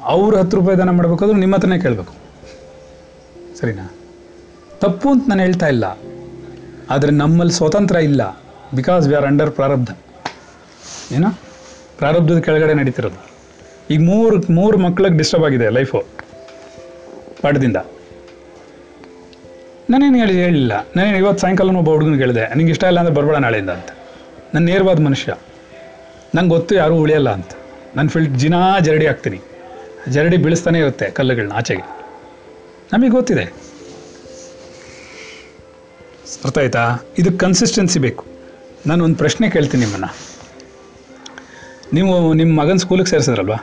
ಅವ್ರು ಹತ್ತು ರೂಪಾಯಿ ದಾನ ಮಾಡಬೇಕಾದ್ರೂ ನಿಮ್ಮ ಹತ್ರನೇ ಕೇಳಬೇಕು. ಸರಿನಾ? ತಪ್ಪು ಅಂತ ನಾನು ಹೇಳ್ತಾ ಇಲ್ಲ. ಆದರೆ ನಮ್ಮಲ್ಲಿ ಸ್ವತಂತ್ರ ಇಲ್ಲ. ಬಿಕಾಸ್ ವಿ ಆರ್ ಅಂಡರ್ ಪ್ರಾರಬ್ಧ. ಏನೋ? ಪ್ರಾರಬ್ಧದ ಕೆಳಗಡೆ ನಡೀತಿರೋದು. ಈಗ ಮೂರು ಮೂರು ಮಕ್ಳಿಗೆ ಡಿಸ್ಟರ್ಬ್ ಆಗಿದೆ ಲೈಫು ಪಾಠದಿಂದ. ನಾನೇನು ಹೇಳಿ, ಹೇಳಿಲ್ಲ. ನಾನೇನು ಇವತ್ತು ಸಾಯಂಕಾಲ ಒಬ್ಬ ಹುಡುಗನಿಗೆ ಹೇಳಿದೆ. ನಿಂಗೆ ಇಷ್ಟ ಇಲ್ಲ ಅಂದರೆ ಬರಬೇಡ ನಾಳೆಯಿಂದ ಅಂತ. ನಾನು ನೇರವಾದ ಮನುಷ್ಯ. ನಂಗೆ ಗೊತ್ತು ಯಾರೂ ಉಳಿಯಲ್ಲ ಅಂತ. ನಾನು ಫಿಲ್ಟ್ ಜಿನಾ ಜರಡಿ ಹಾಕ್ತೀನಿ. ಜರಡಿ ಬೀಳಿಸ್ತಾನೆ ಇರುತ್ತೆ ಕಲ್ಲುಗಳನ್ನ ಆಚೆಗೆ. ನಮಗೆ ಗೊತ್ತಿದೆ. ಅರ್ಥ ಆಯ್ತಾ ಇದಕ್ಕೆ ಕನ್ಸಿಸ್ಟೆನ್ಸಿ ಬೇಕು. ನಾನು ಒಂದು ಪ್ರಶ್ನೆ ಕೇಳ್ತೀನಿ ನಿಮ್ಮನ್ನು. ನೀವು ನಿಮ್ಮ ಮಗನ ಸ್ಕೂಲಿಗೆ ಸೇರಿಸಿದ್ರಲ್ವಾ?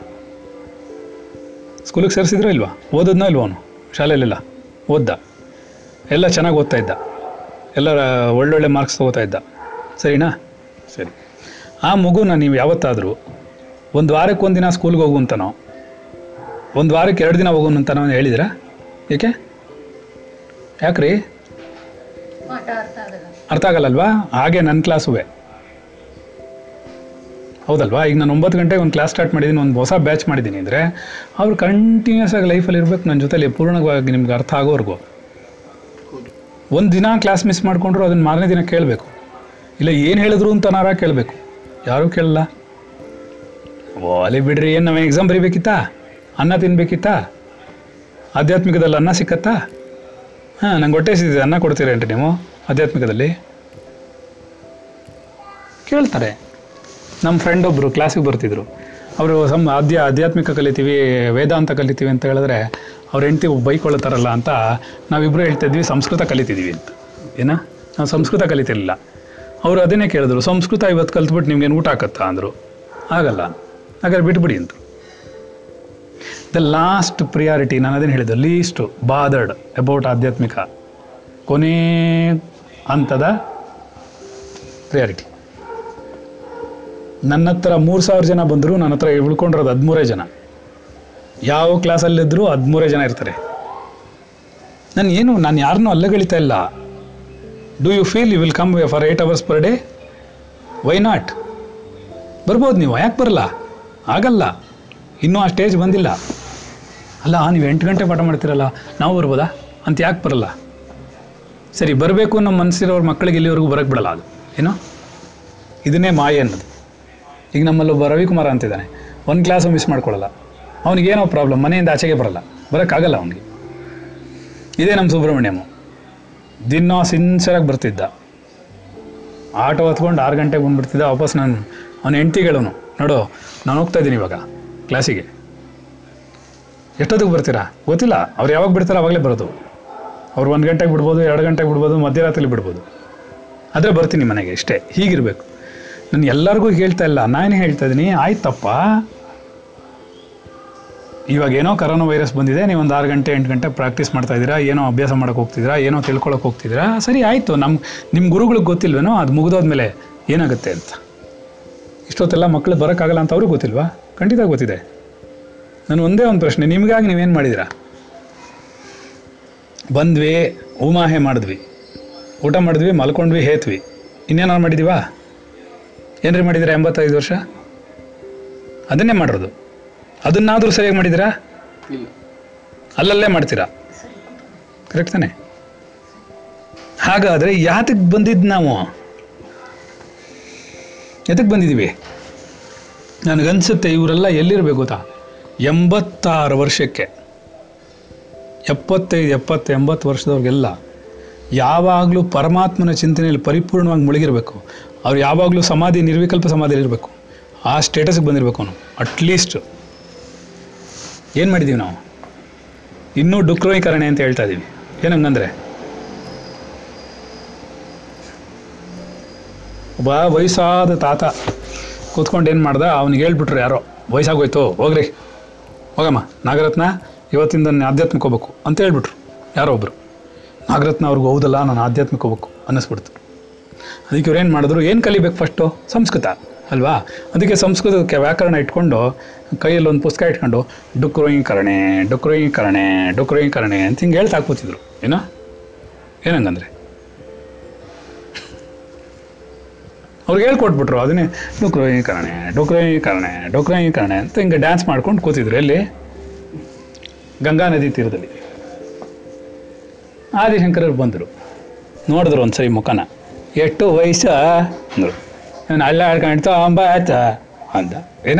ಸ್ಕೂಲಿಗೆ ಸೇರಿಸಿದ್ರೋ ಇಲ್ವಾ? ಓದೋದ್ನೋ ಇಲ್ವಾ ಅವನು? ಶಾಲೆಯಲ್ಲೆಲ್ಲ? ಓದ್ದ? ಎಲ್ಲ ಚೆನ್ನಾಗಿ ಓದ್ತಾ ಇದ್ದ? ಎಲ್ಲ ಒಳ್ಳೊಳ್ಳೆ ಮಾರ್ಕ್ಸ್ ತೊಗೋತಾ ಇದ್ದ? ಸರಿನಾ? ಸರಿ. ಆ ಮಗುನ ನೀವು ಯಾವತ್ತಾದರೂ ಒಂದು ವಾರಕ್ಕೆ ಒಂದು ದಿನ ಸ್ಕೂಲ್ಗೆ ಹೋಗು ಅಂತನೋ? ಒಂದು ವಾರಕ್ಕೆ ಎರಡು ದಿನ ಹೋಗು ಅಂತನೋ ಹೇಳಿದಿರಾ? ಏಕೆ? ಯಾಕ್ರಿ? ಅರ್ಥ ಆಗಲ್ಲಲ್ವಾ? ಹಾಗೆ ನನ್ನ ಕ್ಲಾಸುವೆ ಹೌದಲ್ವಾ? ಈಗ ನಾನು ಒಂಬತ್ತು ಗಂಟೆಗೆ ಒಂದು ಕ್ಲಾಸ್ ಸ್ಟಾರ್ಟ್ ಮಾಡಿದ್ದೀನಿ ಒಂದು ಹೊಸ ಬ್ಯಾಚ್ ಮಾಡಿದ್ದೀನಿ ಅಂದರೆ ಅವ್ರು ಕಂಟಿನ್ಯೂಸ್ ಆಗಿ ಲೈಫಲ್ಲಿ ಇರಬೇಕು ನನ್ನ ಜೊತೆಲಿ ಪೂರ್ಣವಾಗಿ ನಿಮ್ಗೆ ಅರ್ಥ ಆಗೋವರೆಗೂ. ಒಂದು ದಿನ ಕ್ಲಾಸ್ ಮಿಸ್ ಮಾಡಿಕೊಂಡ್ರು ಅದನ್ನು ಮಾರನೇ ದಿನ ಕೇಳಬೇಕು. ಇಲ್ಲ ಏನು ಹೇಳಿದ್ರು ಅಂತ ನಾರ ಕೇಳಬೇಕು. ಯಾರೂ ಕೇಳಲ್ಲ. ಓ ಅಲ್ಲಿ ಬಿಡ್ರಿ ಏನು ನಾವು ಎಕ್ಸಾಮ್ ಬರೀಬೇಕಿತ್ತಾ? ಅನ್ನ ತಿನ್ಬೇಕಿತ್ತಾ? ಆಧ್ಯಾತ್ಮಿಕದಲ್ಲಿ ಅನ್ನ ಸಿಕ್ಕತ್ತಾ? ಹಾಂ, ನಂಗೆ ಹೊಟ್ಟೆ ಸಿದ್ದಿದೆ ಅನ್ನ ಕೊಡ್ತೀರೇನ್ರಿ ನೀವು ಆಧ್ಯಾತ್ಮಿಕದಲ್ಲಿ? ಕೇಳ್ತಾರೆ. ನಮ್ಮ ಫ್ರೆಂಡ್ ಒಬ್ಬರು ಕ್ಲಾಸಿಗೆ ಬರ್ತಿದ್ರು. ಅವರು ಸಮ್ ಆಧ್ಯ, ಆಧ್ಯಾತ್ಮಿಕ ಕಲಿತೀವಿ, ವೇದಾಂತ ಕಲಿತೀವಿ ಅಂತ ಹೇಳಿದ್ರೆ ಅವ್ರ ಹೆಂಡ್ತಿ ಬೈಕೊಳ್ಳುತ್ತಾರಲ್ಲ ಅಂತ ನಾವಿಬ್ಬರು ಹೇಳ್ತಿದ್ವಿ ಸಂಸ್ಕೃತ ಕಲಿತಿದ್ವಿ ಅಂತ. ಏನಾ? ನಾವು ಸಂಸ್ಕೃತ ಕಲಿತಿರಲಿಲ್ಲ. ಅವರು ಅದನ್ನೇ ಕೇಳಿದ್ರು, ಸಂಸ್ಕೃತ ಇವತ್ತು ಕಲ್ತ್ಬಿಟ್ಟು ನಿಮ್ಗೇನು ಊಟ ಹಾಕತ್ತಾ ಅಂದರು. ಆಗಲ್ಲ. ಹಾಗಾದ್ರೆ ಬಿಟ್ಬಿಡಿ ಅಂತ ದ ಲಾಸ್ಟ್ ಪ್ರಿಯಾರಿಟಿ ನಾನು ಅದೇನು ಹೇಳಿದ್ದು? ಲೀಸ್ಟ್ ಬಾದರ್ಡ್ ಅಬೌಟ್ ಆಧ್ಯಾತ್ಮಿಕ ಕೊನೆ ಹಂತದ ಪ್ರಿಯಾರಿಟಿ ನನ್ನ ಹತ್ರ ಮೂರು ಸಾವಿರ ಜನ ಬಂದರೂ, ನನ್ನ ಹತ್ರ ಉಳ್ಕೊಂಡಿರೋದು ಹದಿಮೂರೇ ಜನ. ಯಾವ ಕ್ಲಾಸಲ್ಲಿದ್ದರೂ ಹದಿಮೂರೇ ಜನ ಇರ್ತಾರೆ. ನಾನು ಏನು, ನಾನು ಯಾರನ್ನೂ ಅಲ್ಲಗಳಿತಾ ಇಲ್ಲ. Do you feel you will come for eight hours per day why not ಬರ್ಬೋದು ನೀವು, ಯಾಕೆ ಬರಲ್ಲ? ಆಗಲ್ಲ. ಇನ್ನೂ ಆ ಸ್ಟೇಜ್ ಬಂದಿಲ್ಲ. ಅಲ್ಲ, ನೀವು ಎಂಟು ಗಂಟೆ ಪಾಠ ಮಾಡ್ತೀರಲ್ಲ, ನಾವು ಬರ್ಬೋದಾ? ಅಂತ ಯಾಕೆ ಬರಲ್ಲ? ಸರಿ, ಬರಬೇಕು ನಮ್ಮ ಮನಸ್ಸಿರೋರ ಮಕ್ಕಳಿಗೆ ಇಲ್ಲಿವರೆಗೂ ಬರೋಕ್ಕೆ ಬಿಡಲ್ಲ ಅದು. ಏನೋ? ಇದನ್ನೇ ಮಾಯೆ ಅನ್ನೋದು. ಈಗ ನಮ್ಮಲ್ಲೊಬ್ಬ ರವಿಕುಮಾರ ಅಂತಿದ್ದಾನೆ. ಒಂದು ಕ್ಲಾಸು ಮಿಸ್ ಮಾಡ್ಕೊಳ್ಳಲ್ಲ ಅವನಿಗೇನೋ ಪ್ರಾಬ್ಲಮ್ ಮನೆಯಿಂದ ಆಚೆಗೆ ಬರಲ್ಲ. ಬರೋಕ್ಕಾಗಲ್ಲ ಅವನಿಗೆ. ಇದೇ ನಮ್ಮ ಸುಬ್ರಹ್ಮಣ್ಯಮು. ದಿನ ಸಿನ್ಸರಾಗಿ ಬರ್ತಿದ್ದ. ಆಟೋ ಹೊತ್ಕೊಂಡು ಆರು ಗಂಟೆಗೆ ಬಂದುಬಿಡ್ತಿದ್ದ. ವಾಪಸ್ ನಾನು, ಅವನ ಹೆಂಡ್ತಿಗಳವನು ನೋಡು, ನಾನು ಹೋಗ್ತಾ ಇದ್ದೀನಿ ಇವಾಗ ಕ್ಲಾಸಿಗೆ ಎಷ್ಟೊತ್ತಿಗೆ ಬರ್ತೀರಾ? ಗೊತ್ತಿಲ್ಲ. ಅವ್ರು ಯಾವಾಗ ಬಿಡ್ತಾರೋ ಅವಾಗಲೇ ಬರೋದು. ಅವ್ರು ಒಂದು ಗಂಟೆಗೆ ಬಿಡ್ಬೋದು, ಎರಡು ಗಂಟೆಗೆ ಬಿಡ್ಬೋದು ಮಧ್ಯರಾತ್ರಿ ಬಿಡ್ಬೋದು. ಆದರೆ ಬರ್ತೀನಿ ಮನೆಗೆ, ಇಷ್ಟೇ. ಹೀಗಿರಬೇಕು. ನಾನು ಎಲ್ಲರಿಗೂ ಹೇಳ್ತಾ ಇಲ್ಲ. ನಾನು ಹೇಳ್ತಾ ಇದ್ದೀನಿ ಆಯ್ತಪ್ಪ. ಇವಾಗ ಏನೋ ಕರೋನಾ ವೈರಸ್ ಬಂದಿದೆ, ನೀವು ಒಂದು ಆರು ಗಂಟೆ, ಎಂಟು ಗಂಟೆ ಪ್ರಾಕ್ಟೀಸ್ ಮಾಡ್ತಾ ಇದ್ದೀರಾ, ಏನೋ ಅಭ್ಯಾಸ ಮಾಡೋಕೆ ಹೋಗ್ತಿದ್ದೀರಾ, ಏನೋ ತಿಳ್ಕೊಳಕ್ಕೆ ಹೋಗ್ತಿದ್ದೀರಾ, ಸರಿ ಆಯಿತು. ನಮ್ಮ ನಿಮ್ಮ ಗುರುಗಳಿಗೆ ಗೊತ್ತಿಲ್ವೇನೋ, ಅದು ಮುಗಿದೋದ್ಮೇಲೆ ಏನಾಗುತ್ತೆ ಅಂತ. ಇಷ್ಟೊತ್ತೆಲ್ಲ ಮಕ್ಕಳು ಬರೋಕ್ಕಾಗಲ್ಲ ಅಂತ ಅವ್ರಿಗೆ ಗೊತ್ತಿಲ್ವಾ? ಖಂಡಿತ ಗೊತ್ತಿದೆ. ನಾನು ಒಂದೇ ಒಂದು ಪ್ರಶ್ನೆ ನಿಮಗಾಗಿ ನೀವೇನು ಮಾಡಿದಿರ ಬಂದ್ವಿ ಉಮಾಹೆ ಮಾಡಿದ್ವಿ ಊಟ ಮಾಡಿದ್ವಿ ಮಲ್ಕೊಂಡ್ವಿ ಹೇತ್ವಿ. ಇನ್ನೇನಾರು ಮಾಡಿದ್ದೀವಾ? ಏನ್ರಿ ಮಾಡಿದ್ದೀರಾ ಎಂಬತ್ತೈದು ವರ್ಷ? ಅದನ್ನೇ ಮಾಡಿರೋದು. ಅದನ್ನಾದರೂ ಸರಿಯಾಗಿ ಮಾಡಿದ್ದೀರಾ? ಅಲ್ಲಲ್ಲೇ ಮಾಡ್ತೀರಾ? ಕರೆಕ್ಟ್ ತಾನೆ? ಹಾಗಾದರೆ ಯಾತಕ್ಕೆ ಬಂದಿದ್ದು ನಾವು? ಎದಕ್ಕೆ ಬಂದಿದ್ದೀವಿ ನನಗನ್ಸುತ್ತೆ ಇವರೆಲ್ಲ ಎಲ್ಲಿರಬೇಕು ಗೊತ್ತಾ? ಎಂಬತ್ತಾರು ವರ್ಷಕ್ಕೆ. ಎಪ್ಪತ್ತೈದು, ಎಪ್ಪತ್ತು, ಎಂಬತ್ತು ವರ್ಷದವ್ರಿಗೆಲ್ಲ ಯಾವಾಗಲೂ ಪರಮಾತ್ಮನ ಚಿಂತನೆಯಲ್ಲಿ ಪರಿಪೂರ್ಣವಾಗಿ ಮುಳುಗಿರಬೇಕು. ಅವ್ರು ಯಾವಾಗಲೂ ಸಮಾಧಿ, ನಿರ್ವಿಕಲ್ಪ ಸಮಾಧಿಯಲ್ಲಿ ಇರಬೇಕು. ಆ ಸ್ಟೇಟಸ್ಗೆ ಬಂದಿರಬೇಕು ಅವನು. ಅಟ್ಲೀಸ್ಟ್ ಏನು ಮಾಡಿದ್ದೀವಿ ನಾವು? ಇನ್ನೂ ಡುಕ್ರೋಯೀಕರಣೆ ಅಂತ ಹೇಳ್ತಾ ಇದ್ದೀವಿ ಏನಂಗಂದರೆ ಒಬ್ಬ ವಯಸ್ಸಾದ ತಾತ ಕೂತ್ಕೊಂಡು ಏನು ಮಾಡ್ದ? ಅವ್ನಿಗೆ ಹೇಳ್ಬಿಟ್ರು ಯಾರೋ, ವಯಸ್ಸಾಗೋಯ್ತು, ಹೋಗ್ರಿ. ಹೋಗಮ್ಮ, ನಾಗರತ್ನ ಇವತ್ತಿಂದ ನಾನು ಆಧ್ಯಾತ್ಮಿಕ ಹೋಗ್ಬೇಕು ಅಂತ ಹೇಳ್ಬಿಟ್ರು. ಯಾರೋ ಒಬ್ಬರು ನಾಗರತ್ನ ಅವ್ರಿಗೆ ಹೌದಲ್ಲ, ನಾನು ಆಧ್ಯಾತ್ಮಿಕ ಹೋಗ್ಬೇಕು ಅನ್ನಿಸ್ಬಿಡ್ತು. ಅದಕ್ಕೆ ಇವ್ರು ಏನು ಮಾಡಿದ್ರು, ಏನು ಕಲಿಬೇಕು ಫಸ್ಟು ಸಂಸ್ಕೃತ, ಅಲ್ವಾ? ಅದಕ್ಕೆ ಸಂಸ್ಕೃತಕ್ಕೆ ವ್ಯಾಕರಣ ಇಟ್ಕೊಂಡು, ಕೈಯಲ್ಲಿ ಒಂದು ಪುಸ್ತಕ ಇಟ್ಕೊಂಡು ಡುಕ್ರೋಯಿಂಗ್ಕರಣೆ ಡುಕ್ರೋಯಿಂಗ್ಕರಣೆ ಡುಕ್ರೋಯಿಂಗ್ಕರಣೆ ಅಂತ ಹಿಂಗೆ ಹೇಳ್ತಾ ಕೂತಿದ್ರು. ಏನೋ? ಏನಂಗಂದ್ರೆ? ಅವ್ರಿಗೆ ಹೇಳ್ಕೊಟ್ಬಿಟ್ರು, ಅದನ್ನೇ ಡುಕ್ರೋಯೀಕರಣೆ ಡುಕ್ರೋಯೀಕರಣೆ ಡುಕ್ರೋಯೀಕರಣೆ ಅಂತ ಹಿಂಗೆ ಡ್ಯಾನ್ಸ್ ಮಾಡ್ಕೊಂಡು ಕೂತಿದ್ರು ಅಲ್ಲಿ ಗಂಗಾ ನದಿ ತೀರದಲ್ಲಿ. ಆದಿಶಂಕರರು ಬಂದರು. ನೋಡಿದ್ರು ಒಂದ್ಸರಿ ಮುಖನ. ಎಷ್ಟು ವಯಸ್ಸು ಅಂದರು. ನಾನು ಅಲ್ಲ ಆಡ್ಕೊಂಡು ತೊಂಬತ್ತ ಅಂದ. ಏನ?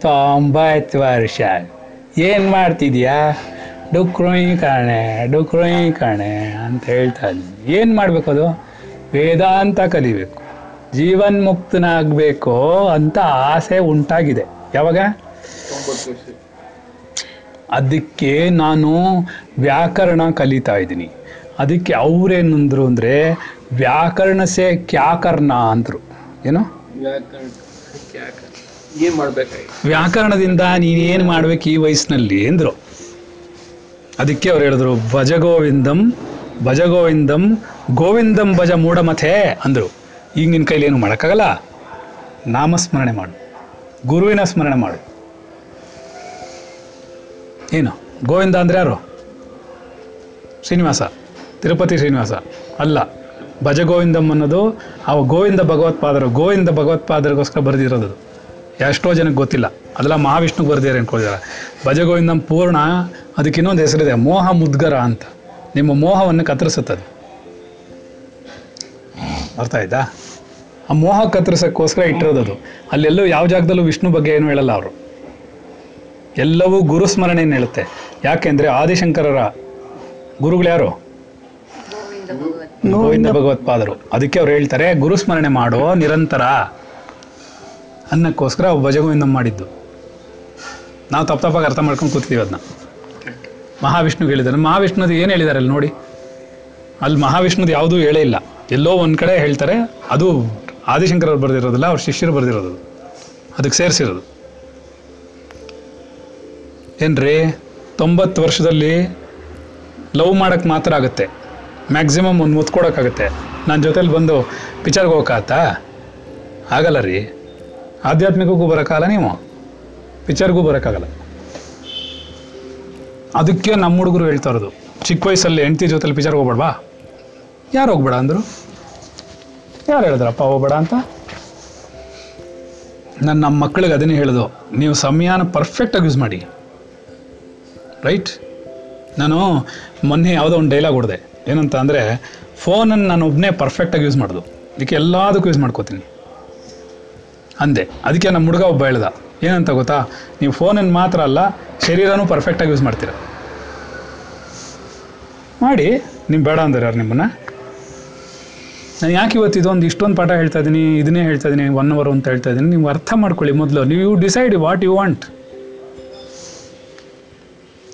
ತೊಂಬತ್ತು ವರ್ಷ ಏನು ಮಾಡ್ತಿದ್ಯಾ? ಡುಕ್ರೋಯಿ ಕಾಣೆ ಡುಕ್ರೋಯಿ ಕಾಣೆ ಅಂತ ಹೇಳ್ತಾ ಇದ್ದೀನಿ ಏನು ಮಾಡಬೇಕು ಅದು ವೇದಾಂತ ಕಲಿಬೇಕು. ಜೀವನ್ಮುಕ್ತನಾಗಬೇಕು ಅಂತ ಆಸೆ ಉಂಟಾಗಿದೆ. ಯಾವಾಗ? ಅದಕ್ಕೆ ನಾನು ವ್ಯಾಕರಣ ಕಲಿತಾ ಇದ್ದೀನಿ. ಅದಕ್ಕೆ ಅವ್ರೇನಂದ್ರು ಅಂದರೆ, ವ್ಯಾಕರಣ ಸೇ ಕ್ಯಾಕರ್ಣ ಅಂದರು. ಏನು? ವ್ಯಾಕರಣದಿಂದ ನೀನೇನು ಮಾಡ್ಬೇಕು ಈ ವಯಸ್ಸಿನಲ್ಲಿ ಅಂದರು. ಅದಕ್ಕೆ ಅವ್ರು ಹೇಳಿದ್ರು, ಭಜಗೋವಿಂದಂ ಭಜಗೋವಿಂದಂ ಗೋವಿಂದಂ ಭಜ ಮೂಢಮಥೆ ಅಂದರು. ಈಗ ನಿನ್ನ ಕೈಲಿ ಏನು ಮಾಡೋಕ್ಕಾಗಲ್ಲ? ನಾಮಸ್ಮರಣೆ ಮಾಡು. ಗುರುವಿನ ಸ್ಮರಣೆ ಮಾಡು. ಏನು? ಗೋವಿಂದ ಅಂದರೆ ಯಾರು? ಶ್ರೀನಿವಾಸ. ತಿರುಪತಿ ಶ್ರೀನಿವಾಸ. ಅಲ್ಲ. ಭಜ ಗೋವಿಂದಂ ಅನ್ನೋದು ಅವ ಗೋವಿಂದ ಭಗವತ್ಪಾದರು, ಗೋವಿಂದ ಭಗವತ್ಪಾದರಿಗೋಸ್ಕರ ಬರೆದಿರೋದು. ಎಷ್ಟೋ ಜನಕ್ಕೆ ಗೊತ್ತಿಲ್ಲ. ಅದೆಲ್ಲ ಮಹಾವಿಷ್ಣುಗೆ ಬರ್ದಿದ್ದಾರೆ ಅನ್ಕೊಂಡಿದ್ದಾರೆ ಭಜ ಗೋವಿಂದಂ ಪೂರ್ಣ, ಅದಕ್ಕೆ ಇನ್ನೊಂದು ಹೆಸರಿದೆ, ಮೋಹ ಮುದ್ಗರ ಅಂತ. ನಿಮ್ಮ ಮೋಹವನ್ನು ಕತ್ತರಿಸುತ್ತದೆ. ಅರ್ಥ ಆಯ್ತಾ? ಆ ಮೋಹ ಕತ್ತರಿಸೋಕ್ಕೋಸ್ಕರ ಇಟ್ಟಿರೋದು ಅದು ಅಲ್ಲೆಲ್ಲೂ ಯಾವ ಜಾಗದಲ್ಲೂ ವಿಷ್ಣು ಬಗ್ಗೆ ಏನು ಹೇಳಲ್ಲ ಅವರು. ಎಲ್ಲವೂ ಗುರು ಸ್ಮರಣೆಯನ್ನು ಹೇಳುತ್ತೆ. ಯಾಕೆಂದ್ರೆ ಆದಿಶಂಕರರ ಗುರುಗಳು ಯಾರು? ಗೋವಿಂದ ಭಗವತ್ಪಾದರು. ಅದಕ್ಕೆ ಅವ್ರು ಹೇಳ್ತಾರೆ, ಗುರು ಸ್ಮರಣೆ ಮಾಡೋ ನಿರಂತರ ಅನ್ನಕ್ಕೋಸ್ಕರ ಭಜಗೋವಿಂದಂ ಮಾಡಿದ್ದು. ನಾವು ತಪ್ಪ ತಪ್ಪಾಗಿ ಅರ್ಥ ಮಾಡ್ಕೊಂಡು ಕೂತಿದ್ದೀವಿ ಅದನ್ನ. ಮಹಾವಿಷ್ಣುಗೆ ಹೇಳಿದ್ದಾರೆ ಮಹಾವಿಷ್ಣುದು ಏನು ಹೇಳಿದ್ದಾರೆ ಅಲ್ಲಿ ನೋಡಿ. ಅಲ್ಲಿ ಮಹಾವಿಷ್ಣುದು ಯಾವುದೂ ಹೇಳೇ ಇಲ್ಲ. ಎಲ್ಲೋ ಒಂದು ಕಡೆ ಹೇಳ್ತಾರೆ, ಅದು ಆದಿಶಂಕರವ್ರು ಬರೆದಿರೋದಿಲ್ಲ, ಅವ್ರ ಶಿಷ್ಯರು ಬರೆದಿರೋದು. ಅದಕ್ಕೆ ಸೇರಿಸಿರೋದು. ಏನ್ರಿ? ತೊಂಬತ್ತು ವರ್ಷದಲ್ಲಿ ಲವ್ ಮಾಡೋಕ್ಕೆ ಮಾತ್ರ ಆಗುತ್ತೆ. ಮ್ಯಾಕ್ಸಿಮಮ್ ಒಂದು ಮುತ್ತು ಕೊಡೋಕ್ಕಾಗುತ್ತೆ. ನನ್ನ ಜೊತೇಲಿ ಬಂದು ಪಿಚರ್ಗೆ ಹೋಗೋಕ್ಕಾಗತ್ತಾ? ಆಗಲ್ಲ ರೀ. ಆಧ್ಯಾತ್ಮಿಕಕ್ಕೂ ಬರೋಕ್ಕಾಗಲ್ಲ ನೀವು. ಪಿಕ್ಚರ್ಗೂ ಬರೋಕ್ಕಾಗಲ್ಲ. ಅದಕ್ಕೆ ನಮ್ಮ ಹುಡುಗರು ಹೇಳ್ತಾ ಇರೋದು ಚಿಕ್ಕ ವಯಸ್ಸಲ್ಲಿ ಹೆಂಡತಿ ಜೊತೆಲಿ ಪಿಕ್ಚರ್ಗೆ ಹೋಗ್ಬೇಡವಾ? ಯಾರು ಹೋಗ್ಬೇಡ ಅಂದರು? ಯಾರು ಹೇಳಿದ್ರಪ್ಪ ಹೋಗ್ಬೇಡ ಅಂತ? ನಾನು ನಮ್ಮ ಮಕ್ಕಳಿಗೆ ಅದನ್ನೇ ಹೇಳೋದು. ನೀವು ಸಮಯನ ಪರ್ಫೆಕ್ಟಾಗಿ ಯೂಸ್ ಮಾಡಿ. ರೈಟ್ ನಾನು ಮೊನ್ನೆ ಯಾವುದೋ ಒಂದು ಡೈಲಾಗ್ ಹೊಡೆದೆ. ಏನಂತ ಅಂದರೆ ಫೋನನ್ನು ನಾನು ಒಬ್ಬನೇ ಪರ್ಫೆಕ್ಟಾಗಿ ಯೂಸ್ ಮಾಡೋದು. ಅದಕ್ಕೆ ಎಲ್ಲದಕ್ಕೂ ಯೂಸ್ ಮಾಡ್ಕೋತೀನಿ. ಅಂದೆ. ಅದಕ್ಕೆ ನಮ್ಮ ಹುಡುಗ ಒಬ್ಬ ಹೇಳ್ದ. ಏನಂತ ಗೊತ್ತಾ? ನೀವು ಫೋನನ್ನು ಮಾತ್ರ ಅಲ್ಲ, ಶರೀರನೂ ಪರ್ಫೆಕ್ಟಾಗಿ ಯೂಸ್ ಮಾಡ್ತೀರ. ಮಾಡಿ ನಿಮ್ಮ ಬೇಡ ಅಂದ್ರೆ ಯಾರು ನಿಮ್ಮನ್ನು? ನಾನು ಯಾಕೆ ಇವತ್ತು ಇದೊಂದು ಇಷ್ಟೊಂದು ಪಾಠ ಹೇಳ್ತಾ ಇದ್ದೀನಿ ಇದನ್ನೇ ಹೇಳ್ತಾ ಇದ್ದೀನಿ ಒನ್ ಅವರ್ ಅಂತ ಹೇಳ್ತಾ ಇದ್ದೀನಿ ನೀವು ಅರ್ಥ ಮಾಡ್ಕೊಳ್ಳಿ ಮೊದಲು. ನೀವು ಡಿಸೈಡ್ ವಾಟ್ ಯು ವಾಂಟ್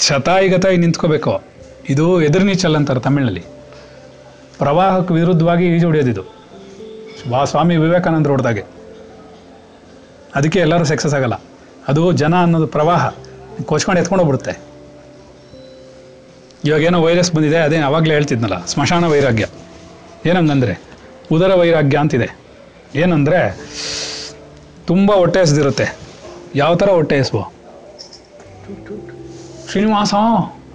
ಶತಾಯಿ ಗತಾಯಿ ನಿಂತ್ಕೋಬೇಕು. ಇದು ಎದುರು ನೀಚಲ್ ಅಂತಾರೆ ತಮಿಳಿನಲ್ಲಿ. ಪ್ರವಾಹಕ್ಕೆ ವಿರುದ್ಧವಾಗಿ ಈಜು ಹೊಡೆಯೋದಿದು ವಾ ಸ್ವಾಮಿ ವಿವೇಕಾನಂದರು ಹೊಡೆದಾಗೆ. ಅದಕ್ಕೆ ಎಲ್ಲರೂ ಸಕ್ಸಸ್ ಆಗಲ್ಲ. ಅದು ಜನ ಅನ್ನೋದು ಪ್ರವಾಹ. ಕೊಚ್ಕೊಂಡು ಎತ್ಕೊಂಡು ಹೋಗ್ಬಿಡುತ್ತೆ. ಇವಾಗ ಏನೋ ವೈರಸ್ ಬಂದಿದೆ, ಅದೇ ಅವಾಗಲೇ ಹೇಳ್ತಿದ್ನಲ್ಲ, ಸ್ಮಶಾನ ವೈರಾಗ್ಯ. ಏನಂಗಂದ್ರೆ ಉದರ ವೈರಾಗ್ಯ ಅಂತಿದೆ. ಏನಂದರೆ, ತುಂಬ ಹೊಟ್ಟೆ ಹಸ್ದಿರುತ್ತೆ. ಯಾವ ಥರ ಹೊಟ್ಟೆ ಹಸುವು ಶ್ರೀನಿವಾಸ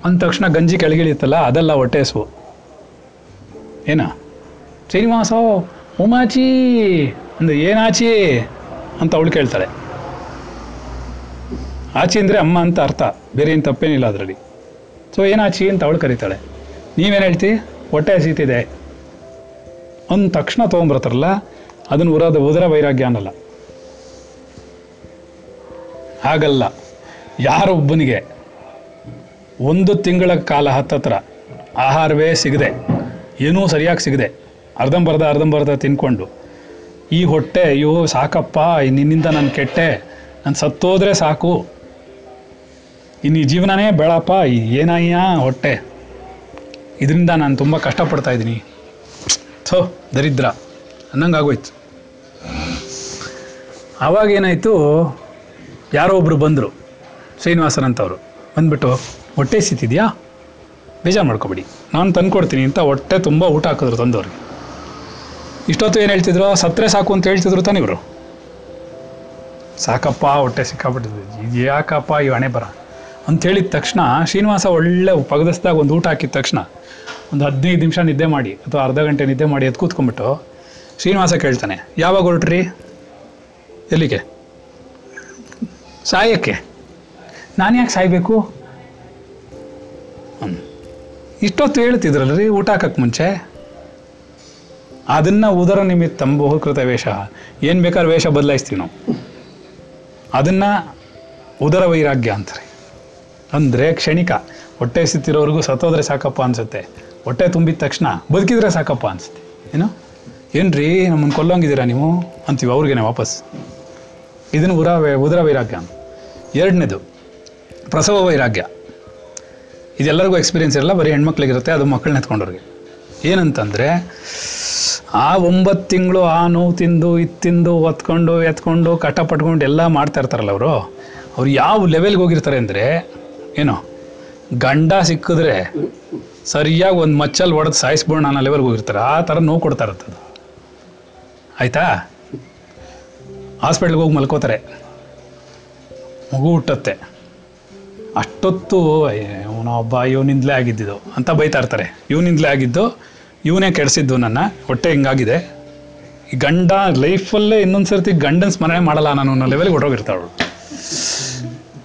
ಅಂದ ತಕ್ಷಣ ಗಂಜಿ ಕೆಳಗಿಳಿಯುತ್ತಲ್ಲ, ಅದೆಲ್ಲ ಹೊಟ್ಟೆ ಹಸುವು ಏನ? ಶ್ರೀನಿವಾಸ ಉಮಾಚಿ ಅಂದ್ರೆ ಏನಾಚಿ? ಅಂತ ಅವಳು ಕೇಳ್ತಾಳೆ. ಆಚಿ ಅಂದರೆ ಅಮ್ಮ ಅಂತ ಅರ್ಥ, ಬೇರೆ ಏನು ತಪ್ಪೇನಿಲ್ಲ ಅದರಲ್ಲಿ. ಸೊ ಏನಾಚಿ ಅಂತ ಅವಳು ಕರೀತಾಳೆ. ನೀವೇನು ಹೇಳ್ತಿ? ಹೊಟ್ಟೆ ಹಸೀತಿದೆ. ಅಂದ ತಕ್ಷಣ ತೊಗೊಂಬರ್ತಾರಲ್ಲ, ಅದನ್ನು ಉರದ ಉದರ ವೈರಾಗ್ಯ ಅನ್ನಲ್ಲ. ಹಾಗಲ್ಲ ಯಾರೊಬ್ಬನಿಗೆ ಒಂದು ತಿಂಗಳ ಕಾಲ ಹತ್ತತ್ರ ಆಹಾರವೇ ಸಿಗದೆ, ಏನೂ ಸರಿಯಾಗಿ ಸಿಗದೆ, ಅರ್ಧಂಬರ್ಧ ಅರ್ಧಂಬರ್ಧ ತಿನ್ಕೊಂಡು ಈ ಹೊಟ್ಟೆ, ಅಯ್ಯೋ, ಸಾಕಪ್ಪ ನಿನ್ನಿಂದ ನಾನು ಕೆಟ್ಟೆ, ನಾನು ಸತ್ತೋದ್ರೆ ಸಾಕು. ಇನ್ನು ಈ ಜೀವನನೇ ಬೇಡಪ್ಪ ಏನಯ್ಯ ಹೊಟ್ಟೆ. ಇದರಿಂದ ನಾನು ತುಂಬ ಕಷ್ಟಪಡ್ತಾ ಇದ್ದೀನಿ. ಥೋ, ದರಿದ್ರ. ಅನ್ನಂಗೆ ಆಗೋಯ್ತು. ಆವಾಗ ಏನಾಯಿತು, ಯಾರೋ ಒಬ್ಬರು ಬಂದರು ಶ್ರೀನಿವಾಸನ್ ಅಂತವರು ಬಂದ್ಬಿಟ್ಟು, ಹೊಟ್ಟೆ ಸಿತಿದ್ಯಾ? ಬೇಜಾರು ಮಾಡ್ಕೊಬೇಡಿ. ನಾನು ತಂದ್ಕೊಡ್ತೀನಿ ಅಂತ ಹೊಟ್ಟೆ ತುಂಬ ಊಟ ಹಾಕಿದ್ರು ತಂದವ್ರಿಗೆ. ಇಷ್ಟೊತ್ತು ಏನು ಹೇಳ್ತಿದ್ರು? ಸತ್ತರೆ ಸಾಕು ಅಂತ ಹೇಳ್ತಿದ್ರು ತಾನೇ ಇವರು. ಸಾಕಪ್ಪ, ಹೊಟ್ಟೆ ಸಿಕ್ಕಾಬಿಟ್ಟಿದೆ ಇದು ಯಾಕಪ್ಪ ಈ ಹಣೆ ಬರ? ಅಂತ ಹೇಳಿದ ತಕ್ಷಣ ಶ್ರೀನಿವಾಸ ಒಳ್ಳೆ ಪಗದಸ್ದಾಗ ಒಂದು ಊಟ ಹಾಕಿದ ತಕ್ಷಣ ಒಂದು ಹದಿನೈದು ನಿಮಿಷ ನಿದ್ದೆ ಮಾಡಿ ಅಥವಾ ಅರ್ಧ ಗಂಟೆ ನಿದ್ದೆ ಮಾಡಿ ಎದ್ದು ಕೂತ್ಕೊಂಡ್ಬಿಟ್ಟು ಶ್ರೀನಿವಾಸ ಕೇಳ್ತಾನೆ, ಯಾವಾಗ ಹೊರಟ್ರಿ? ಎಲ್ಲಿಗೆ? ಸಾಯಕ್ಕೆ. ನಾನು ಯಾಕೆ ಸಾಯ್ಬೇಕು? ಇಷ್ಟೊತ್ತು ಇಷ್ಟೊತ್ತು ರೀ ಊಟ ಹಾಕಕ್ಕೆ ಮುಂಚೆ? ಅದನ್ನ ಉದರ ನಿಮಿತ್ತಂ ಬಹುಕೃತ ವೇಷ. ಏನು ಬೇಕಾದ್ರೆ ವೇಷ ಬದಲಾಯಿಸ್ತೀವಿ ನಾವು. ಅದನ್ನ ಉದರ ವೈರಾಗ್ಯ ಅಂತಾರೆ. ಅಂದರೆ ಕ್ಷಣಿಕ. ಹೊಟ್ಟೆ ಸಿತ್ತಿರೋರ್ಗೂ ಸತ್ತೋದ್ರೆ ಸಾಕಪ್ಪ ಅನ್ಸುತ್ತೆ. ಹೊಟ್ಟೆ ತುಂಬಿದ ತಕ್ಷಣ ಬದುಕಿದ್ರೆ ಸಾಕಪ್ಪ ಅನ್ಸುತ್ತೆ. ಏನು? ಏನ್ರಿ ನಮ್ಮನ್ನು ಕೊಲ್ಲೋಂಗಿದ್ದೀರಾ ನೀವು? ಅಂತೀವಿ, ಅವ್ರಿಗೇನೆ ವಾಪಸ್. ಇದನ್ನು ಉರ ಉದರ ವೈರಾಗ್ಯ ಎರಡನೇದು, ಪ್ರಸವ ವೈರಾಗ್ಯ. ಇದೆಲ್ಲರಿಗೂ ಎಕ್ಸ್ಪೀರಿಯನ್ಸ್ ಇರಲ್ಲ, ಬರೀ ಹೆಣ್ಮಕ್ಳಿಗಿರುತ್ತೆ, ಅದು ಮಕ್ಕಳನ್ನ ಎತ್ಕೊಂಡವ್ರಿಗೆ ಏನಂತಂದರೆ ಆ ಒಂಬತ್ತು ತಿಂಗಳು ಆ ನೋವು ತಿಂದು, ಇದು ತಿಂದು ಒತ್ಕೊಂಡು ಎತ್ಕೊಂಡು ಕಟ ಪಟ್ಕೊಂಡು ಎಲ್ಲ ಮಾಡ್ತಾ ಇರ್ತಾರಲ್ಲ ಅವರು. ಅವ್ರು ಯಾವ ಲೆವೆಲ್ಗೆ ಹೋಗಿರ್ತಾರೆ ಅಂದರೆ, ಏನು, ಗಂಡ ಸಿಕ್ಕಿದ್ರೆ ಸರಿಯಾಗಿ ಒಂದು ಮಚ್ಚಲ್ಲಿ ಹೊಡೆದು ಸಾಯಿಸ್ಬೋಣ ಅನ್ನೋ ಲೆವೆಲ್ಗೆ ಹೋಗಿರ್ತಾರೆ. ಆ ಥರ ನೋವು ಕೊಡ್ತಾ ಇರ್ತದೆ ಆಯಿತಾ? ಹಾಸ್ಪಿಟ್ಲ್ಗೆ ಹೋಗಿ ಮಲ್ಕೋತಾರೆ. ಮಗು ಹುಟ್ಟತ್ತೆ. ಅಷ್ಟೊತ್ತು ಇವನ ಒಬ್ಬ ಇವನಿಂದಲೇ ಆಗಿದ್ದಿದ್ದು ಅಂತ ಬೈತಾ ಇರ್ತಾರೆ. ಇವನಿಂದಲೇ ಆಗಿದ್ದು ಇವನೇ ಕೆಡಿಸಿದ್ದು ನನ್ನ, ಹೊಟ್ಟೆ ಹಿಂಗಾಗಿದೆ. ಈ ಗಂಡ ಲೈಫಲ್ಲೇ ಇನ್ನೊಂದು ಸರ್ತಿ ಗಂಡನ ಸ್ಮರಣೆ ಮಾಡಲ್ಲ ನಾನು ಅನ್ನೋ ಲೆವೆಲ್ಗೆ ಹೊಟ್ಟೋಗಿರ್ತಾಳು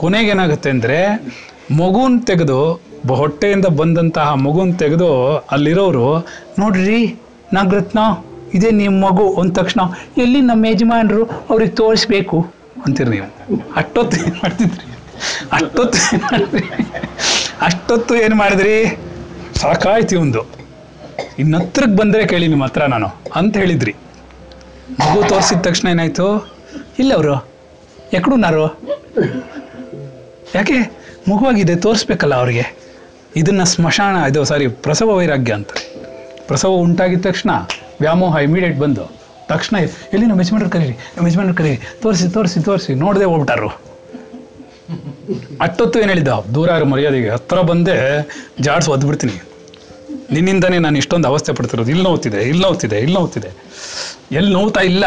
ಕೊನೆಗೇನಾಗುತ್ತೆ ಅಂದರೆ, ಮಗುನ ತೆಗೆದು ಹೊಟ್ಟೆಯಿಂದ ಬಂದಂತಹ ಮಗುನ ತೆಗೆದು ಅಲ್ಲಿರೋರು, ನೋಡ್ರಿ, ನಾಗರತ್ನ, ಇದೇ ನಿಮ್ಮ ಮಗು ಅಂದ ತಕ್ಷಣ, ಎಲ್ಲಿ ನಮ್ಮ ಯಜಮಾನರು ಅವ್ರಿಗೆ ತೋರಿಸ್ಬೇಕು ಅಂತೀರಿ ನೀವು. ಅಷ್ಟೊತ್ತು ಏನು ಮಾಡ್ತಿದ್ರಿ? ಅಷ್ಟೊತ್ತು ಏನು ಮಾಡಿದ್ರಿ ಅಷ್ಟೊತ್ತು ಏನು ಮಾಡಿದ್ರಿ? ಸಾಕಾಯ್ತು ಒಂದು ಇನ್ನು ಹತ್ರಕ್ಕೆ ಬಂದರೆ ಕೇಳಿ ನಿಮ್ಮ ಹತ್ರ ನಾನು ಅಂತ ಹೇಳಿದ್ರಿ. ಮಗು ತೋರಿಸಿದ ತಕ್ಷಣ ಏನಾಯ್ತು? ಇಲ್ಲ ಅವರು. ಎಕ್ಕಡುನಾರು ಯಾಕೆ? ಮಗುವಾಗಿದೆ, ತೋರಿಸ್ಬೇಕಲ್ಲ ಅವ್ರಿಗೆ. ಇದನ್ನ ಸ್ಮಶಾನ, ಇದು ಸಾರಿ ಪ್ರಸವ ವೈರಾಗ್ಯ ಅಂತ. ಪ್ರಸವ ಉಂಟಾಗಿದ ತಕ್ಷಣ ವ್ಯಾಮೋಹ ಇಮಿಡಿಯೇಟ್ ಬಂದು ತಕ್ಷಣ ಎಲ್ಲಿ? ನಮ್ಮ ಯಜಮಾನ್ರು ಕರೀರಿ? ನಮ್ಮ ಯಜಮಾನ್ರು ಕರೀರಿ. ತೋರಿಸಿ ತೋರಿಸಿ ತೋರಿಸಿ, ನೋಡದೆ ಹೋಗ್ಬಿಟ್ಟಾರು. ಅಷ್ಟೊತ್ತು ಏನು ಹೇಳಿದ್ದ? ದೂರ ಮರ್ಯಾದೆಗೆ. ಹತ್ರ ಬಂದೇ ಜಾಡ್ಸ್ ಒದ್ಬಿಡ್ತೀನಿ. ನಿನ್ನಿಂದನೇ ನಾನು ಇಷ್ಟೊಂದು ಅವಸ್ಥೆ ಪಡ್ತಿರೋದು. ಇಲ್ಲಿ ನೋವುತ್ತಿದೆ ಇಲ್ಲಿ ನೋವುತ್ತಿದೆ ಇಲ್ಲಿ ನೋವುತ್ತಿದೆ ಎಲ್ಲಿ ನೋವುತ್ತಾ ಇಲ್ಲ?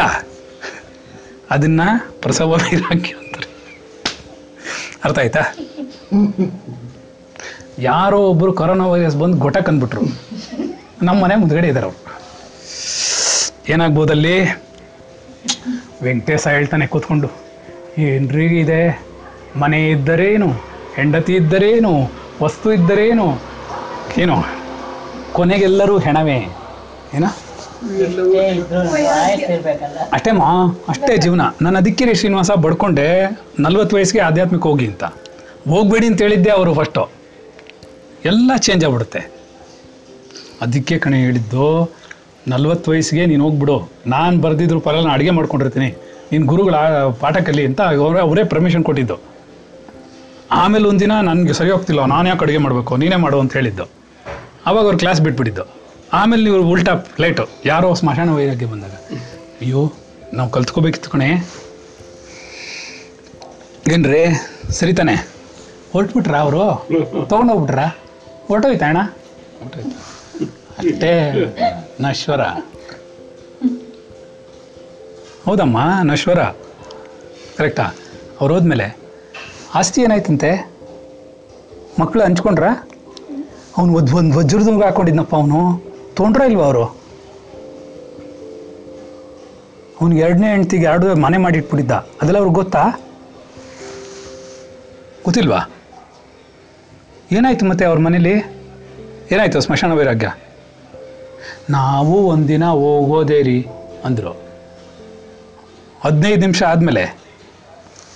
ಅದನ್ನ ಪ್ರಸವ ವೈರಾಗ್ಯ ಅಂತಾರೆ. ಅರ್ಥ ಆಯ್ತಾ? ಯಾರೋ ಒಬ್ಬರು ಕೊರೋನಾ ವೈರಸ್ ಬಂದು ಗೊಟಕ್ ಅಂದ್ಬಿಟ್ರು. ನಮ್ಮ ಮನೆ ಮುಂದ್ಗಡೆ ಇದ್ದಾರೆ ಅವರು. ಏನಾಗ್ಬೋದಲ್ಲಿ? ವೆಂಕಟೇಶ ಹೇಳ್ತಾನೆ ಕೂತ್ಕೊಂಡು ಏನ್ರಿ ಇದೆ? ಮನೆ ಇದ್ದರೇನು? ಹೆಂಡತಿ ಇದ್ದರೇನು? ವಸ್ತು ಇದ್ದರೇನು? ಏನು. ಕೊನೆಗೆಲ್ಲರೂ ಹೆಣವೇ? ಏನ? ಅಷ್ಟೇ ಮಾ, ಅಷ್ಟೇ ಜೀವನ. ನಾನು ಅದಕ್ಕೆ ಶ್ರೀನಿವಾಸ ಬಡ್ಕೊಂಡೆ ನಲ್ವತ್ತು ವಯಸ್ಸಿಗೆ ಆಧ್ಯಾತ್ಮಿಕ ಹೋಗಿ ಅಂತ. ಹೋಗ್ಬೇಡಿ ಅಂತ ಹೇಳಿದ್ದೆ ಅವರು ಫಸ್ಟು ಎಲ್ಲ ಚೇಂಜ್ ಆಗ್ಬಿಡುತ್ತೆ. ಅದಕ್ಕೆ ಕಣೆ ಹೇಳಿದ್ದು, ನಲ್ವತ್ತು ವಯಸ್ಸಿಗೆ ನೀನು ಹೋಗ್ಬಿಡು. ನಾನು ಬರೆದಿದ್ರು ಪರ ನಾನು ಅಡುಗೆ ಮಾಡ್ಕೊಂಡಿರ್ತೀನಿ. ನಿನ್ನ ಗುರುಗಳ ಪಾಠ ಕಲಿ ಅಂತ ಅವರೇ ಅವರೇ ಪರ್ಮಿಷನ್ ಕೊಟ್ಟಿದ್ದು. ಆಮೇಲೆ ಒಂದಿನ ನನಗೆ ಸರಿ ಹೋಗ್ತಿಲ್ಲ, ನಾನು ಯಾಕೆ ಅಡುಗೆ ಮಾಡಬೇಕು, ನೀನೇ ಮಾಡು ಅಂತ ಹೇಳಿದ್ದು. ಆವಾಗ ಅವ್ರು ಕ್ಲಾಸ್ ಬಿಟ್ಬಿಟ್ಟಿದ್ದು. ಆಮೇಲೆ ನೀವು ಉಲ್ಟಾ ಲೈಟು ಯಾರೋ ಸ್ಮಶಾನ ವೈರಾಗ್ಯ ಬಂದಾಗ, ಅಯ್ಯೋ, ನಾವು ಕಲ್ತ್ಕೋಬೇಕಿತ್ತು ಕಣೆ. ಏನ್ರಿ, ಸರಿ ತಾನೆ. ಹೊರಟ್ಬಿಟ್ರ ಅವರು? ತೊಗೊಂಡೋಗ್ಬಿಟ್ರ? ಹೊರಟೋಯ್ತಾ ಅಣ್ಣ? ಅಷ್ಟೇ ನಶ್ವರ. ಹೌದಮ್ಮ, ನಶ್ವರ. ಕರೆಕ್ಟಾ ಅವ್ರು ಹೋದ್ಮೇಲೆ, ಆಸ್ತಿ ಏನಾಯ್ತಂತೆ? ಮಕ್ಕಳು ಹಂಚ್ಕೊಂಡ್ರ? ಅವ್ನು ಒದ್ ಒಂದು ವಜ್ರದಂಗ ಹಾಕೊಂಡಿದ್ನಪ್ಪ ಅವನು. ತೊಂಡ್ರ ಇಲ್ವಾ ಅವರು? ಅವ್ನಿಗೆ ಎರಡನೇ ಹೆಂಡ್ತಿಗೆ ಎರಡು ಮನೆ ಮಾಡಿಟ್ಬಿಟ್ಟಿದ್ದ. ಅದೆಲ್ಲ ಅವ್ರಿಗೆ ಗೊತ್ತಾ? ಗೊತ್ತಿಲ್ವಾ? ಏನಾಯ್ತು ಮತ್ತೆ ಅವ್ರ ಮನೇಲಿ? ಏನಾಯ್ತು ಸ್ಮಶಾನ ವೈರಾಗ್ಯ? ನಾವು ಒಂದಿನ ಹೋಗೋದೇ ರೀ ಅಂದರು. ಹದಿನೈದು ನಿಮಿಷ ಆದಮೇಲೆ?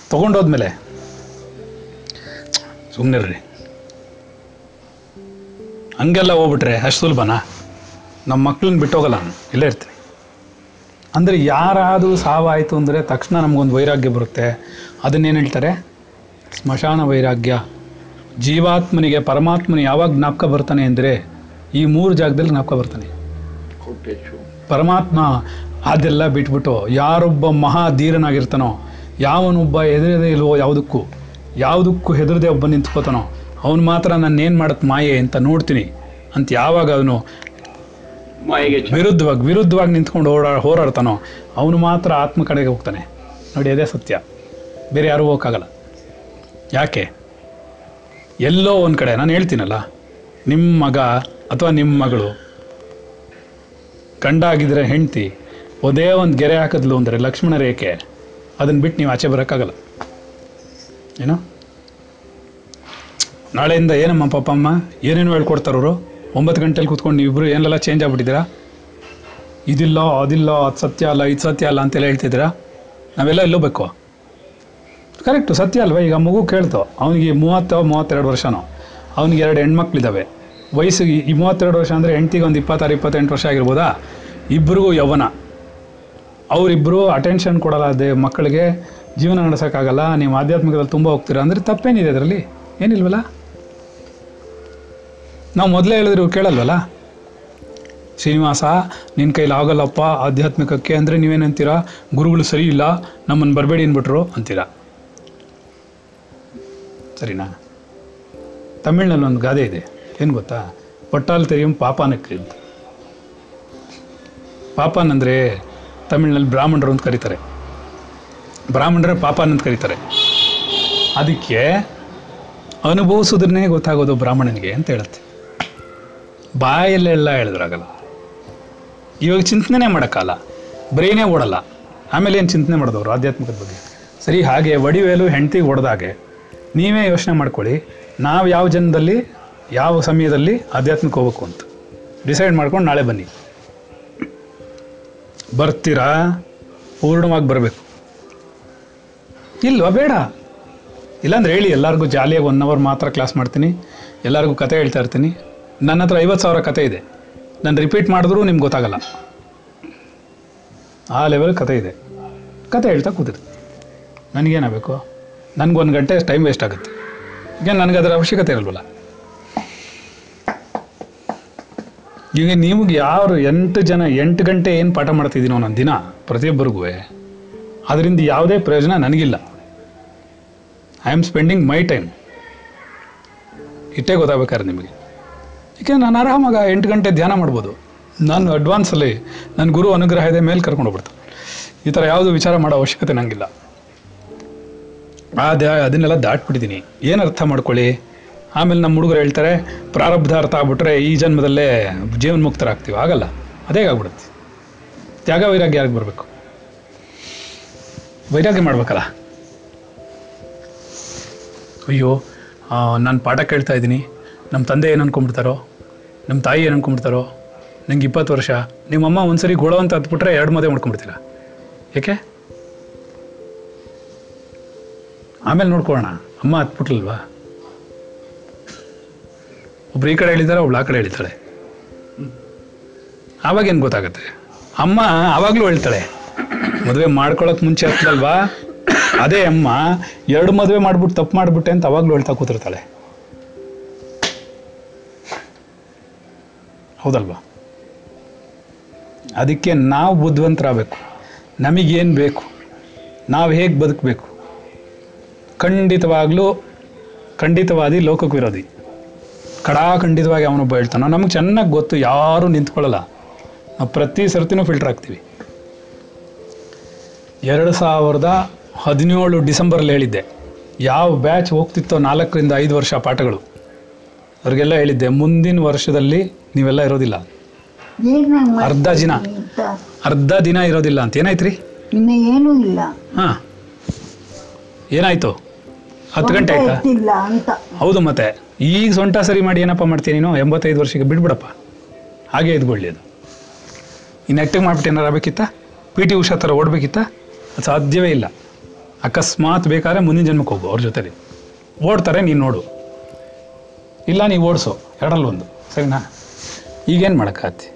ತೊಗೊಂಡೋದ್ಮೇಲೆ? ಸುಮ್ಮನಿರ್ರಿ ಹಂಗೆಲ್ಲ ಹೋಗ್ಬಿಟ್ರೆ ಅಷ್ಟು ಸುಲಭನಾ? ನಮ್ಮ ಮಕ್ಳನ್ನ ಬಿಟ್ಟೋಗಲ್ಲ ನಾನು ಇಲ್ಲೇ ಇರ್ತೀನಿ. ಅಂದರೆ ಯಾರಾದರೂ ಸಾವಾಯಿತು ಅಂದರೆ ತಕ್ಷಣ ನಮಗೊಂದು ವೈರಾಗ್ಯ ಬರುತ್ತೆ. ಅದನ್ನೇನು ಹೇಳ್ತಾರೆ? ಸ್ಮಶಾನ ವೈರಾಗ್ಯ. ಜೀವಾತ್ಮನಿಗೆ ಪರಮಾತ್ಮನ ಯಾವಾಗ ಜ್ಞಾಪಕ ಬರ್ತಾನೆ ಅಂದರೆ ಈ ಮೂರು ಜಾಗದಲ್ಲಿ ಜ್ಞಾಪಕ ಬರ್ತಾನೆ. ಪರಮಾತ್ಮ ಅದೆಲ್ಲ ಬಿಟ್ಬಿಟ್ಟು ಯಾರೊಬ್ಬ ಮಹಾ ಧೀರನಾಗಿರ್ತಾನೋ ಯಾವನೊಬ್ಬ ಹೆದರದೇ ಇಲ್ವೋ ಯಾವುದಕ್ಕೂ ಯಾವುದಕ್ಕೂ ಹೆದರದೆ ಒಬ್ಬ ನಿಂತ್ಕೋತಾನೋ ಅವನು ಮಾತ್ರ ನನ್ನ ಏನು ಮಾಡತ್ ಮಾಯೆ ಅಂತ ನೋಡ್ತೀನಿ ಅಂತ ಯಾವಾಗ ಅವನು ಮಾಯಿಗೆ ವಿರುದ್ಧವಾಗಿ ವಿರುದ್ಧವಾಗಿ ನಿಂತ್ಕೊಂಡು ಓಡಾ ಹೋರಾಡ್ತಾನೋ ಅವನು ಮಾತ್ರ ಆತ್ಮ ಕಡೆಗೆ ಹೋಗ್ತಾನೆ. ನೋಡಿ ಅದೇ ಸತ್ಯ. ಬೇರೆ ಯಾರೂ ಹೋಗೋಕ್ಕಾಗಲ್ಲ. ಯಾಕೆ? ಎಲ್ಲೋ ಒಂದು ಕಡೆ ನಾನು ಹೇಳ್ತೀನಲ್ಲ ನಿಮ್ಮ ಮಗ ಅಥವಾ ನಿಮ್ಮ ಮಗಳು ಗಂಡ ಆಗಿದ್ರೆ ಹೆಂಡ್ತಿ ಒದೇ ಒಂದು ಗೆರೆ ಹಾಕಿದ್ಲು ಅಂದರೆ ಲಕ್ಷ್ಮಣ ರೇಖೆ ಅದನ್ನು ಬಿಟ್ಟು ನೀವು ಆಚೆ ಬರೋಕ್ಕಾಗಲ್ಲ. ಏನೋ? ನಾಳೆಯಿಂದ ಏನಮ್ಮ ಪಾಪ ಅಮ್ಮ? ಏನೇನು ಹೇಳ್ಕೊಡ್ತಾರವರು ಒಂಬತ್ತು ಗಂಟೆಲಿ ಕೂತ್ಕೊಂಡು ಇಬ್ಬರು ಏನೆಲ್ಲ ಚೇಂಜ್ ಆಗ್ಬಿಟ್ಟಿದ್ದೀರಾ? ಇದಿಲ್ಲ, ಅದಿಲ್ಲ, ಅದು ಸತ್ಯ ಅಲ್ಲ, ಇದು ಸತ್ಯ ಅಲ್ಲ ಅಂತೆಲ್ಲ ಹೇಳ್ತಿದ್ದೀರಾ? ನಾವೆಲ್ಲ ಎಲ್ಲೋ ಬೇಕು? ಕರೆಕ್ಟು ಸತ್ಯ ಅಲ್ವಾ? ಈಗ ಮಗು ಕೇಳ್ತು. ಅವನಿಗೆ ಮೂವತ್ತ, ಮೂವತ್ತೆರಡು ವರ್ಷನೋ? ಅವನಿಗೆ ಎರಡು ಹೆಣ್ಮಕ್ಳಿದ್ದಾವೆ ವಯಸ್ಸು ಈ ಮೂವತ್ತೆರಡು ವರ್ಷ ಅಂದರೆ ಹೆಂಡ್ತಿಗೆ ಒಂದು ಇಪ್ಪತ್ತಾರು, ಇಪ್ಪತ್ತೆಂಟು ವರ್ಷ ಆಗಿರ್ಬೋದಾ? ಇಬ್ಬರಿಗೂ ಯೌವನ. ಅವರಿಬ್ಬರು ಅಟೆನ್ಷನ್ ಕೊಡಲ್ಲ ಅದೇ ಮಕ್ಕಳಿಗೆ. ಜೀವನ ನಡೆಸೋಕ್ಕಾಗಲ್ಲ. ನೀವು ಆಧ್ಯಾತ್ಮಿಕದಲ್ಲಿ ತುಂಬ ಹೋಗ್ತೀರಾ? ಅಂದರೆ ತಪ್ಪೇನಿದೆ ಅದರಲ್ಲಿ? ಏನಿಲ್ವಲ್ಲ? ನಾವು ಮೊದಲೇ ಹೇಳಿದ್ರು ಕೇಳಲ್ವಲ್ಲ? ಶ್ರೀನಿವಾಸ ನಿನ್ನ ಕೈಲಿ ಆಗಲ್ಲಪ್ಪ ಆಧ್ಯಾತ್ಮಿಕಕ್ಕೆ ಅಂದರೆ ನೀವೇನಂತೀರಾ? ಗುರುಗಳು ಸರಿ ಇಲ್ಲ ನಮ್ಮನ್ನು ಬರಬೇಡಿ ಅಂದ್ಬಿಟ್ರು ಅಂತೀರಾ? ಸರಿನಾ? ತಮಿಳ್ನಲ್ಲಿ ಒಂದು ಗಾದೆ ಇದೆ, ಏನು ಗೊತ್ತಾ? ಪಟ್ಟಾಲ್ ತೆರೆಯಂ ಪಾಪಾನಕ್ಕೆ ಅಂತ. ಪಾಪಾನ್ ಅಂದರೆ ತಮಿಳ್ನಲ್ಲಿ ಬ್ರಾಹ್ಮಣರು ಅಂತ ಕರೀತಾರೆ. ಬ್ರಾಹ್ಮಣರ ಪಾಪಾನ್ ಅಂತ ಕರೀತಾರೆ. ಅದಕ್ಕೆ ಅನುಭವಿಸೋದನ್ನೇ ಗೊತ್ತಾಗೋದು ಬ್ರಾಹ್ಮಣನಿಗೆ ಅಂತ ಹೇಳುತ್ತೆ ಬಾಯಲ್ಲೆಲ್ಲ ಹೇಳಿದ್ರಾಗಲ್ಲ. ಇವಾಗ ಚಿಂತನೆ ಮಾಡೋಕ್ಕಲ್ಲ ಬ್ರೈನೇ ಓಡಲ್ಲ. ಆಮೇಲೆ ಏನು ಚಿಂತನೆ ಮಾಡಿದವರು ಆಧ್ಯಾತ್ಮಿಕದ ಬಗ್ಗೆ? ಸರಿ, ಹಾಗೆ ವಡಿವೇಲು ಹೆಂಡತಿ ಹೊಡೆದಾಗೆ ನೀವೇ ಯೋಚನೆ ಮಾಡ್ಕೊಳ್ಳಿ, ನಾವು ಯಾವ ಜನದಲ್ಲಿ ಯಾವ ಸಮಯದಲ್ಲಿ ಆಧ್ಯಾತ್ಮಿಕ ಹೋಗ್ಬೇಕು ಅಂತ. ಡಿಸೈಡ್ ಮಾಡ್ಕೊಂಡು ನಾಳೆ ಬನ್ನಿ. ಬರ್ತೀರಾ? ಪೂರ್ಣವಾಗಿ ಬರಬೇಕು. ಇಲ್ವಾ? ಬೇಡ. ಇಲ್ಲಾಂದ್ರೆ ಹೇಳಿ, ಎಲ್ಲರಿಗೂ ಜಾಲಿಯಾಗಿ ಒನ್ ಅವರ್ ಮಾತ್ರ ಕ್ಲಾಸ್ ಮಾಡ್ತೀನಿ. ಎಲ್ಲರಿಗೂ ಕತೆ ಹೇಳ್ತಾ ಇರ್ತೀನಿ. ನನ್ನ ಹತ್ರ ಐವತ್ತು ಸಾವಿರ ಕತೆ ಇದೆ. ನಾನು ರಿಪೀಟ್ ಮಾಡಿದ್ರೂ ನಿಮ್ಗೆ ಗೊತ್ತಾಗಲ್ಲ. ಆ ಲೆವೆಲ್ ಕತೆ ಇದೆ. ಕತೆ ಹೇಳ್ತಾ ಕೂತಿರ್ತೀನಿ ನನಗೇನಾಗಬೇಕು? ನನಗೊಂದು ಗಂಟೆ ಟೈಮ್ ವೇಸ್ಟ್ ಆಗುತ್ತೆ. ಈಗ ನನಗೆ ಅದರ ಅವಶ್ಯಕತೆ ಇರಲ್ವಲ್ಲ? ಈಗ ನೀವು ಯಾರು ಎಂಟು ಜನ, ಎಂಟು ಗಂಟೆ ಏನು ಪಾಠ ಮಾಡ್ತಿದ್ದೀನೋ ನನ್ನ ದಿನ ಪ್ರತಿಯೊಬ್ಬರಿಗೂ ಅದರಿಂದ ಯಾವುದೇ ಪ್ರಯೋಜನ ನನಗಿಲ್ಲ. I am spending my time ಇಟ್ಟೇ ಗೊತ್ತಾಗಬೇಕಾದ್ರೆ ನಿಮಗೆ. ಏಕೆ ನಾನು ಆರಾಮಾಗಿ ಎಂಟು ಗಂಟೆ ಧ್ಯಾನ ಮಾಡ್ಬೋದು? ನಾನು ಅಡ್ವಾನ್ಸಲ್ಲಿ ನನ್ನ ಗುರು ಅನುಗ್ರಹ ಇದೆ ಮೇಲೆ ಕರ್ಕೊಂಡು ಹೋಗ್ಬಿಡ್ತಾನೆ. ಈ ಥರ ಯಾವುದು ವಿಚಾರ ಮಾಡೋ ಅವಶ್ಯಕತೆ ನನಗಿಲ್ಲ ಆ ದ್ಯಾ ಅದನ್ನೆಲ್ಲ ದಾಟ್ಬಿಟ್ಟಿದ್ದೀನಿ ಏನು ಅರ್ಥ ಮಾಡ್ಕೊಳ್ಳಿ? ಆಮೇಲೆ ನಮ್ಮ ಹುಡುಗರು ಹೇಳ್ತಾರೆ, ಪ್ರಾರಬ್ಧ ಅರ್ಥ ಆಗ್ಬಿಟ್ರೆ ಈ ಜನ್ಮದಲ್ಲೇ ಜೀವನ ಮುಕ್ತರಾಗ್ತೀವಿ ಆಗಲ್ಲ ಅದೇ ಆಗ್ಬಿಡುತ್ತೆ. ತ್ಯಾಗ ವೈರಾಗ್ಯ ಯಾರಿಗೆ ಬರಬೇಕು? ವೈರಾಗ್ಯ ಮಾಡ್ಬೇಕಲ್ಲ? ಅಯ್ಯೋ ನಾನು ಪಾಠ ಕೇಳ್ತಾ ಇದ್ದೀನಿ. ನಮ್ಮ ತಂದೆ ಏನು ಅನ್ಕೊಂಡ್ಬಿಡ್ತಾರೋ? ನಮ್ಮ ತಾಯಿ ಏನು ಅನ್ಕೊಂಡ್ಬಿಡ್ತಾರೋ ನಂಗೆ ಇಪ್ಪತ್ತು ವರ್ಷ. ನಿಮ್ಮಮ್ಮ ಒಂದ್ಸರಿ ಗೋಳ ಅಂತ ಹತ್ಬಿಟ್ರೆ ಎರಡು ಮದುವೆ ಮಾಡ್ಕೊಂಡ್ಬಿಡ್ತೀರ? ಏಕೆ? ಆಮೇಲೆ ನೋಡ್ಕೊಳ್ಳೋಣ. ಅಮ್ಮ ಹತ್ಬಿಟ್ಲಲ್ವಾ? ಒಬ್ರು ಈ ಕಡೆ ಹೇಳಿದ್ದಾರೆ ಒಬ್ಳು ಆ ಕಡೆ ಹೇಳ್ತಾಳೆ ಆವಾಗೇನು ಗೊತ್ತಾಗುತ್ತೆ? ಅಮ್ಮ ಆವಾಗಲೂ ಹೇಳ್ತಾಳೆ, ಮದುವೆ ಮಾಡ್ಕೊಳಕ್ ಮುಂಚೆ ಹತ್ತಲ್ವಾ ಅದೇ ಅಮ್ಮ, ಎರಡು ಮದುವೆ ಮಾಡ್ಬಿಟ್ಟು ತಪ್ಪು ಮಾಡಿಬಿಟ್ಟೆ ಅಂತ ಅವಾಗಲೂ ಹೇಳ್ತಾ ಕೂತಿರ್ತಾಳೆ. ಹೌದಲ್ವಾ? ಅದಕ್ಕೆ ನಾವು ಬುದ್ಧಿವಂತರಾಗಬೇಕು. ನಮಗೇನು ಬೇಕು? ನಾವು ಹೇಗೆ ಬದುಕಬೇಕು? ಖಂಡಿತವಾಗಲೂ, ಖಂಡಿತವಾದಿ ಲೋಕಕ್ಕೆ ವಿರೋಧಿ. ಖಡಾಖಂಡಿತವಾಗಿ ಅವನು ಹೇಳ್ತಾನೆ. ನಮಗೆ ಚೆನ್ನಾಗಿ ಗೊತ್ತು, ಯಾರೂ ನಿಂತ್ಕೊಳ್ಳಲ್ಲ. ನಾವು ಪ್ರತಿ ಸರ್ತಿನೂ ಫಿಲ್ಟರ್ ಹಾಕ್ತೀವಿ. ಎರಡು ಸಾವಿರದ ಹದಿನೇಳು ಡಿಸೆಂಬರಲ್ಲಿ ಹೇಳಿದ್ದೆ. ಯಾವ ಬ್ಯಾಚ್ ಹೋಗ್ತಿತ್ತೋ ನಾಲ್ಕರಿಂದ ಐದು ವರ್ಷ ಪಾಠಗಳು. ಅವ್ರಿಗೆಲ್ಲ ಹೇಳಿದ್ದೆ, ಮುಂದಿನ ವರ್ಷದಲ್ಲಿ ನೀವೆಲ್ಲ ಇರೋದಿಲ್ಲ. ಅರ್ಧ ದಿನ. ಅರ್ಧ ದಿನ ಇರೋದಿಲ್ಲ ಅಂತ. ಏನಾಯ್ತ್ರಿ? ಇನ್ನು ಏನೂ ಇಲ್ಲ. ಹಾ. ಏನಾಯ್ತು? ಹತ್ತು ಗಂಟೆ ಆಯ್ತಾ? ಅಂತ. ಹೌದು ಮತ್ತೆ. ಈಗ ಸೊಂಟ ಸರಿ ಮಾಡಿ ಏನಪ್ಪ ಮಾಡ್ತೀನಿ ನೀನು? ಎಂಬತ್ತೈದು ವರ್ಷಕ್ಕೆ ಬಿಡ್ಬಿಡಪ್ಪ. ಹಾಗೆ ಇದ್ಕೊಳ್ಳಿ ಅದು. ಇನ್ನು ನೆಟ್ಟಿಗೆ ಮಾಡ್ಬಿಟ್ಟು ಏನಾರು ಆಗಬೇಕಿತ್ತ? ಪಿ ಟಿ ಉಷಾ ಥರ ಓಡಬೇಕಿತ್ತ? ಅದು ಸಾಧ್ಯವೇ ಇಲ್ಲ. ಅಕಸ್ಮಾತ್ ಬೇಕಾದ್ರೆ ಮುಂದಿನ ಜನ್ಮಕ್ಕೆ ಹೋಗು ಅವ್ರ ಜೊತೆಲಿ. ಓಡ್ತಾರೆ ನೀನು ನೋಡು. ಇಲ್ಲ ನೀವು ಓಡಿಸು. ಎರಡಲ್ಲೊಂದು. ಸರಿನಾ? ಈಗೇನು ಮಾಡೋಕ್ಕಾಗತ್ತೆ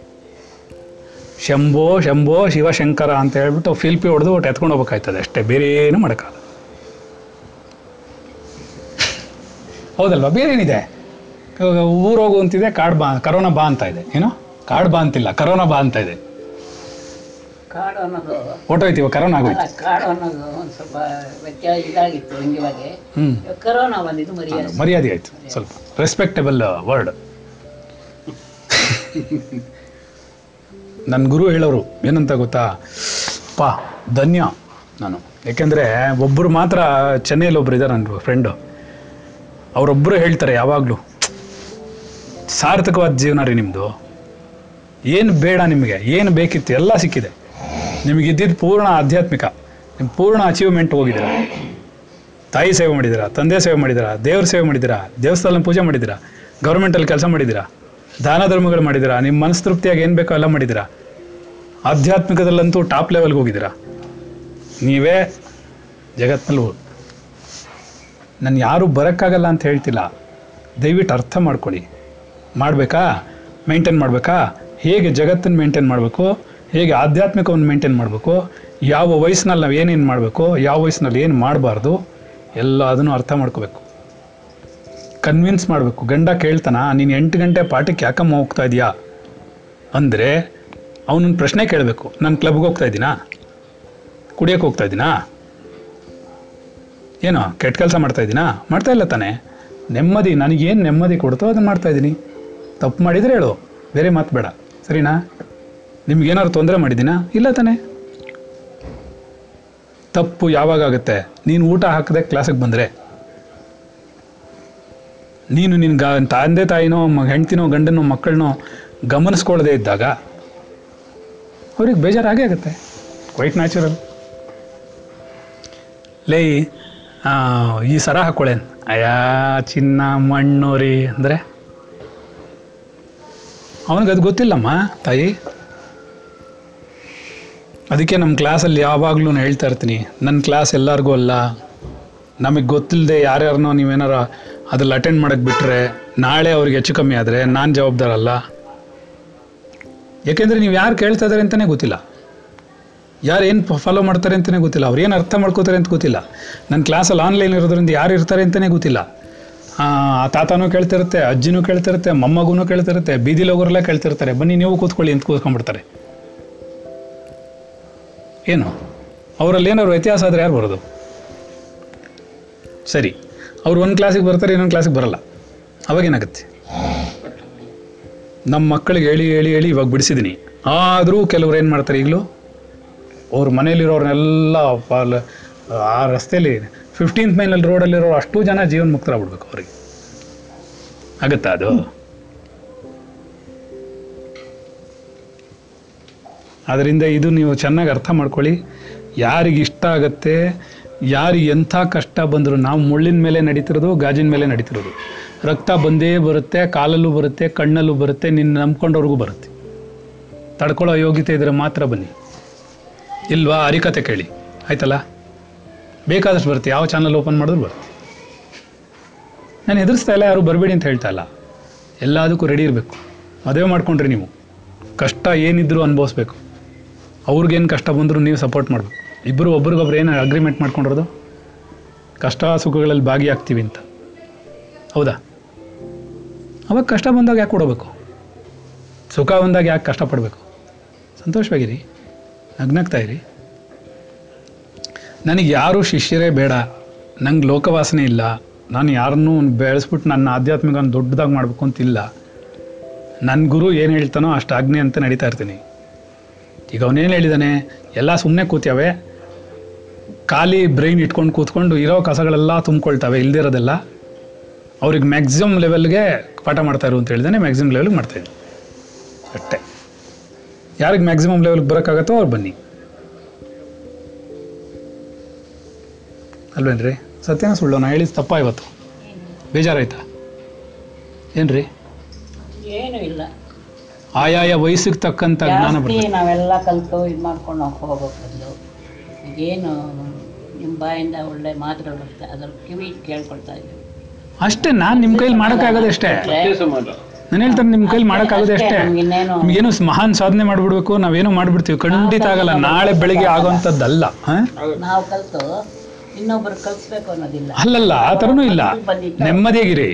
ಶಂಭೋ ಶಂಭೋ ಶಿವಶಂಕರ ಅಂತ ಹೇಳ್ಬಿಟ್ಟು ಫಿಲ್ಪಿ ಹೊಡೆದು ಒಟ್ಟು ಎತ್ಕೊಂಡು ಹೋಗ್ಬೇಕಾಯ್ತದೆ ಅಷ್ಟೇ. ಬೇರೆ ಏನು ಮಾಡೋಕ್ಕಾಗಲ್ಲ. ಹೌದಲ್ವಾ? ಬೇರೆ ಏನಿದೆ? ಊರು ಹೋಗು ಅಂತಿದೆ ಕಾಡ್ ಬಾ ಕರೋನಾ ಬಾ ಅಂತ ಇದೆ. ಏನೋ? ಕಾಡ್ ಬಾ ಅಂತಿಲ್ಲ ಕರೋನಾ ಬಾ ಅಂತ ಇದೆ. ಕಾಡು ಅನ್ನೋದು ಹೊಟ್ಟೋಯ್ತೀವ ಕರೋನಾ ಆಗೋಯ್ತು. ಕಾಡು ಅನ್ನೋದು ಒಂದು ಸ್ವಲ್ಪ ವ್ಯತ್ಯಾಸ ಇದಾಗಿತ್ತು ಹಂಗಿವಾಗೆ ಹ್ಞೂ ಇವಾಗ ಕರೋನಾ ಬಂದಿದ್ದು ಮರ್ಯಾದೆ. ಆಯಿತು ಸ್ವಲ್ಪ. ರೆಸ್ಪೆಕ್ಟಬಲ್ ವರ್ಡ್ ನನ್ನ ಗುರು ಹೇಳೋರು, ಏನಂತ ಗೊತ್ತಾ? ಪಾ, ಧನ್ಯ ನಾನು. ಯಾಕೆಂದರೆ ಒಬ್ಬರು ಮಾತ್ರ ಚೆನ್ನೈಯಲ್ಲಿ ಒಬ್ರು ಇದ್ದಾರೆ ನನ್ನ ಫ್ರೆಂಡು ಅವರೊಬ್ಬರು ಹೇಳ್ತಾರೆ ಯಾವಾಗಲೂ. ಸಾರ್ಥಕವಾದ ಜೀವನ ರೀ ನಿಮ್ಮದು ಏನು ಬೇಡ ನಿಮಗೆ, ಏನು ಬೇಕಿತ್ತು ಎಲ್ಲ ಸಿಕ್ಕಿದೆ. ನಿಮಗೆ ಇದ್ದಿದ್ದು ಪೂರ್ಣ ಆಧ್ಯಾತ್ಮಿಕ ನಿಮ್ಮ ಪೂರ್ಣ ಅಚೀವ್ಮೆಂಟ್ ಹೋಗಿದ್ದೀರ. ತಾಯಿ ಸೇವೆ ಮಾಡಿದ್ದೀರಾ, ತಂದೆ ಸೇವೆ ಮಾಡಿದ್ದೀರಾ, ದೇವ್ರ ಸೇವೆ ಮಾಡಿದ್ದೀರಾ ದೇವಸ್ಥಾನ ಪೂಜೆ ಮಾಡಿದ್ದೀರಾ ಗೌರ್ಮೆಂಟಲ್ಲಿ ಕೆಲಸ ಮಾಡಿದ್ದೀರಾ. ದಾನ ಧರ್ಮಗಳು ಮಾಡಿದ್ದೀರಾ? ನಿಮ್ಮ ಮನಸ್ತೃಪ್ತಿಯಾಗಿ ಏನು ಬೇಕೋ ಎಲ್ಲ ಮಾಡಿದಿರಾ ಆಧ್ಯಾತ್ಮಿಕದಲ್ಲಂತೂ ಟಾಪ್ ಲೆವೆಲ್ಗೆ ಹೋಗಿದ್ದೀರಾ? ನೀವೇ ಜಗತ್ತಿನಲ್ಲಿ ನಾನು ಯಾರೂ ಬರೋಕ್ಕಾಗಲ್ಲ ಅಂತ ಹೇಳ್ತಿಲ್ಲ. ದಯವಿಟ್ಟು ಅರ್ಥ ಮಾಡ್ಕೊಳ್ಳಿ. ಮಾಡಬೇಕಾ? ಮೇಂಟೈನ್ ಮಾಡಬೇಕಾ? ಹೇಗೆ ಜಗತ್ತನ್ನು ಮೇಂಟೈನ್ ಮಾಡಬೇಕು? ಹೇಗೆ ಆಧ್ಯಾತ್ಮಿಕವನ್ನು ಮೇಂಟೈನ್ ಮಾಡಬೇಕು? ಯಾವ ವಯಸ್ಸಿನಲ್ಲಿ ನಾವು ಏನೇನು ಮಾಡಬೇಕು? ಯಾವ ವಯಸ್ಸಿನಲ್ಲಿ ಏನು ಮಾಡಬಾರ್ದು? ಎಲ್ಲ ಅದನ್ನು ಅರ್ಥ ಮಾಡ್ಕೋಬೇಕು. ಕನ್ವಿನ್ಸ್ ಮಾಡಬೇಕು. ಗಂಡ ಕೇಳ್ತಾನ, ನೀನು ಎಂಟು ಗಂಟೆ ಪಾಠಕ್ಕೆ ಯಾಕಮ್ಮ ಹೋಗ್ತಾ ಇದೀಯಾ? ಅಂದರೆ ಅವನೊಂದು ಪ್ರಶ್ನೆ ಕೇಳಬೇಕು. ನಾನು ಕ್ಲಬ್ಗೆ ಹೋಗ್ತಾ ಇದ್ದೀನಾ? ಕುಡಿಯೋಕೆ ಹೋಗ್ತಾ ಇದ್ದೀನಾ? ಏನೋ, ಕೆಟ್ಟ ಕೆಲಸ ಮಾಡ್ತಾ ಇದ್ದೀನಾ? ಮಾಡ್ತಾ ಇಲ್ಲ ತಾನೇ. ನೆಮ್ಮದಿ, ನನಗೇನು ನೆಮ್ಮದಿ ಕೊಡ್ತೋ ಅದನ್ನು ಮಾಡ್ತಾ ಇದ್ದೀನಿ. ತಪ್ಪು ಮಾಡಿದರೆ ಹೇಳು. ಬೇರೆ ಮಾತು ಬೇಡ. ಸರಿನಾ? ನಿಮ್ಗೇನಾದ್ರು ತೊಂದರೆ ಮಾಡಿದ್ದೀನಾ? ಇಲ್ಲ ತಾನೇ. ತಪ್ಪು ಯಾವಾಗ ಆಗುತ್ತೆ? ನೀನು ಊಟ ಹಾಕದೆ ಕ್ಲಾಸಿಗೆ ಬಂದರೆ. ನೀನು ನಿನ್ನ ಗ ತಂದೆ ತಾಯಿನೋ ಹೆಂಡ್ತಿನೋ, ಗಂಡನೋ ಮಕ್ಕಳನ್ನೋ ಗಮನಿಸ್ಕೊಳ್ಳದೇ ಇದ್ದಾಗ ಅವ್ರಿಗೆ ಬೇಜಾರಾಗೇ ಆಗುತ್ತೆ. ಕ್ವೈಟ್ ನ್ಯಾಚುರಲ್ ಲೇ ಈ ಸರ ಹಾಕ್ಕೊಳ್ಳೇನು ಅಯ್ಯಾ, ಚಿನ್ನ, ಮಣ್ಣು ರೀ ಅಂದರೆ? ಅವನಿಗೆ ಅದು ಗೊತ್ತಿಲ್ಲಮ್ಮ ತಾಯಿ. ಅದಕ್ಕೆ ನಮ್ಮ ಕ್ಲಾಸಲ್ಲಿ ಯಾವಾಗಲೂ ಹೇಳ್ತಾ ಇರ್ತೀನಿ. ನನ್ನ ಕ್ಲಾಸ್ ಎಲ್ಲರಿಗೂ ಅಲ್ಲ. ನಮಗೆ ಗೊತ್ತಿಲ್ಲದೆ ಯಾರ್ಯಾರನೋ ನೀವೇನಾರ ಅದ್ರಲ್ಲಿ ಅಟೆಂಡ್ ಮಾಡಕ್ಕೆ ಬಿಟ್ಟರೆ ನಾಳೆ ಅವ್ರಿಗೆ ಹೆಚ್ಚು ಕಮ್ಮಿ ಆದರೆ ನಾನು ಜವಾಬ್ದಾರ ಅಲ್ಲ ಯಾಕೆಂದರೆ ನೀವು ಯಾರು ಕೇಳ್ತಾ ಇದ್ದಾರೆ ಅಂತಲೇ ಗೊತ್ತಿಲ್ಲ. ಯಾರು ಏನು ಫಾಲೋ ಮಾಡ್ತಾರೆ ಅಂತಲೇ ಗೊತ್ತಿಲ್ಲ. ಅವ್ರು ಏನು ಅರ್ಥ ಮಾಡ್ಕೋತಾರೆ ಅಂತ ಗೊತ್ತಿಲ್ಲ. ನನ್ನ ಕ್ಲಾಸಲ್ಲಿ ಆನ್ಲೈನ್ ಇರೋದ್ರಿಂದ ಯಾರು ಇರ್ತಾರೆ ಅಂತಲೇ ಗೊತ್ತಿಲ್ಲ. ಆ ತಾತನೂ ಕೇಳ್ತಿರುತ್ತೆ ಅಜ್ಜಿನೂ ಕೇಳ್ತಿರುತ್ತೆ ಮೊಮ್ಮಗೂ ಕೇಳ್ತಿರುತ್ತೆ ಬೀದಿಲಿ ಹೋಗೋರೆಲ್ಲ ಕೇಳ್ತಿರ್ತಾರೆ ಬನ್ನಿ ನೀವು ಕೂತ್ಕೊಳ್ಳಿ ಅಂತ ಕೂತ್ಕೊಂಡ್ಬಿಡ್ತಾರೆ. ಏನು? ಅವರಲ್ಲಿ ಏನಾದ್ರು ವ್ಯತ್ಯಾಸ ಆದರೆ ಯಾರು ಬರೋದು? ಸರಿ. ಅವ್ರು ಒಂದು ಕ್ಲಾಸಿಗೆ ಬರ್ತಾರೆ, ಇನ್ನೊಂದು ಕ್ಲಾಸಿಗೆ ಬರಲ್ಲ. ಅವಾಗೇನಾಗುತ್ತೆ ನಮ್ಮ ಮಕ್ಕಳಿಗೆ ಹೇಳಿ ಹೇಳಿ ಹೇಳಿ ಇವಾಗ ಬಿಡಿಸಿದ್ದೀನಿ ಆದರೂ ಕೆಲವ್ರು ಏನು ಮಾಡ್ತಾರೆ ಈಗಲೂ? ಅವ್ರ ಮನೇಲಿರೋರ್ನೆಲ್ಲ ಪಾಲ್, ಆ ರಸ್ತೆಯಲ್ಲಿ ಫಿಫ್ಟೀನ್ತ್ ಮೈನಲ್ಲಿ ರೋಡಲ್ಲಿರೋ ಅಷ್ಟು ಜನ ಜೀವನ ಮುಕ್ತರಾಗ್ಬಿಡ್ಬೇಕು ಅವ್ರಿಗೆ. ಆಗುತ್ತಾ ಅದು? ಅದರಿಂದ ಇದು ನೀವು ಚೆನ್ನಾಗಿ ಅರ್ಥ ಮಾಡ್ಕೊಳ್ಳಿ. ಯಾರಿಗೆ ಇಷ್ಟ ಆಗತ್ತೆ ಯಾರಿಗೆ ಎಂಥ ಕಷ್ಟ ಬಂದರೂ ನಾವು ಮುಳ್ಳಿನ ಮೇಲೆ ನಡೀತಿರೋದು, ಗಾಜಿನ ಮೇಲೆ ನಡೀತಿರೋದು. ರಕ್ತ ಬಂದೇ ಬರುತ್ತೆ, ಕಾಲಲ್ಲೂ ಬರುತ್ತೆ, ಕಣ್ಣಲ್ಲೂ ಬರುತ್ತೆ, ನಿನ್ನ ನಂಬ್ಕೊಂಡವ್ರಿಗೂ ಬರುತ್ತೆ. ತಡ್ಕೊಳ್ಳೋ ಯೋಗ್ಯತೆ ಇದ್ರೆ ಮಾತ್ರ ಬನ್ನಿ. ಇಲ್ವಾ? ಅರಿಕತೆ ಕೇಳಿ. ಆಯ್ತಲ್ಲ? ಬೇಕಾದಷ್ಟು ಬರುತ್ತೆ. ಯಾವ ಚಾನಲ್ ಓಪನ್ ಮಾಡಿದ್ರು ಬರುತ್ತೆ. ನಾನು ಎದುರಿಸ್ತಾ ಇಲ್ಲ, ಯಾರು ಬರಬೇಡಿ ಅಂತ ಹೇಳ್ತಾ ಇಲ್ಲ. ಎಲ್ಲದಕ್ಕೂ ರೆಡಿ ಇರಬೇಕು. ಮದುವೆ ಮಾಡ್ಕೊಂಡ್ರಿ ನೀವು. ಕಷ್ಟ ಏನಿದ್ರು ಅನುಭವಿಸ್ಬೇಕು. ಅವ್ರಿಗೇನು ಕಷ್ಟ ಬಂದರೂ ನೀವು ಸಪೋರ್ಟ್ ಮಾಡಬೇಕು. ಇಬ್ಬರು ಒಬ್ರಿಗೊಬ್ರು ಏನು ಅಗ್ರಿಮೆಂಟ್ ಮಾಡ್ಕೊಂಡಿರೋದು? ಕಷ್ಟ ಸುಖಗಳಲ್ಲಿ ಭಾಗಿಯಾಗ್ತೀವಿ ಅಂತ. ಹೌದಾ? ಅವಾಗ ಕಷ್ಟ ಬಂದಾಗ ಯಾಕೆ ಕೊಡಬೇಕು ಸುಖ ಬಂದಾಗ ಯಾಕೆ ಕಷ್ಟಪಡಬೇಕು? ಸಂತೋಷವಾಗಿರಿ. ನಗ್ನಗ್ತಾ ಇರಿ. ನನಗೆ ಯಾರೂ ಶಿಷ್ಯರೇ ಬೇಡ. ನಂಗೆ ಲೋಕವಾಸನೆ ಇಲ್ಲ. ನಾನು ಯಾರನ್ನೂ ಬೆಳೆಸ್ಬಿಟ್ಟು ನನ್ನ ಆಧ್ಯಾತ್ಮಿಕ ದೊಡ್ಡದಾಗಿ ಮಾಡಬೇಕು ಅಂತಿಲ್ಲ. ನನ್ನ ಗುರು ಏನು ಹೇಳ್ತಾನೋ ಅಷ್ಟು ಅಗ್ನಿ ಅಂತ ನಡೀತಾ ಇರ್ತೀನಿ. ಈಗ ಅವನೇನು ಹೇಳಿದಾನೆ? ಎಲ್ಲ ಸುಮ್ಮನೆ ಕೂತ್ಯಾವೆ? ಖಾಲಿ ಬ್ರೈನ್ ಇಟ್ಕೊಂಡು ಕೂತ್ಕೊಂಡು ಇರೋ ಕಸಗಳೆಲ್ಲ ತುಂಬ್ಕೊಳ್ತವೆ ಇಲ್ದಿರೋದೆಲ್ಲ ಅವ್ರಿಗೆ ಮ್ಯಾಕ್ಸಿಮಮ್ ಲೆವೆಲ್ಗೆ ಪಾಠ ಮಾಡ್ತಾ ಇರು ಅಂತ ಹೇಳಿದಾನೆ ಮ್ಯಾಕ್ಸಿಮಮ್ ಲೆವೆಲ್ಗೆ ಮಾಡ್ತಾಯಿದ್ದೀನಿ ಅಷ್ಟೇ. ಯಾರಿಗೆ ಮ್ಯಾಕ್ಸಿಮಮ್ ಲೆವೆಲ್ಗೆ ಬರೋಕ್ಕಾಗತ್ತೋ ಅವ್ರು ಬನ್ನಿ. ಅಲ್ವೇನ್ರಿ? ಸತ್ಯನ ಸುಳ್ಳು ನಾ ಹೇಳಿದ ತಪ್ಪ ಇವತ್ತು? ಬೇಜಾರಾಯ್ತಾ? ಏನ್ರಿ? ಏನು ಇಲ್ಲ. ಆಯಾಯ ವಯಸ್ಸಿಗೆ ತಕ್ಕಂತ ಜ್ಞಾನ ನಾವೆಲ್ಲ ಕಲ್ತು ಇದು ಮಾಡ್ಕೊಂಡು ಹೋಗ್ಬೇಕು ಏನು ನಿಮ್ಮ ಬಾಯಿಂದ ಒಳ್ಳೆ ಮಾತುಗಳು ಬರುತ್ತೆ ಅದ್ರ ಕಿವಿ ಕೇಳ್ಕೊಳ್ತಾ ಇದ್ದೀವಿ ಅಷ್ಟೇ ನಾನು ನಿಮ್ಮ ಕೈಲಿ ಮಾಡೋಕ್ಕಾಗೋದು ಅಷ್ಟೇ. ನಾನು ಹೇಳ್ತಾನೆ ನಿಮ್ಮ ಕೈಲಿ ಮಾಡೋಕ್ಕಾಗೋದು ಅಷ್ಟೇ. ನಮ್ಗಿನ್ನೇನು ಏನು ಮಹಾನ್ ಸಾಧನೆ ಮಾಡ್ಬಿಡ್ಬೇಕು ನಾವೇನು ಮಾಡ್ಬಿಡ್ತೀವಿ? ಖಂಡಿತ ಆಗಲ್ಲ ನಾಳೆ ಬೆಳಿಗ್ಗೆ ಆಗೋವಂಥದ್ದಲ್ಲ ನಾವು ಕಲಿತು ಇನ್ನೊಬ್ಬರು ಕಲಿಸ್ಬೇಕು ಅನ್ನೋದಿಲ್ಲ. ಅಲ್ಲಲ್ಲ ಆ ಥರನೂ ಇಲ್ಲ. ನೆಮ್ಮದಿಯಾಗಿರಿ.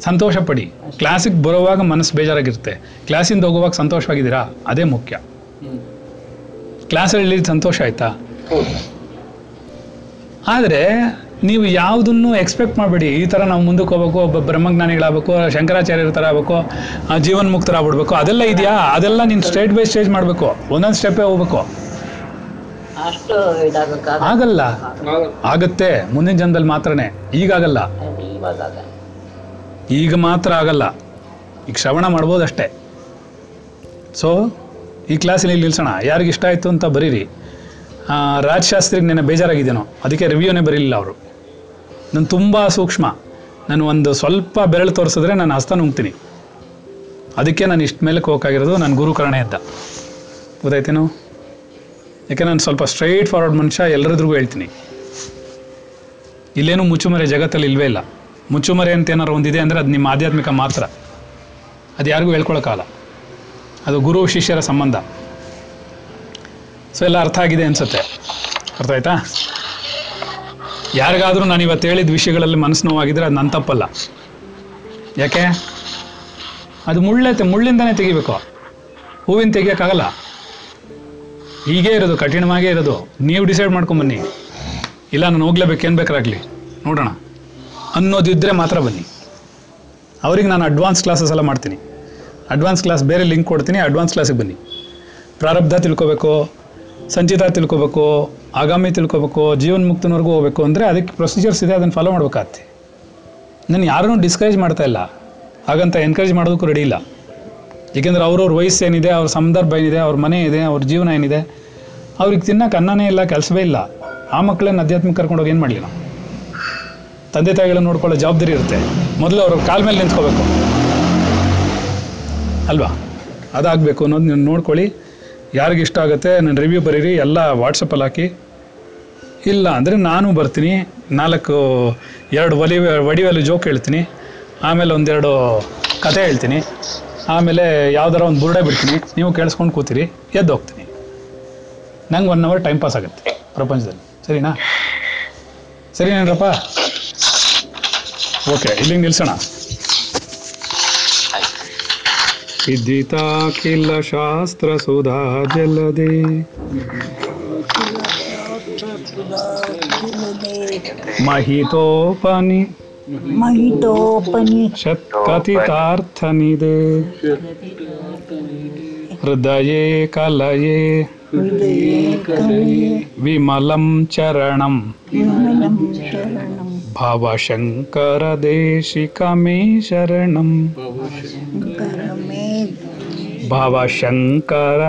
ಸಂತೋಷ ಪಡಿ ಕ್ಲಾಸಿಗೆ ಬರೋವಾಗ ಮನಸ್ಸು ಬೇಜಾರಾಗಿರುತ್ತೆ. ಕ್ಲಾಸಿಂದ ಹೋಗುವಾಗ ಸಂತೋಷವಾಗಿದ್ದೀರಾ? ಅದೇ ಮುಖ್ಯ. ಕ್ಲಾಸ್ ಕ್ಲಾಸಲ್ಲಿ ಸಂತೋಷ ಆಯ್ತಾ? ಹೌದು. ಆದರೆ ನೀವು ಯಾವುದನ್ನು ಎಕ್ಸ್ಪೆಕ್ಟ್ ಮಾಡಬೇಡಿ. ಈ ಥರ ನಾವು ಮುಂದಕ್ಕೆ ಹೋಗ್ಬೇಕು ಒಬ್ಬ ಬ್ರಹ್ಮಜ್ಞಾನಿಗಳಾಗಬೇಕು ಶಂಕರಾಚಾರ್ಯರ ಥರ ಆಗಬೇಕು ಆ, ಜೀವನ್ ಮುಕ್ತರಾಗ್ಬಿಡ್ಬೇಕು ಅದೆಲ್ಲ ಇದೆಯಾ? ಅದೆಲ್ಲ ನೀನು ಸ್ಟೇಟ್ ಬೈ ಸ್ಟೇಜ್ ಮಾಡಬೇಕು. ಒಂದೊಂದು ಸ್ಟೆಪ್ಪೇ ಹೋಗ್ಬೇಕು. ಆಗಲ್ಲ. ಆಗತ್ತೆ. ಮುಂದಿನ ಜನದಲ್ಲಿ ಮಾತ್ರನೇ. ಈಗಾಗಲ್ಲ ಆಗಲ್ಲ. ಈಗ ಮಾತ್ರ ಆಗಲ್ಲ. ಈಗ ಶ್ರವಣ ಮಾಡ್ಬೋದಷ್ಟೇ. ಸೊ ಈ ಕ್ಲಾಸಲ್ಲಿ ಇಲ್ಲಿ ನಿಲ್ಸೋಣ. ಯಾರಿಗೆ ಇಷ್ಟ ಆಯಿತು ಅಂತ ಬರೀರಿ. ಆ, ರಾಜಶಾಸ್ತ್ರಿಗೆ ನೆನೆ ಬೇಜಾರಾಗಿದ್ದೇನೋ. ಅದಕ್ಕೆ ರಿವ್ಯೂನೇ ಬರಲಿಲ್ಲ ಅವರು. ನಾನು ತುಂಬ ಸೂಕ್ಷ್ಮ. ನಾನು ಒಂದು ಸ್ವಲ್ಪ ಬೆರಳು ತೋರಿಸಿದ್ರೆ ನಾನು ಹಸ್ತ ನುಂಗ್ತೀನಿ. ಅದಕ್ಕೆ ನಾನು ಇಷ್ಟ ಮೇಲೆ ಹೋಗೋಕ್ಕಾಗಿರೋದು ನನ್ನ ಗುರುಕರಣೆ ಅಂತ. ಗೊತ್ತಾಯ್ತೇನು? ಯಾಕೆ ನಾನು ಸ್ವಲ್ಪ ಸ್ಟ್ರೈಟ್ ಫಾರ್ವರ್ಡ್ ಮನುಷ್ಯ ಎಲ್ಲರದ್ರಿಗೂ ಹೇಳ್ತೀನಿ. ಇಲ್ಲೇನು ಮುಚ್ಚುಮರೆ ಜಗತ್ತಲ್ಲಿ ಇಲ್ವೇ ಇಲ್ಲ. ಮುಚ್ಚುಮರೆ ಅಂತ ಏನಾರು ಒಂದಿದೆ ಅಂದರೆ ಅದು ನಿಮ್ಮ ಆಧ್ಯಾತ್ಮಿಕ ಮಾತ್ರ. ಅದು ಯಾರಿಗೂ ಹೇಳ್ಕೊಳಕ್ಕಾಗಲ್ಲ. ಅದು ಗುರು, ಶಿಷ್ಯರ ಸಂಬಂಧ. ಸೊ ಎಲ್ಲ ಅರ್ಥ ಆಗಿದೆ ಅನ್ಸುತ್ತೆ. ಅರ್ಥ ಆಯ್ತಾ? ಯಾರಿಗಾದರೂ ನಾನು ಇವತ್ತು ಹೇಳಿದ ವಿಷಯಗಳಲ್ಲಿ ಮನಸ್ಸು ನೋವಾಗಿದ್ರೆ ಅದು ನನ್ನ ತಪ್ಪಲ್ಲ. ಯಾಕೆ? ಅದು ಮುಳ್ಳೈತೆ ಮುಳ್ಳಿಂದನೇ ತೆಗಿಬೇಕು. ಹೂವಿನ ತೆಗಿಯೋಕ್ಕಾಗಲ್ಲ. ಹೀಗೇ ಇರೋದು, ಕಠಿಣವಾಗೇ ಇರೋದು. ನೀವು ಡಿಸೈಡ್ ಮಾಡ್ಕೊಂಬನ್ನಿ. ಇಲ್ಲ, ನಾನು ಹೋಗ್ಲೇಬೇಕು, ಏನು ಬೇಕಾರಾಗಲಿ ನೋಡೋಣ. ಅನ್ನೋದಿದ್ದರೆ ಮಾತ್ರ ಬನ್ನಿ. ಅವ್ರಿಗೆ ನಾನು ಅಡ್ವಾನ್ಸ್ ಕ್ಲಾಸಸ್ ಎಲ್ಲ ಮಾಡ್ತೀನಿ. ಅಡ್ವಾನ್ಸ್ ಕ್ಲಾಸ್ ಬೇರೆ ಲಿಂಕ್ ಕೊಡ್ತೀನಿ ಅಡ್ವಾನ್ಸ್ ಕ್ಲಾಸಿಗೆ ಬನ್ನಿ. ಪ್ರಾರಬ್ಧ ತಿಳ್ಕೊಬೇಕು. ಸಂಚಿತ ತಿಳ್ಕೊಬೇಕು, ಆಗಾಮಿ ತಿಳ್ಕೊಬೇಕು ಜೀವನ್ ಮುಕ್ತನವರೆಗೂ ಹೋಗ್ಬೇಕು ಅಂದರೆ ಅದಕ್ಕೆ ಪ್ರೊಸೀಜರ್ಸ್ ಇದೆ, ಅದನ್ನು ಫಾಲೋ ಮಾಡ್ಬೇಕಾಗತ್ತೆ. ನಾನು ಯಾರನ್ನೂ ಡಿಸ್ಕರೇಜ್ ಮಾಡ್ತಾ ಇಲ್ಲ. ಹಾಗಂತ ಎನ್ಕರೇಜ್ ಮಾಡೋದಕ್ಕೂ ರೆಡಿ ಇಲ್ಲ. ಏಕೆಂದರೆ ಅವ್ರವ್ರ ವಯಸ್ಸು ಏನಿದೆ, ಅವ್ರ ಸಂದರ್ಭ ಏನಿದೆ, ಅವ್ರ ಮನೆ ಇದೆ, ಅವ್ರ ಜೀವನ ಏನಿದೆ, ಅವ್ರಿಗೆ ತಿನ್ನೋಕೆ ಅನ್ನನೇ ಇಲ್ಲ, ಕೆಲಸವೇ ಇಲ್ಲ. ಆ ಮಕ್ಕಳನ್ನ ಕರ್ಕೊಂಡು ಕರ್ಕೊಂಡೋಗಿ ಏನು ಮಾಡಲಿ ನಾವು? ತಂದೆ ತಾಯಿಗಳನ್ನ ನೋಡ್ಕೊಳ್ಳೋ ಜವಾಬ್ದಾರಿ ಇರುತ್ತೆ. ಮೊದಲು ಅವ್ರ ಕಾಲ ಮೇಲೆ ನಿಂತ್ಕೋಬೇಕು. ಅಲ್ವಾ? ಅದಾಗಬೇಕು ಅನ್ನೋದು ನೀವು ನೋಡ್ಕೊಳ್ಳಿ. ಯಾರಿಗೆ ಇಷ್ಟ ಆಗುತ್ತೆ ನನ್ನ ರಿವ್ಯೂ ಬರೀರಿ, ಎಲ್ಲ ವಾಟ್ಸಪ್ಪಲ್ಲಿ ಹಾಕಿ. ಇಲ್ಲ ಅಂದರೆ ನಾನು ಬರ್ತೀನಿ, ನಾಲ್ಕು, ಎರಡು ಒಲಿ ಒಡಿವಲ್ಲಿ ಜೋಕ್ ಹೇಳ್ತೀನಿ, ಆಮೇಲೆ ಒಂದೆರಡು ಕತೆ ಹೇಳ್ತೀನಿ, ಆಮೇಲೆ ಯಾವ್ದಾರ ಒಂದು ಬುರ್ಡೆ ಬಿಡ್ತೀನಿ, ನೀವು ಕೇಳಿಸ್ಕೊಂಡು ಕೂತೀರಿ, ಎದ್ದು ಹೋಗ್ತೀನಿ. ನಂಗೆ ಒನ್ ಅವರ್ ಟೈಮ್ ಪಾಸ್ ಆಗುತ್ತೆ ಪ್ರಪಂಚದಲ್ಲಿ. ಸರಿನಾ? ಸರಿನೇನ್ರಪ್ಪ ಓಕೆ ಇಲ್ಲಿಗೆ ನಿಲ್ಸೋಣ. विजिताखिलशास्त्रसुधा जलदे। महितोपनि। महितोपनिषत्कथितार्थनिदे हृदये कलये। विमलं चरणं। भवशङ्करदेशिकमे शरणं। ಭವಶಂಕರ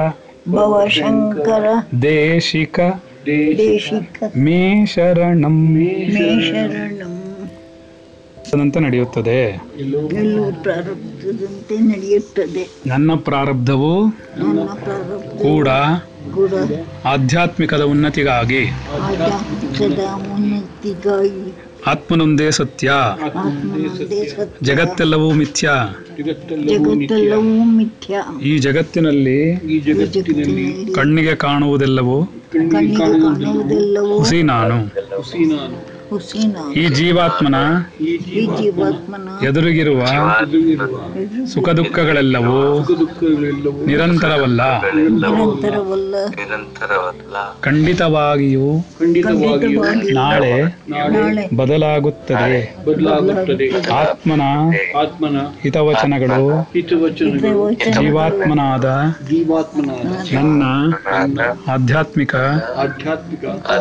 ಭವಶಂಕರ ದೇಶಿಕ ದೇಶಿಕ ಮೇ ಶರಣಂ ಮೇ ಶರಣಂ ನಡೆಯುತ್ತದೆ ನಡೆಯುತ್ತದೆ. ನನ್ನ ಪ್ರಾರಬ್ಧವು ಕೂಡ ಆಧ್ಯಾತ್ಮಿಕದ ಉನ್ನತಿಗಾಗಿ. ಆತ್ಮನೊಂದೇ ಸತ್ಯ. ಜಗತ್ತೆಲ್ಲವೂ ಮಿಥ್ಯ. ಈ ಜಗತ್ತಿನಲ್ಲಿ ಕಣ್ಣಿಗೆ ಕಾಣುವುದೆಲ್ಲವೂ ಹುಸಿ ನಾನು ಈ ಜೀವಾತ್ಮನ ಎದುರಿಗಿರುವ ಸುಖ ದುಃಖಗಳೆಲ್ಲವೂ ನಿರಂತರವಲ್ಲ. ಖಂಡಿತವಾಗಿಯೂ ಖಂಡಿತವಾಗಿಯೂ ಖಂಡಿತವಾಗಿ ನಾಳೆ ನಾಳೆ ಬದಲಾಗುತ್ತದೆ. ಆತ್ಮನ ಆತ್ಮನ ಹಿತವಚನಗಳು ಜೀವಾತ್ಮನಾದ ನನ್ನ ಆಧ್ಯಾತ್ಮಿಕ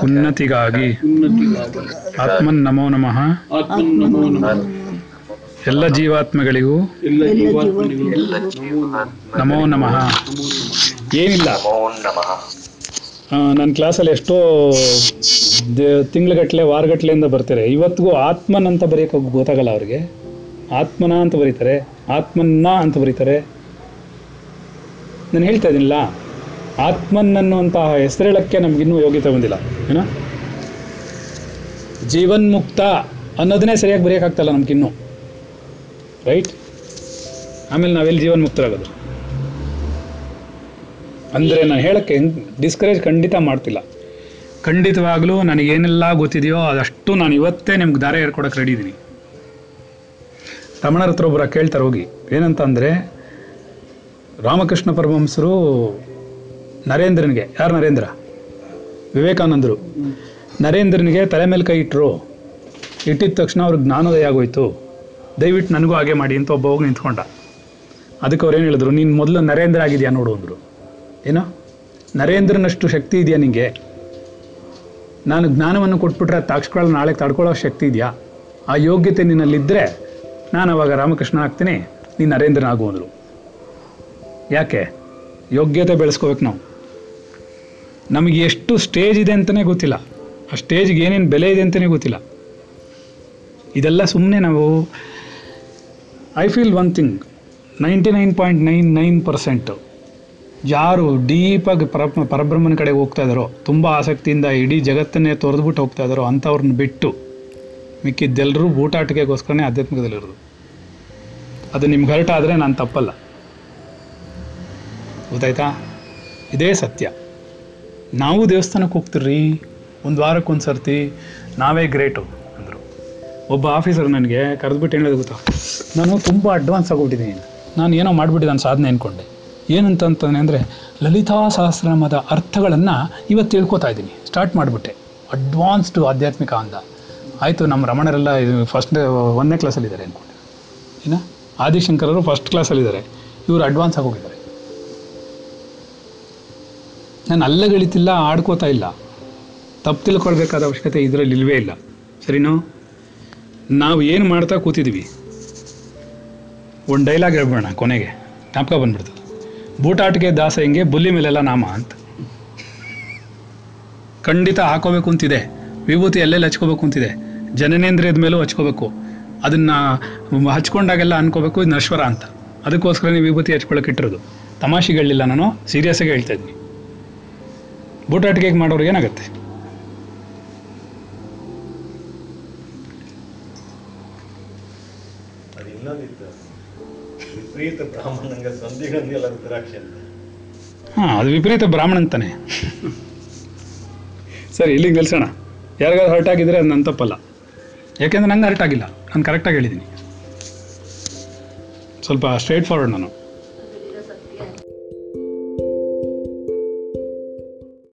ಉನ್ನತಿಗಾಗಿ. ಆತ್ಮನ್ ನಮೋ ನಮಃ. ಆತ್ಮನ್ ನಮೋ ನಮಃ. ಎಲ್ಲ ಜೀವಾತ್ಮಗಳಿಗೂ ಎಲ್ಲ ನಮೋ ನಮಃ. ಏನಿಲ್ಲ. ನಮಃ ನನ್ನ ಕ್ಲಾಸಲ್ಲಿ ಎಷ್ಟೋ ತಿಂಗಳಗಟ್ಟಲೆ ವಾರಗಟ್ಲೆಯಿಂದ ಬರ್ತಾರೆ. ಇವತ್ತಿಗೂ ಆತ್ಮನ್ ಅಂತ ಬರೆಯೋಕೆ ಗೊತ್ತಾಗಲ್ಲ ಅವ್ರಿಗೆ. ಆತ್ಮನ ಅಂತ ಬರೀತಾರೆ. ಆತ್ಮನ್ನ ಅಂತ ಬರೀತಾರೆ. ನಾನು ಹೇಳ್ತಾ ಇದ್ದೀನಿಲ್ಲ ಆತ್ಮನ್ ಅನ್ನುವಂತಹ ಹೆಸರೇಳಕ್ಕೆ ನಮಗಿನ್ನೂ ಯೋಗ್ಯತೆ ಬಂದಿಲ್ಲ. ಏನೋ? ಜೀವನ್ಮುಕ್ತ ಅನ್ನೋದನ್ನೇ ಸರಿಯಾಗಿ ಬರೆಯೋಕ್ಕಾಗ್ತಲ್ಲ ನಮ್ಗಿನ್ನೂ ರೈಟ್ ಆಮೇಲೆ ನಾವೆಲ್ಲಿ ಜೀವನ್ಮುಕ್ತರಾಗೋದು? ಅಂದರೆ ನಾನು ಹೇಳೋಕ್ಕೆ ಡಿಸ್ಕರೇಜ್ ಖಂಡಿತ ಮಾಡ್ತಿಲ್ಲ. ಖಂಡಿತವಾಗಲೂ ನನಗೇನೆಲ್ಲ ಗೊತ್ತಿದೆಯೋ ಅದಷ್ಟು ನಾನು ಇವತ್ತೇ ನಿಮ್ಗೆ ದಾರಿ ಹೇಳ್ಕೊಡಕ್ಕೆ ರೆಡಿ ಇದ್ದೀನಿ ರಮಣರ ಹತ್ರ ಒಬ್ಬರ ಕೇಳ್ತಾರೆ ಹೋಗಿ. ಏನಂತ ಅಂದರೆ ರಾಮಕೃಷ್ಣ ಪರಮಹಂಸರು ನರೇಂದ್ರನಿಗೆ, ಯಾರು ನರೇಂದ್ರ? ವಿವೇಕಾನಂದರು. ನರೇಂದ್ರನಿಗೆ ತಲೆ ಮೇಲೆ ಕೈ ಇಟ್ಟರು ಇಟ್ಟಿದ ತಕ್ಷಣ ಅವ್ರಿಗೆ ಜ್ಞಾನೋದಯ ಆಗೋಯ್ತು. ದಯವಿಟ್ಟು ನನಗೂ ಹಾಗೆ ಮಾಡಿ ಅಂತ ಒಬ್ಬ ಹೋಗಿ ನಿಂತ್ಕೊಂಡ. ಅದಕ್ಕೆ ಅವ್ರು ಏನು ಹೇಳಿದ್ರು, ನೀನು ಮೊದಲು ನರೇಂದ್ರ ಆಗಿದೆಯಾ ನೋಡು ಅಂದರು. ಏನೋ? ನರೇಂದ್ರನಷ್ಟು ಶಕ್ತಿ ಇದೆಯಾ ನಿಂಗೆ? ನಾನು ಜ್ಞಾನವನ್ನು ಕೊಟ್ಬಿಟ್ರೆ ತಾಕ್ಸ್ಕೊಳ್ಳೋ ನಾಳೆ ತಡ್ಕೊಳ್ಳೋ ಶಕ್ತಿ ಇದೆಯಾ? ಆ ಯೋಗ್ಯತೆ ನಿನ್ನಲ್ಲಿದ್ದರೆ ನಾನು ಅವಾಗ ರಾಮಕೃಷ್ಣ ಆಗ್ತೀನಿ ನೀನು ನರೇಂದ್ರನ ಆಗು ಅಂದರು. ಯಾಕೆ? ಯೋಗ್ಯತೆ ಬೆಳೆಸ್ಕೋಬೇಕು ನಾವು. ನಮಗೆ ಎಷ್ಟು ಸ್ಟೇಜ್ ಇದೆ ಅಂತಲೇ ಗೊತ್ತಿಲ್ಲ. ಆ ಸ್ಟೇಜ್ಗೆ ಏನೇನು ಬೆಲೆ ಇದೆ ಅಂತಲೇ ಗೊತ್ತಿಲ್ಲ. ಇದೆಲ್ಲ ಸುಮ್ಮನೆ ನಾವು I feel one thing ninety nine point nine nine percent ಯಾರು ಡೀಪಾಗಿ ಪರ ಪರಬ್ರಹ್ಮನ ಕಡೆಗೆ ಹೋಗ್ತಾ ಇದ್ದಾರೋ ತುಂಬ ಆಸಕ್ತಿಯಿಂದ ಇಡೀ ಜಗತ್ತನ್ನೇ ತೊರೆದ್ಬಿಟ್ಟು ಹೋಗ್ತಾ ಇದ್ದಾರೋ ಅಂಥವ್ರನ್ನ ಬಿಟ್ಟು ಮಿಕ್ಕಿದ್ದೆಲ್ಲರೂ ಊಟಾಟಿಕೆಗೋಸ್ಕರನೇ ಆಧ್ಯಾತ್ಮಿಕದಲ್ಲಿರೋದು. ಅದು ನಿಮ್ಗೆ ಹರ್ಟ್ ಆದರೆ ನಾನು ತಪ್ಪಲ್ಲ. ಗೊತ್ತಾಯ್ತಾ? ಇದೇ ಸತ್ಯ. ನಾವು ದೇವಸ್ಥಾನಕ್ಕೆ ಹೋಗ್ತಿರ್ರಿ ಒಂದು ವಾರಕ್ಕೆ ಒಂದು ಸರ್ತಿ ನಾವೇ ಗ್ರೇಟು ಅಂದರು. ಒಬ್ಬ ಆಫೀಸರ್ ನನಗೆ ಕರೆದ್ಬಿಟ್ಟು ಹೇಳೋದು ಗೊತ್ತಾ, ನಾನು ತುಂಬ ಅಡ್ವಾನ್ಸ್ ಆಗಿಬಿಟ್ಟಿದ್ದೀನಿ. ನಾನು ಏನೋ ಮಾಡಿಬಿಟ್ಟು ನಾನು ಸಾಧನೆ ಅಂದ್ಕೊಂಡೆ ಏನಂತಂತಾನೆ ಅಂದರೆ ಲಲಿತಾ ಸಹಸ್ರನಾಮದ ಅರ್ಥಗಳನ್ನು ಇವತ್ತು ತಿಳ್ಕೊತಾ ಇದ್ದೀನಿ. ಸ್ಟಾರ್ಟ್ ಮಾಡಿಬಿಟ್ಟೆ. ಅಡ್ವಾನ್ಸ್ಡ್ ಆಧ್ಯಾತ್ಮಿಕ ಅಂದ. ಆಯಿತು ನಮ್ಮ ರಮಣರೆಲ್ಲ ಇದು ಫಸ್ಟ್ ಒಂದನೇ ಕ್ಲಾಸಲ್ಲಿದ್ದಾರೆ ಅಂದ್ಕೊಂಡೆ ಏನ? ಆದಿಶಂಕರರು ಫಸ್ಟ್ ಕ್ಲಾಸಲ್ಲಿದ್ದಾರೆ ಇವರು ಅಡ್ವಾನ್ಸ್ ಆಗೋಗಿದ್ದಾರೆ ನಾನು ಅಲ್ಲಗಳಿತಿಲ್ಲ, ಆಡ್ಕೋತಾ ಇಲ್ಲ. ತಪ್ಪು ತಿಳ್ಕೊಳ್ಬೇಕಾದ ಅವಶ್ಯಕತೆ ಇದರಲ್ಲಿ ಇಲ್ವೇ ಇಲ್ಲ. ಸರಿನೋ? ನಾವು ಏನು ಮಾಡ್ತಾ ಕೂತಿದ್ವಿ? ಒಂದು ಡೈಲಾಗ್ ಹೇಳ್ಬೇಡ ಕೊನೆಗೆ. ಜ್ಞಾಪಕ ಬಂದ್ಬಿಡ್ತು. ಬೂಟಾಟಿಗೆ ದಾಸ ಹಿಂಗೆ ಬುಲ್ಲಿ ಮೇಲೆಲ್ಲ ನಾಮ ಅಂತ. ಖಂಡಿತ ಹಾಕೋಬೇಕು ಅಂತಿದೆ. ವಿಭೂತಿ ಎಲ್ಲೆಲ್ಲಿ ಹಚ್ಕೋಬೇಕು ಅಂತಿದೆ. ಜನನೇಂದ್ರಿಯದ ಮೇಲೂ ಹಚ್ಕೋಬೇಕು. ಅದನ್ನು ಹಚ್ಕೊಂಡಾಗೆಲ್ಲ ಅನ್ಕೋಬೇಕು, ಇದು ನಶ್ವರ ಅಂತ. ಅದಕ್ಕೋಸ್ಕರ ನೀವು ವಿಭೂತಿ ಹಚ್ಕೊಳಕ್ಕೆ ಇಟ್ಟಿರೋದು. ತಮಾಷೆಗೆ ಹೇಳಿಲ್ಲ ನಾನು. ಸೀರಿಯಸ್ಸಾಗಿ ಹೇಳ್ತಾ ಇದ್ದೀನಿ. ಬೂಟಾಟಿಕೆಗೆ ಮಾಡೋರು ಏನಾಗುತ್ತೆ ಅದು ಇನ್ನೊಂದಿತ್ತು ವಿಪರೀತ ಬ್ರಾಹ್ಮಣಂಗ ಸಂಧಿಗಂಧಿ ಎಲ್ಲ ರುದ್ರಾಕ್ಷಿ ಅಂತ ಹಾಂ, ಅದು ವಿಪರೀತ ಬ್ರಾಹ್ಮಣ ಅಂತಾನೆ ಸರಿ, ಇಲ್ಲಿಗೆ ನಿಲ್ಸೋಣ. ಯಾರಿಗಾದ್ರು ಹರ್ಟ್ ಆಗಿದ್ರೆ ಅದು ನನ್ನ ತಪ್ಪಲ್ಲ. ಯಾಕೆಂದ್ರೆ ನಂಗೆ ಹರ್ಟ್ ಆಗಿಲ್ಲ. ನಾನು ಕರೆಕ್ಟಾಗಿ ಹೇಳಿದ್ದೀನಿ. ಸ್ವಲ್ಪ ಸ್ಟ್ರೈಟ್ ಫಾರ್ವರ್ಡ್ ನಾನು.